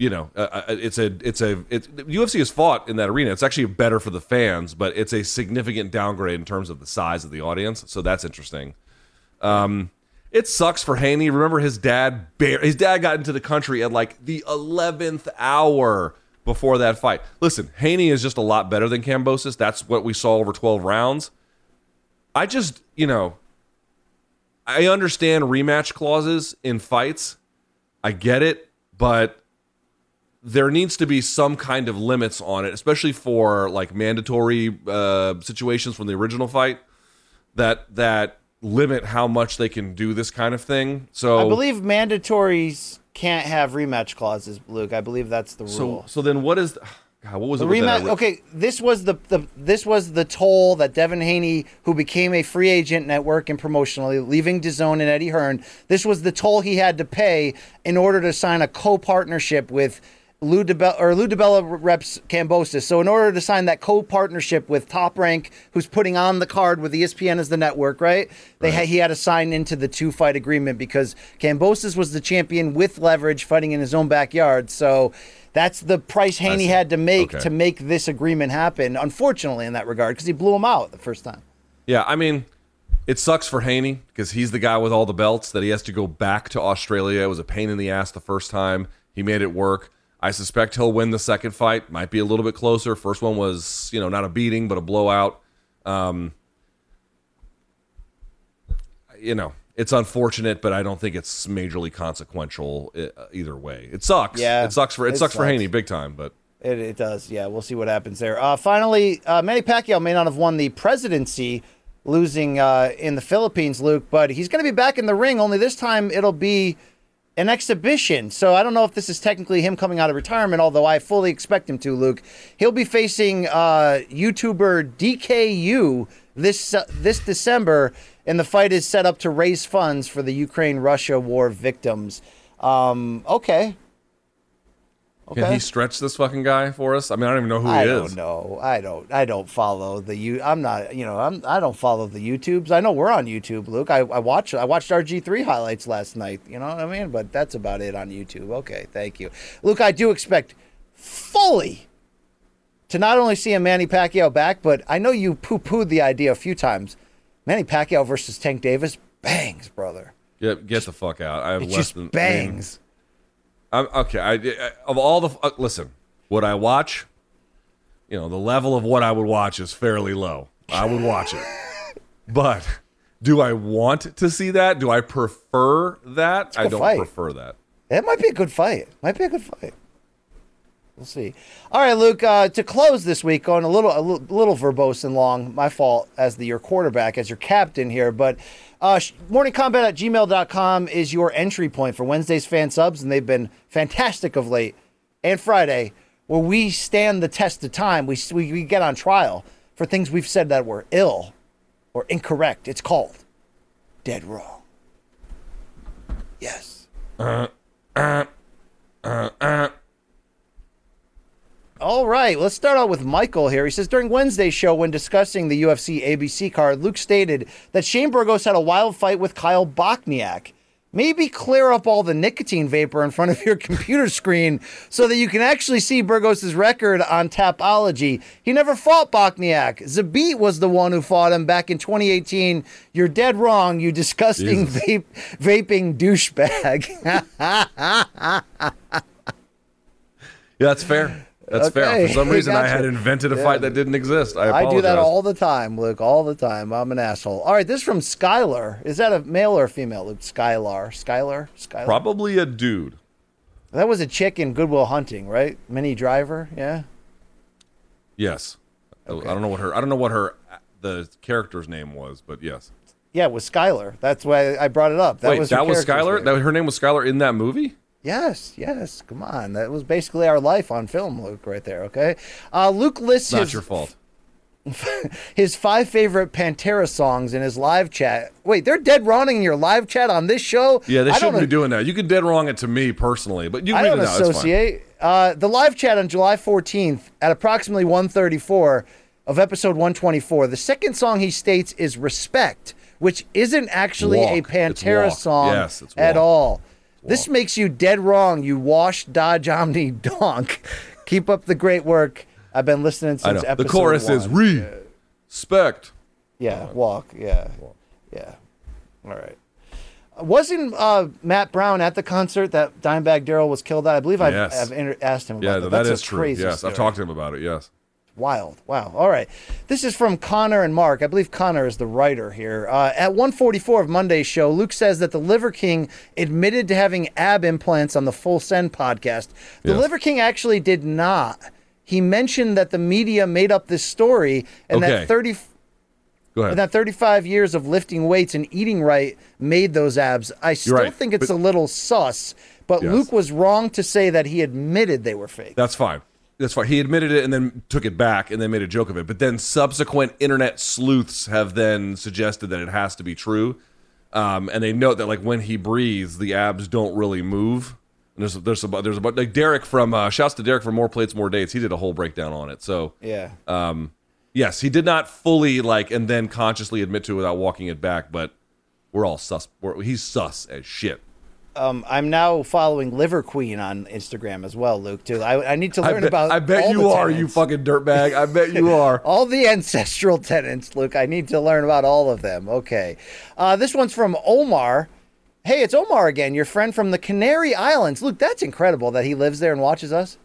you know, uh, uh, it's a, it's a, it's UFC has fought in that arena. It's actually better for the fans, but it's a significant downgrade in terms of the size of the audience. So that's interesting. Um, it sucks for Haney. Remember his dad? Bar- his dad got into the country at like the eleventh hour before that fight. Listen, Haney is just a lot better than Kambosos. That's what we saw over twelve rounds. I just, you know, I understand rematch clauses in fights. I get it, but there needs to be some kind of limits on it, especially for like mandatory uh, situations from the original fight that that limit how much they can do this kind of thing. So I believe mandatories can't have rematch clauses, Luke. I believe that's the so rule. so then what is the, God, what was The it? with that? rematch. Okay, this was the, the this was the toll that Devin Haney, who became a free agent network and promotionally, leaving DAZN and Eddie Hearn. This was the toll he had to pay in order to sign a co-partnership with Lou DiBella or Lou DiBella reps Kambosos. So in order to sign that co-partnership with Top Rank, who's putting on the card with ESPN as the network, right? They ha- he had to sign into the two fight agreement because Kambosos was the champion with leverage, fighting in his own backyard. So. That's the price Haney had to make Okay. to make this agreement happen. Unfortunately, in that regard, because he blew him out the first time. Yeah, I mean, it sucks for Haney because he's the guy with all the belts that he has to go back to Australia. It was a pain in the ass the first time. He made it work. I suspect he'll win the second fight. Might be a little bit closer. First one was, you know, not a beating, but a blowout. Um, you know, it's unfortunate, but I don't think it's majorly consequential uh, either way. It sucks. Yeah, it sucks for it, it sucks for. Haney big time, but It, it does. Yeah, we'll see what happens there. Uh, finally, uh, Manny Pacquiao may not have won the presidency, losing uh, in the Philippines, Luke, but he's going to be back in the ring. Only this time it'll be an exhibition. So I don't know if this is technically him coming out of retirement, although I fully expect him to. Luke, he'll be facing uh, YouTuber DK Yoo this uh, this December, and the fight is set up to raise funds for the Ukraine-Russia war victims. Um, okay. Can he stretch this fucking guy for us? I mean, I don't even know who he I is. don't know. I don't. I don't follow the you. I'm not. You know. I'm. I don't follow the YouTubes. I know we're on YouTube, Luke. I, I watch. I watched RG three highlights last night. You know what I mean? But that's about it on YouTube. Okay. Thank you, Luke. I do expect fully to not only see a Manny Pacquiao back, but I know you poo pooed the idea a few times. Manny Pacquiao versus Tank Davis, bangs, brother. Get get the fuck out. I have It less just than I mean, bangs. I'm okay. I, I of all the uh, listen, would I watch, you know, the level of what I would watch is fairly low. I would watch it, [laughs] but do I want to see that? Do I prefer that? I don't fight. prefer that. That might be a good fight. Might be a good fight. We'll see. All right, Luke. Uh, to close this week, going a little, a little, little verbose and long. My fault as the your quarterback, as your captain here. But uh, morningcombat at gmail.com is your entry point for Wednesday's fan subs, and they've been fantastic of late. And Friday, where we stand the test of time. We we, we get on trial for things we've said that were ill or incorrect. It's called dead wrong. Yes. Uh, uh, uh, All right, let's start out with Michael here. He says during Wednesday's show, when discussing the UFC ABC card, Luke stated that Shane Burgos had a wild fight with Kyle Bochniak. Maybe clear up all the nicotine vapor in front of your [laughs] computer screen so that you can actually see Burgos' record on Tapology. He never fought Bochniak. Zabit was the one who fought him back in 2018. You're dead wrong, you disgusting vape, vaping douchebag. [laughs] Yeah, that's fair. That's fair. For [laughs] some reason, I had invented a fight that didn't exist. I I do that all the time, Luke. All the time. I'm an asshole. All right, this is from Skylar. Is that a male or a female, Luke? Skylar. Skylar? Skylar? Probably a dude. That was a chick in Good Will Hunting, right? Minnie Driver, yeah? Yes. I- I don't know what her. I don't know what her the character's name was, but yes. Yeah, it was Skylar. That's why I brought it up. That Wait, was that was Skylar. name. That her name was Skylar in that movie. Yes, yes. Come on, that was basically our life on film, Luke. Right there. Okay. Uh, Luke lists Not his your fault. [laughs] his five favorite Pantera songs in his live chat. Wait, they're dead wrong in your live chat on this show. Yeah, they I shouldn't be doing that. You could dead wrong it to me personally, but you I don't it out. Associate. Uh, the live chat on July 14th at approximately 1:34 of episode 124. The second song he states is "Respect," which isn't actually a Walk. It's Pantera song Yes, it's at all. This makes you dead wrong. You wash Dodge Omni [laughs] donk. Keep up the great work. I've been listening I since know. episode The chorus is one. respect. Yeah, walk. Yeah, yeah. All right. Wasn't uh, Matt Brown at the concert that Dimebag Darrell was killed at? I believe I've, Yes. I've inter- asked him about Yeah, that. that That's is true. crazy Yes, story. I've talked to him about it. Yes. Wild. Wow. All right. This is from Connor and Mark. I believe Connor is the writer here. Uh, at 144 of Monday's show, Luke says that the Liver King admitted to having ab implants on the Full Send podcast. The Yes. Liver King actually did not. He mentioned that the media made up this story and Okay. that 30 Go ahead. and that 35 years of lifting weights and eating right made those abs. I still right, think it's but- a little sus, but Yes. Luke was wrong to say that he admitted they were fake. That's fine. That's fine. He admitted it and then took it back and then made a joke of it. But then subsequent internet sleuths have then suggested that it has to be true. Um, and they note that like when he breathes, the abs don't really move. And there's there's about there's about like Derek from uh, shouts to Derek for more plates more dates. He did a whole breakdown on it. So yeah. Um, yes, he did not fully like and then consciously admit to it without walking it back. But we're all sus. We're, he's sus as shit. Um, I'm now following Liver Queen on Instagram as well, Luke. Too. I, I need to I learn bet, about. I bet all you the are, you fucking dirtbag. I bet you are. [laughs] all the ancestral tenants, Luke. I need to learn about all of them. Okay. Uh, this one's from Omar. Hey, it's Omar again, your friend from the Canary Islands. Luke, that's incredible that he lives there and watches us.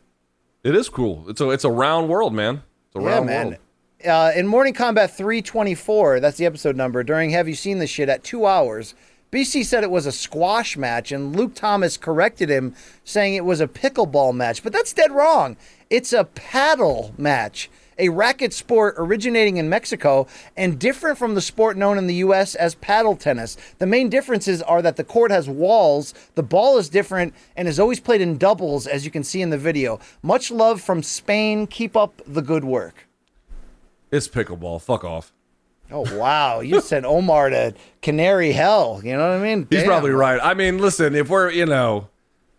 It is cool. It's a it's a round world, man. It's a Yeah, round man. world. Uh, in Morning Kombat 324, that's the episode number, during Have You Seen This Shit at two hours, BC said it was a squash match, and Luke Thomas corrected him, saying it was a pickleball match. But that's dead wrong. It's a padel match, a racket sport originating in Mexico and different from the sport known in the U.S. as paddle tennis. The main differences are that the court has walls, the ball is different, and is always played in doubles, as you can see in the video. Much love from Spain. Keep up the good work. It's pickleball. Fuck off. Oh wow! You sent Omar to Canary Hell. You know what I mean? He's Damn. probably right. I mean, listen, if we're you know,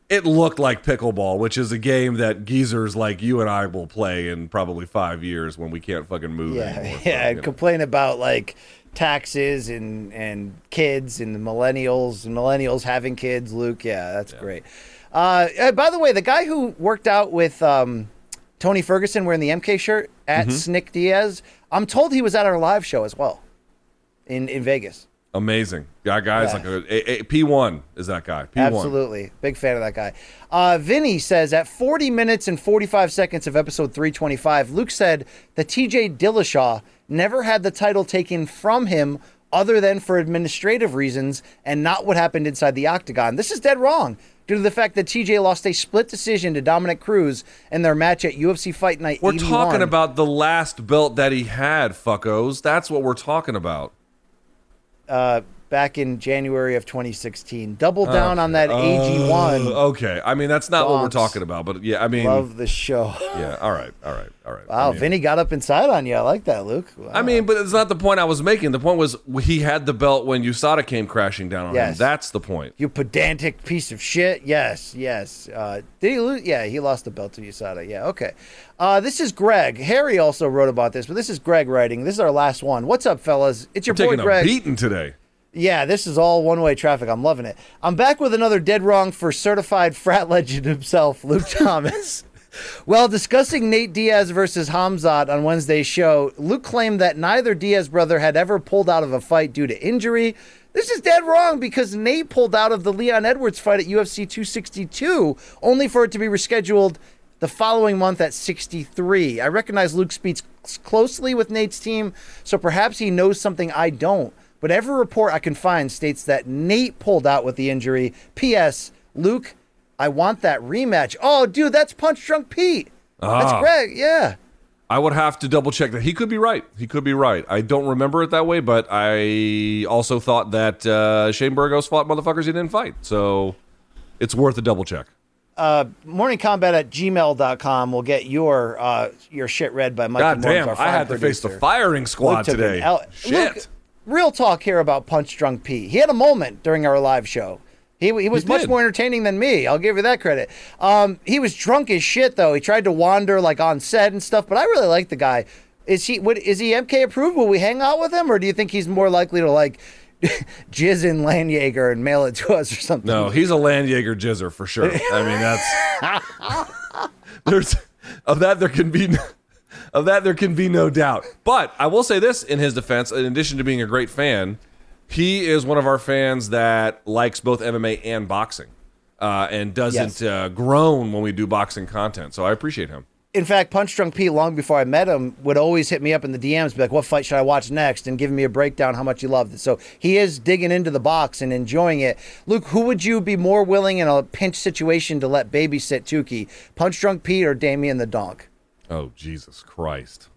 it looked like pickleball, which is a game that geezers like you and I will play in probably five years when we can't fucking move Yeah, anymore. [laughs] Yeah. and know. complain about like taxes and and kids and the millennials and millennials having kids. Luke, yeah, that's great. Uh, uh, by the way, the guy who worked out with um, Tony Ferguson wearing the MK shirt at Mm-hmm. Snick Diaz, I'm told he was at our live show as well in in Vegas. Amazing. That guy's Yeah. like a, a, a P1 is that guy. P1. Absolutely. Big fan of that guy. Uh, Vinny says at 40 minutes and 45 seconds of episode 325, Luke said that TJ Dillashaw never had the title taken from him other than for administrative reasons and not what happened inside the octagon. This is dead wrong due to the fact that TJ lost a split decision to Dominick Cruz in their match at UFC Fight Night We're 81. talking about the last belt that he had, fuckos. That's what we're talking about. uh, back in January of 2016. Double down on that AG1. Uh, okay. I mean, that's not what we're talking about, but yeah, I mean, Love the show. yeah. All right. All right. All right. Wow, I mean, Vinny got up inside on you. I like that, Luke. Wow. I mean, but it's not the point I was making. The point was he had the belt when USADA came crashing down on him. Yes. That's the point. you pedantic piece of shit. Yes, yes. Uh, did he lose? Yeah, he lost the belt to USADA. Yeah, okay. Uh, this is Greg. Harry also wrote about this, but this is Greg writing. This is our last one. What's up, fellas? It's your boy Taking a Greg. beating today. Yeah, this is all one way traffic. I'm loving it. I'm back with another dead wrong for certified [laughs] frat legend himself, Luke [laughs] Thomas. While discussing Nate Diaz versus Khamzat on Wednesday's show, Luke claimed that neither Diaz brother had ever pulled out of a fight due to injury. This is dead wrong because Nate pulled out of the Leon Edwards fight at UFC 262, only for it to be rescheduled the following month at 63. I recognize Luke speaks closely with Nate's team, so perhaps he knows something I don't. But every report I can find states that Nate pulled out with the injury. P.S. Luke, I want that rematch. Oh, dude, that's Punch Drunk Pete. Ah. That's Greg. Yeah. I would have to double check that. He could be right. He could be right. I don't remember it that way, but I also thought that uh, Shane Burgos fought motherfuckers he didn't fight. So it's worth a double check. Uh, morningkombat at gmail.com will get your uh, your shit read by Mike. God damn, I had to face the firing squad today. Shit. Luke, real talk here about Punch Drunk Pete. He had a moment during our live show. He, he was he much more entertaining than me. I'll give you that credit. Um, he was drunk as shit though. He tried to wander like on set and stuff, but I really like the guy. Is he would is he MK approved? Will we hang out with him, or do you think he's more likely to like [laughs] jizz in Landjaeger and mail it to us or something? No, he's a Landjaeger jizzer for sure. I mean, that's [laughs] there's of that there can be. Of that there can be no doubt. But I will say this in his defense, in addition to being a great fan, he is one of our fans that likes both MMA and boxing, uh, and doesn't yes. uh, groan when we do boxing content. So I appreciate him. In fact, Punch Drunk Pete, long before I met him, would always hit me up in the DMs, be like, "What fight should I watch next?" and giving me a breakdown how much he loved it. So he is digging into the box and enjoying it. Luke, who would you be more willing in a pinch situation to let babysit Tukey, Punch Drunk Pete or Damien the Donk? Oh Jesus Christ!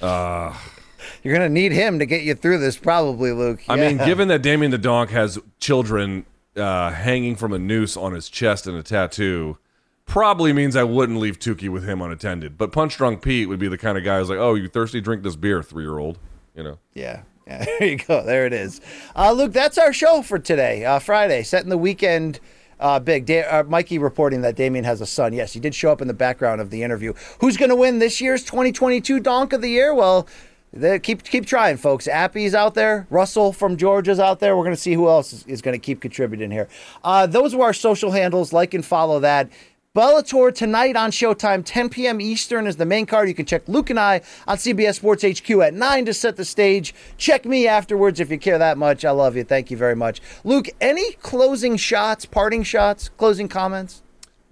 Uh [sighs] you're going to need him to get you through this, probably, Luke. I mean, given that Damien the Donk has children uh, hanging from a noose on his chest and a tattoo, probably means I wouldn't leave Tukey with him unattended. But Punch Drunk Pete would be the kind of guy who's like, "Oh, you thirsty? Drink this beer, three year old." You know? Yeah. Yeah, [laughs] there you go. There it is. Uh, Luke, that's our show for today, uh, Friday, setting the weekend uh, big. Da- uh, Mikey reporting that Damien has a son. Yes, he did show up in the background of the interview. Who's going to win this year's 2022 Donk of the Year? Well, they keep keep trying, folks. Appy's out there. Russell from Georgia's out there. We're going to see who else is, is going to keep contributing here. Uh, those are our social handles. Like and follow that. Bellator tonight on Showtime, 10 p.m. Eastern is the main card. You can check Luke and I on CBS Sports HQ at 9 to set the stage. Check me afterwards if you care that much. I love you. Thank you very much. Luke, any closing shots, parting shots, closing comments?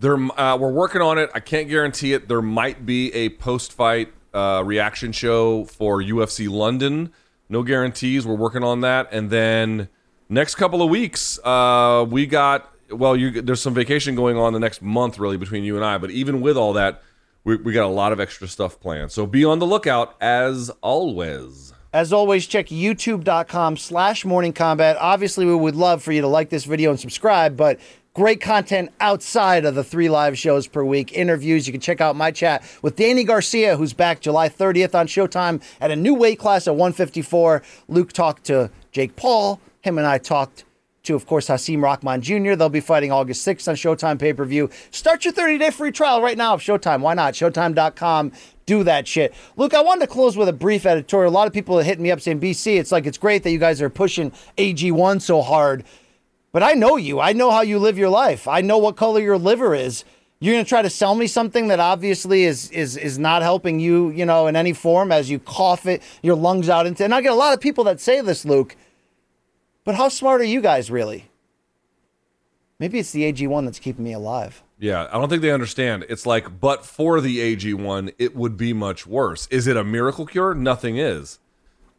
There, uh, we're working on it. I can't guarantee it. There might be a post fight uh, reaction show for UFC London. No guarantees. We're working on that. And then next couple of weeks, uh, we got well. You, there's some vacation going on the next month, really, between you and I. But even with all that, we, we got a lot of extra stuff planned. So be on the lookout as always. As always, check youtube.com slash morning kombat. Obviously, we would love for you to like this video and subscribe, but Great content outside of the three live shows per week, interviews. You can check out my chat with Danny Garcia, who's back July 30th on Showtime at a new weight class at 154. Luke talked to Jake Paul. Him and I talked to, of course, Hasim Rahman Jr. They'll be fighting August 6th on Showtime pay per view. Start your 30 day free trial right now of Showtime. Why not? Showtime.com. Do that shit. Luke, I wanted to close with a brief editorial. A lot of people are hitting me up saying, BC, it's like it's great that you guys are pushing AG1 so hard. But I know you. I know how you live your life. I know what color your liver is. You're going to try to sell me something that obviously is is is not helping you, you know, in any form as you cough it your lungs out into. And I get a lot of people that say this, Luke. But how smart are you guys really? Maybe it's the AG1 that's keeping me alive. Yeah, I don't think they understand. It's like, but for the AG1, it would be much worse. Is it a miracle cure? Nothing is.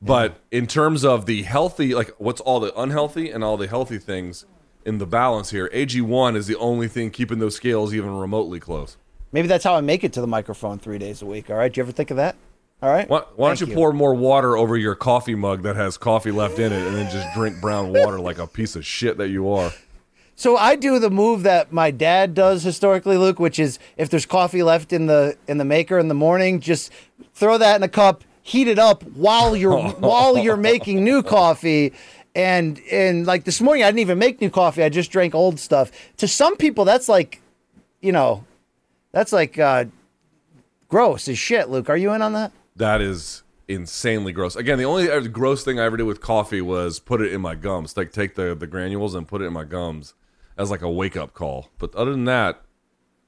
But in terms of the healthy, like what's all the unhealthy and all the healthy things in the balance here, AG1 is the only thing keeping those scales even remotely close. Maybe that's how I make it to the microphone three days a week. All right. Do you ever think of that? All right. Why, why don't you, you, pour more water over your coffee mug that has coffee left in it and then just drink brown water like a piece of shit that you are? So I do the move that my dad does historically, Luke, which is if there's coffee left in the in the maker in the morning, just throw that in a cup, heat it up while you're [laughs] while you're making new coffee. And and like this morning I didn't even make new coffee. I just drank old stuff. To some people that's like you know that's like uh gross as shit Luke. Are you in on that that is insanely gross again the only uh, gross thing I ever did with coffee was put it in my gums like take the the granules and put it in my gums as like a wake up call but other than that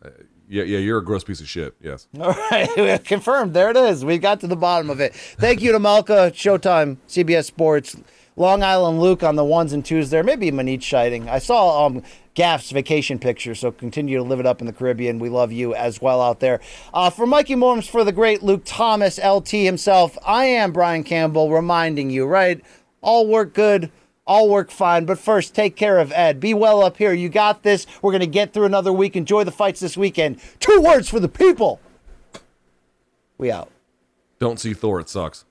uh, yeah, yeah, you're a gross piece of shit. Yes. [laughs] All right, confirmed. There it is. We got to the bottom of it. Thank you to Malka, Showtime, CBS Sports, Long Island Luke on the ones and twos there. Maybe Manich Shiting. I saw um, Gaff's vacation picture, so continue to live it up in the Caribbean. We love you as well out there. Uh, for Mikey Morms, for the great Luke Thomas, LT himself, I am Brian Campbell reminding you, right? All work good I'll work fine. But first, take care of Ed. Be well up here. You got this. We're going to get through another week. Enjoy the fights this weekend. Two words for the people We out. Don't see Thor. It sucks.